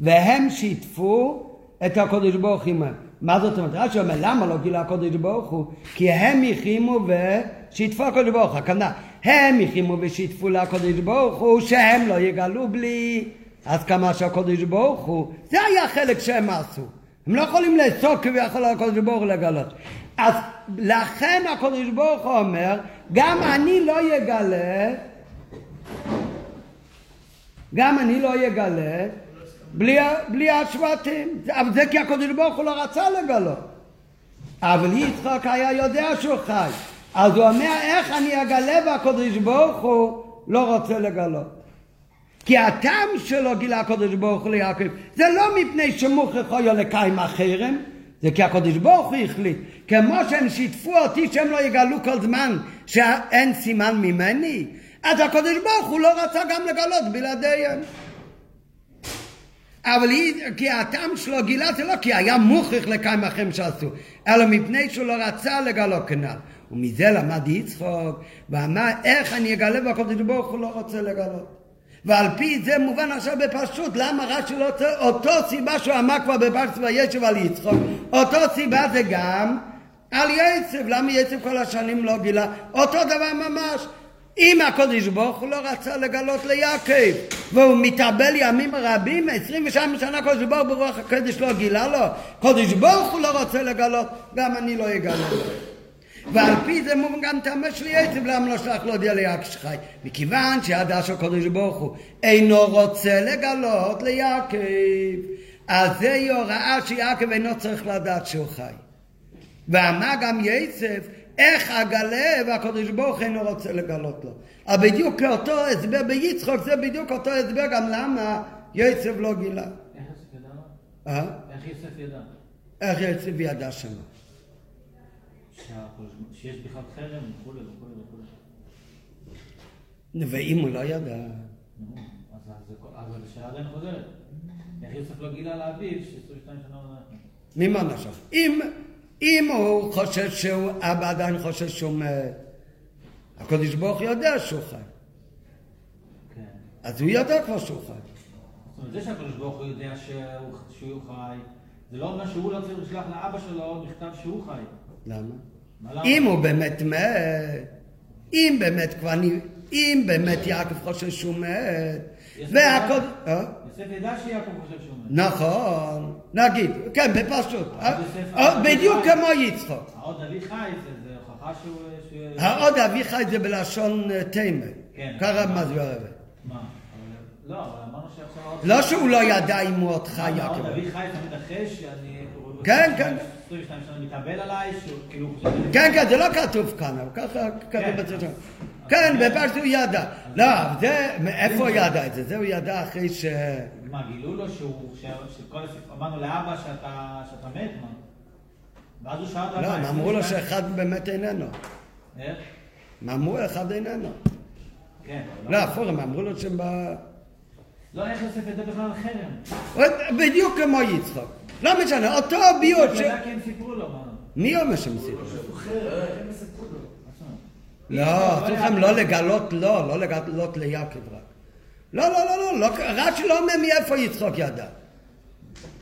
והם שיתפו את הקודש ברוך הוא. מה זאת אומרת? רש"י אומר, למה לא גילה הקודש ברוך הוא? כי הם החרימו ושיתפו הקודש ברוך הוא. הכוונה, הם החרימו ושיתפו לקודש ברוך הוא, שהם לא יגלו בלי הסכמה של הקודש ברוך הוא. זה היה החלק שהם עשו. הם לא יכולים לאסור כביכול על הקודש ברוך הוא לגלות. אז לכן הקודש ברוך הוא אומר, גם אני לא יגלה, גם אני לא יגלה בלי, בלי השבטים. אבל זה כי הקודש ברוך הוא לא רצה לגלות. אבל יצחק היה יודע שהוא חי. אז הוא אומר, איך אני אגלה והקודש ברוך הוא לא רוצה לגלות. כי הטעם שלו גילה הקודש ברוך הוא ליעקב, זה לא מפני שמוכרח היה לקיים החרם, זה כי הקודש ברוך הוא החליט. כמו שהם שיתפו אותי שהם לא יגלו כל זמן שאין סימן ממני, אז הקודש ברוך הוא לא רצה גם לגלות בלעדיהם. אבל היא, כי הטעם שלו גילה זה לא כי היה מוכרח לקיים החרם שעשו, אלא מפני שהוא לא רצה לגלות כנ"ל. ומזה למד יצחוק, ואמר איך אני אגלה והקודש ברוך הוא לא רוצה לגלות. ועל פי זה מובן עכשיו בפשוט למה רש"י לא רוצה? אותו סיבה שהוא אמר כבר בפרשת וישב על יצחוק אותו סיבה זה גם על יצב למה יצב כל השנים לא גילה? אותו דבר ממש אם הקודש ברוך הוא לא רצה לגלות ליעקב והוא מתאבל ימים רבים 22 שנה קודש ברוך ברוח הקודש לא גילה לו קודש ברוך הוא לא רוצה לגלות גם אני לא אגלה לו. ועל פי זה מובן גם טעמה של יצב למה לא שלח להודיע ליעקב שחי? מכיוון שידע שהקודש ברוך הוא אינו רוצה לגלות ליעקב. אז זוהי הוראה שיעקב אינו צריך לדעת שהוא חי. ואמר גם יצב איך אגלה והקודש ברוך אינו רוצה לגלות לו אבל בדיוק כאותו הסבר ביצחוק זה בדיוק אותו הסבר גם למה יצב לא גילה איך יוסף ידע? אה? איך יוסף ידע? איך ידע שהקודש- שיש בכלל חרם וכולי וכולי וכולי. ואם הוא לא ידע אז השאלה עדיין חוזרת. איך יוסף לא גילה לאביו ש-22 שנה? ממה נפשך? אם, אם הוא חושב שהוא, אבא עדיין חושב שהוא מת, הקדוש ברוך יודע שהוא חי. כן. אז הוא יודע כבר שהוא חי. זאת אומרת, זה שהקדוש ברוך הוא יודע שהוא- שהוא חי, זה לא אומר שהוא לא צריך לשלוח לאבא שלו מכתב שהוא חי. למה? מה למה? אם הוא באמת מת, אם באמת כבר, אם באמת יעקב חושב שהוא מת, יוסף אה? שיעקב חושב שהוא מת. נכון, נגיד, כן, בפשוט. אה? אה, בדיוק כמו יצחוק. העוד אבי חי זה- הוכחה שהוא... העוד אביחי זה בלשון אה, תימה. כן. ככה מסביר הרב. מה? לא, אמרנו שעכשיו... העוד- לא שהוא לא ידע אם הוא עוד חי, העוד יעקב. אבי חי תמיד אחרי שאני... כן, כן. 22 שנה מתאבל עליי, שהוא כאילו... כן, כן, זה לא כתוב כאן, אבל ככה כתוב כן. כן, בפרשת הוא ידע. לא, זה, מאיפה הוא ידע את זה? זה הוא ידע אחרי ש... מה, גילו לו שהוא... ש- שכל הסיפור... אמרנו לאבא שאתה מת, מה? ואז הוא שאל אותו... לא, הם "מה, אמרו לו 22?" שאחד באמת איננו. איך? הם אמרו אחד איננו. כן. אבל לא, הפוך, הם אמרו לו שהם ב... לא, איך יוסף ידע בכלל על חרם? בדיוק כמו יצחוק. לא משנה, אותו ביוט ש... ידע כי הם סיפרו לו, מה? מי אומר שהם סיפרו? לא, אסור לכם לא לגלות לו, לא לגלות ליעקב רק. לא, לא, לא, לא, לא, רש"י לא אומר מאיפה יצחוק ידע.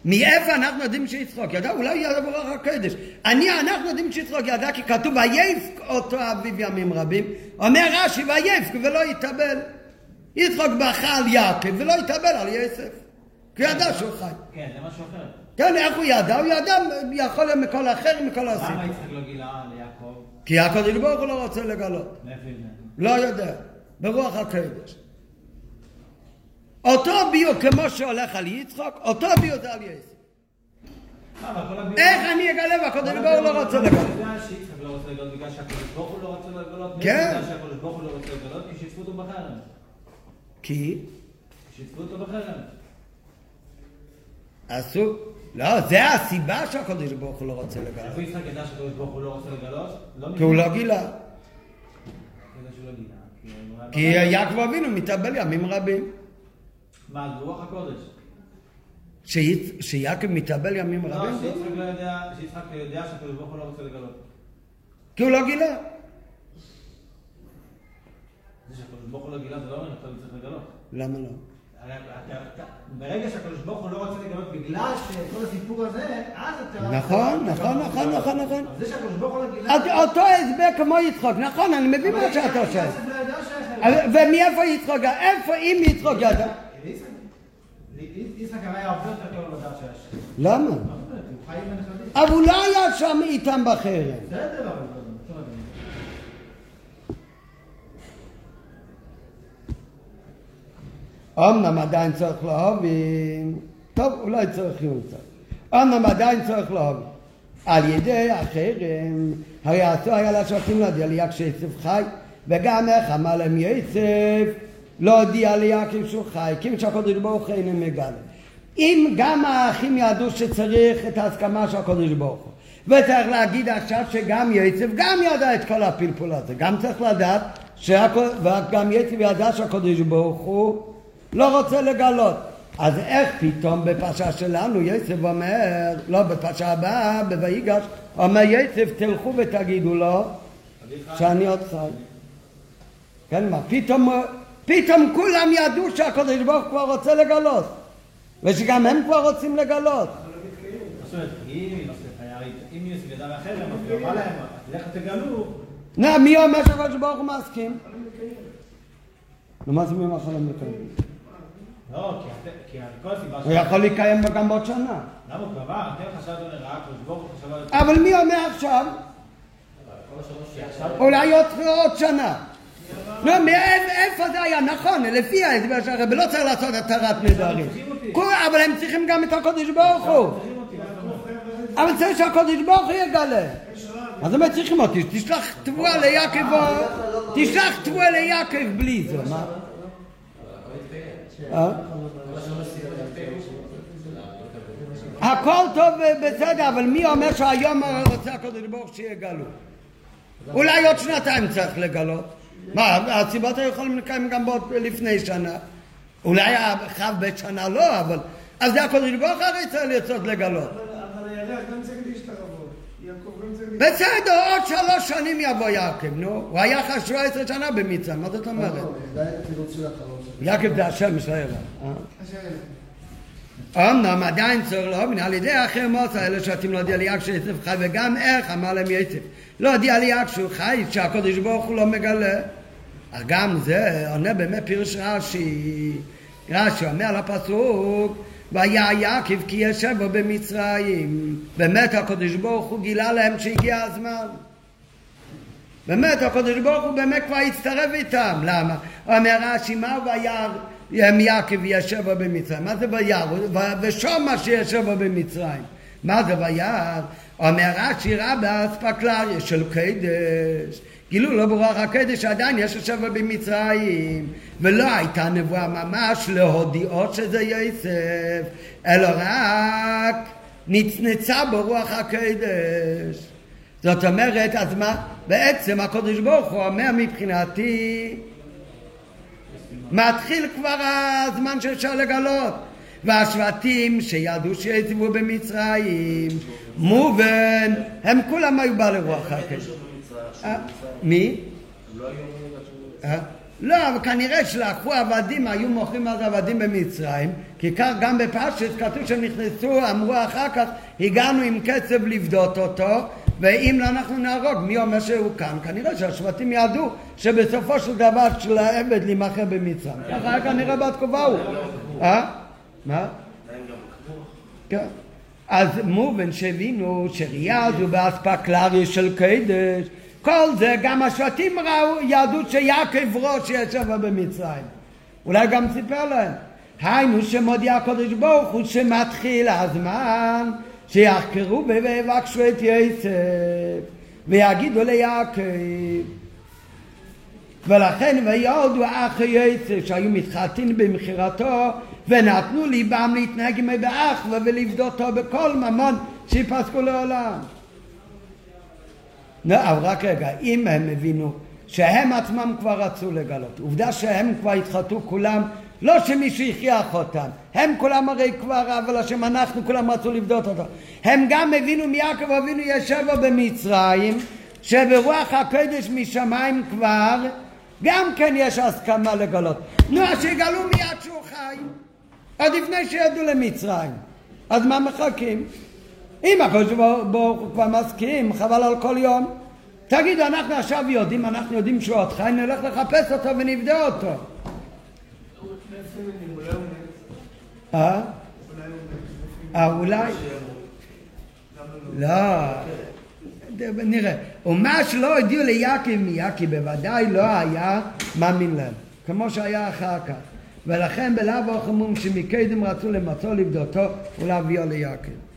מאיפה אנחנו יודעים שיצחוק ידע? אולי ידע ברוח הקודש. אני, אנחנו יודעים שיצחוק ידע כי כתוב ויפק אותו אביו ימים רבים. אומר רש"י ויפק ולא יתאבל. יצחוק בכה על יעקב ולא יתאבל על יוסף. כי ידע שהוא חי. כן, זה משהו אחר. כן, איך הוא ידע? הוא ידע, יכול להיות מכל אחר, מכל למה הסיפור. יצחק לא גילה ליעקב? כי הקדוש ברוך הוא לא רוצה לגלות. לא יודע, ברוח הקודש. אותו ביור כמו שהולך על יצחוק, אותו ביור זה על יצחק. אה, איך אני אגלה והקדוש ברוך הוא לא רוצה אתה לגלות? יודע שיצחק לא רוצה לגלות בגלל שהקדוש ברוך הוא לא רוצה לגלות? כן. שהקדוש ברוך הוא לא רוצה לגלות? כי שיתפו אותו בחרם. כי שיתפו אותו בחרם. אסור, לא, זה הסיבה שהקדוש ברוך הוא לא רוצה לגלות. איפה יצחק ידע שהקדוש ברוך הוא לא רוצה לגלות? לא כי הוא לא גילה. שהוא לא גילה. כי הוא כי יעקב אבינו מתאבל ימים רבים. מה, זה רוח הקודש? שיעקב מתאבל ימים לא, רבים? שיצחק לא יודע, שיצחק יודע שהקדוש ברוך הוא לא רוצה לגלות. כי הוא לא גילה. זה שהקדוש ברוך הוא לא גילה זה לא אומר שאתה לא צריך לגלות. למה לא? ברגע שהקדוש ברוך הוא לא רוצה לגלות בגלל שכל הסיפור הזה, אז אתה... נכון, נכון, נכון, נכון, נכון. זה שהקדוש ברוך הוא לא גילה... אז אותו הסבר כמו יצחוק, נכון, אני מבין מה שאתה. אבל- ומאיפה יצחוק? איפה אם יצחוק ידע? יצחק- היה הרבה יותר טוב לדעת. למה? אבל הוא לא היה שם איתם בחרם. בסדר, אבל... טוב, אמנם עדיין צריך להבין, טוב, אולי צריך יוצא. אמנם עדיין צריך להבין. על ידי החרם, הרי אסור היה לשופטים להודיע ליעקב שיצב חי, וגם איך אמר להם יצב, לא הודיע ליעקב שהוא חי, כי שהקדוש ברוך הוא אינו מגלה. אם גם האחים ידעו שצריך את ההסכמה של הקדוש ברוך הוא, וצריך להגיד עכשיו שגם יצב גם ידע את כל הפלפול הזה, גם צריך לדעת, שהכל, וגם יצב ידע שהקדוש ברוך הוא לא רוצה לגלות. אז איך פתאום בפרשה שלנו יצב אומר, לא בפרשה הבאה, בויגש, אומר יצב תלכו ותגידו לו שאני עוד חי. כן, מה, פתאום, פתאום כולם ידעו שהקדוש ברוך הוא כבר רוצה לגלות. ושגם הם כבר רוצים לגלות. אם יוסף היה... אם יוסף ידע מהחרם, אז הוא אמר להם, לכו תגלו. נה, מי אומר שהקדוש ברוך הוא מסכים? נו, מה זה מי מאכל המקיים? לא, כי אתם- כי כל הסיבה הוא יכול לקיים גם בעוד שנה. למה הוא קבע? אתם חשבתם לרעה, הקדוש ברוך הוא חשב על... אבל מי אומר עכשיו? עכשיו... אולי עוד, עוד שנה. נו, מאיפה איפה זה היה? נכון, לפי ההסבר של הרבי, לא צריך לעשות התרת נדרים. אבל הם צריכים גם את הקדוש ברוך הוא. אבל צריך שהקדוש ברוך הוא יגלה. מה זאת אומרת צריכים אותי? תשלח תבואה ליעקב, או- תשלח תבואה ליעקב בלי זה, מה? אה? הכל טוב ובסדר, אבל מי אומר שהיום רוצה הקדוש ברוך שיגלו? אולי עוד שנתיים צריך לגלות. מה, הסיבות היו יכולים לקיים גם בעוד לפני שנה. אולי החב בית שנה לא, אבל... אז זה הקדוש ברוך הרי צריך לרצות לגלות. אבל הירח גם צריך להשתרבות. בסדר, עוד שלוש שנים יבוא יעקב, נו. הוא היה אחר 17 שנה במצרים, מה זאת אומרת? של החלום שלו. יעקב זה השם של. אה? אמנם עדיין צריך להבין על ידי אחר מוסר אלה שרוצים להודיע ליעקב שיצב חי וגם איך אמר להם יצב לא הודיע ליעקב שהוא חי שהקדוש ברוך הוא לא מגלה גם זה עונה באמת פירוש רש"י רש"י אומר על הפסוק והיה יעקב כי ישב בו במצרים באמת הקדוש ברוך הוא גילה להם שהגיע הזמן באמת, הקדוש ברוך הוא באמת כבר הצטרף איתם. למה? אומר רש"י, מהו וירא הם יעקב ישב בו במצרים? מה זה וירא? ו- ושומע שישב בו במצרים. מה זה וירא? אומר רש"י רבה אספקלריה של קדש. גילו לו ברוח הקדש עדיין יש בו במצרים ולא הייתה נבואה ממש להודיעו שזה יוסף אלא רק נצנצה ברוח הקדש זאת אומרת, אז מה? בעצם הקדוש ברוך הוא אומר מבחינתי, מתחיל כבר הזמן שאפשר לגלות. והשבטים שידעו שיצבו במצרים, מובן, הם כולם היו בעלי רוח הקדש. אה, מי? אה? לא, אבל כנראה שלקחו עבדים, היו מוכרים אז עבדים במצרים, כי כך גם בפרשת כתוב שהם נכנסו, אמרו אחר כך, הגענו עם קצב לבדות אותו, ואם לא אנחנו נהרוג, מי אומר שהוא כאן? כנראה שהשבטים ידעו שבסופו של דבר של העבד להימכר במצרים. ככה היה כנראה בתקופה ההוא. אה? מה? כן. אז מובן שהבינו שראייה זו באספקלריה של קדש, כל זה, גם השבטים ראו, ידעו שיעקב ראש ישב במצרים. אולי גם סיפר להם. היינו שמודיע הקדוש ברוך הוא שמתחיל הזמן שיחקרו ויבקשו את יוסף ויגידו ליעקב ולכן ויולדו אחי יוסף שהיו מתחתנים במכירתו ונתנו ליבם להתנהג עמו באחווה ולפדותו בכל ממון שיפסקו לעולם. לא, אבל רק רגע, אם הם הבינו שהם עצמם כבר רצו לגלות, עובדה שהם כבר התחתו כולם, לא שמישהו הכריח אותם, הם כולם הרי כבר, אבל השם אנחנו כולם רצו לבדות אותו. הם גם הבינו מיעקב אבינו ישבו במצרים, שברוח הקודש משמיים כבר, גם כן יש הסכמה לגלות. נו, אז שיגלו מיד שהוא חי, עוד לפני שירדו למצרים. אז מה מחכים? אם הקדוש ברוך הוא כבר מסכים, חבל על כל יום. תגידו, אנחנו עכשיו יודעים, אנחנו יודעים שהוא עוד חי, נלך לחפש אותו ונבדה אותו. אה? אה, אולי? לא, נראה. ומה שלא הודיעו ליעקב מיעקב בוודאי לא היה מאמין להם, כמו שהיה אחר כך. ולכן בלאו החמום שמקדם רצו למצוא לבדותו ולהביאו ליעקב.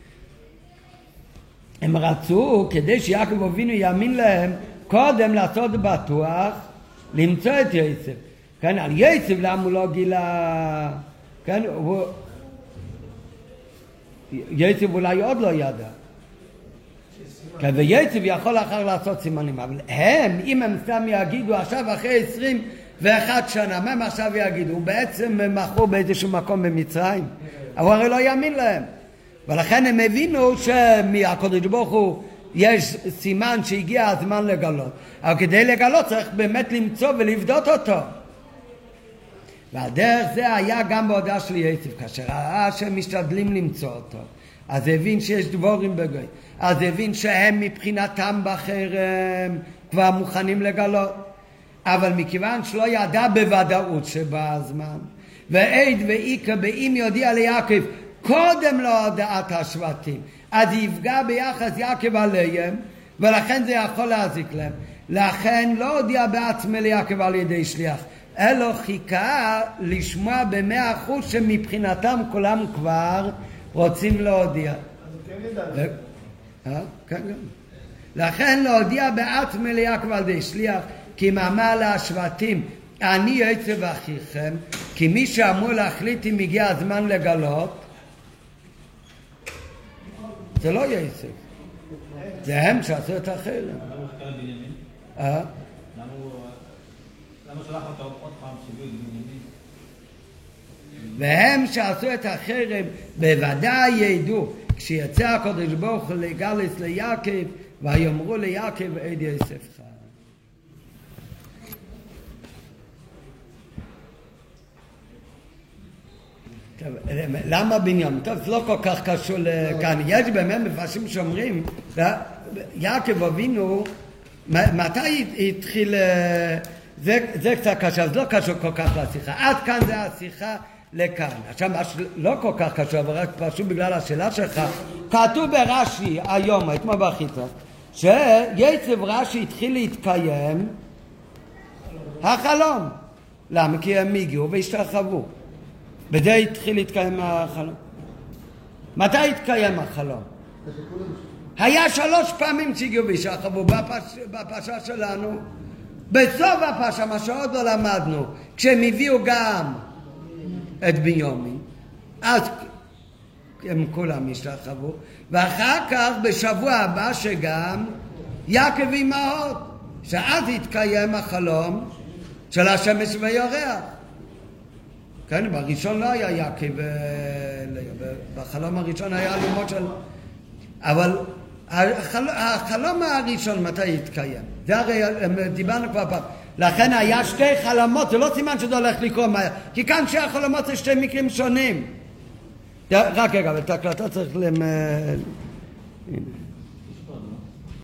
הם רצו, כדי שיעקב אבינו יאמין להם, קודם לעשות בטוח, למצוא את יוסף. כן, על יוסף למה הוא לא גילה, כן, הוא... יוסף אולי עוד לא ידע. כן, ויוסף יכול אחר לעשות סימנים, אבל הם, אם הם סתם יגידו עכשיו אחרי עשרים ואחת שנה, מה הם עכשיו יגידו? בעצם הם מכרו באיזשהו מקום במצרים, הוא הרי לא יאמין להם. ולכן הם הבינו שמהקדוש ברוך הוא יש סימן שהגיע הזמן לגלות. אבל כדי לגלות צריך באמת למצוא ולבדות אותו. והדרך זה היה גם בהודעה של יוסף, כאשר ראה שהם משתדלים למצוא אותו. אז הבין שיש דבורים בגוי. אז הבין שהם מבחינתם בחרם כבר מוכנים לגלות. אבל מכיוון שלא ידע בוודאות שבא הזמן, ועד ואיכא באם יודיע ליעקב קודם להודעת השבטים, אז יפגע ביחס יעקב עליהם, ולכן זה יכול להזיק להם. לכן לא הודיע בעצמו ליעקב על ידי שליח, אלא חיכה לשמוע במאה אחוז שמבחינתם כולם כבר רוצים להודיע. כן ידע. אה? כן. לכן להודיע בעצמו ליעקב על ידי שליח, כי מאמר להשבטים, אני יצב אחיכם, כי מי שאמור להחליט אם הגיע הזמן לגלות, זה לא יוסף, זה הם שעשו את החרם. למה הוא? אה? שלח אותו עוד פעם? והם שעשו את החרם בוודאי ידעו כשיצא הקדוש ברוך הוא לגלס ליעקב ויאמרו ליעקב עד יוסף חי. טוב, למה בנימין? טוב, זה לא כל כך קשור לכאן. יש באמת מפרשים שאומרים, יעקב אבינו, מתי התחיל... אה, זה, זה קצת קשה, אז לא קשור כל כך לשיחה. עד כאן זה השיחה לכאן. עכשיו, מה שלא כל כך קשור, אבל רק פשוט בגלל השאלה שלך, כתוב ברש"י היום, אתמול בחיטה, שיצב רש"י התחיל להתקיים החלום. למה? כי הם הגיעו והשתחוו. בזה התחיל להתקיים החלום. מתי התקיים החלום? היה שלוש פעמים שהגיעו והשתחוו בפש, בפרשה שלנו. בסוף הפרשה, מה שעוד לא למדנו, כשהם הביאו גם את בנימין, אז הם כולם השתחוו, ואחר כך בשבוע הבא שגם יעקב אמהות, שאז התקיים החלום של השמש ויורח. כן, בראשון לא היה יעקב, אה, בחלום הראשון היה אלומות של... אבל החל... החלום הראשון מתי התקיים? זה הרי דיברנו כבר פעם. לכן היה שתי חלומות, זה לא סימן שזה הולך לקרות מהר, כי כאן שתי החלומות זה שתי מקרים שונים. רק רגע, אבל את ההקלטה צריך למ...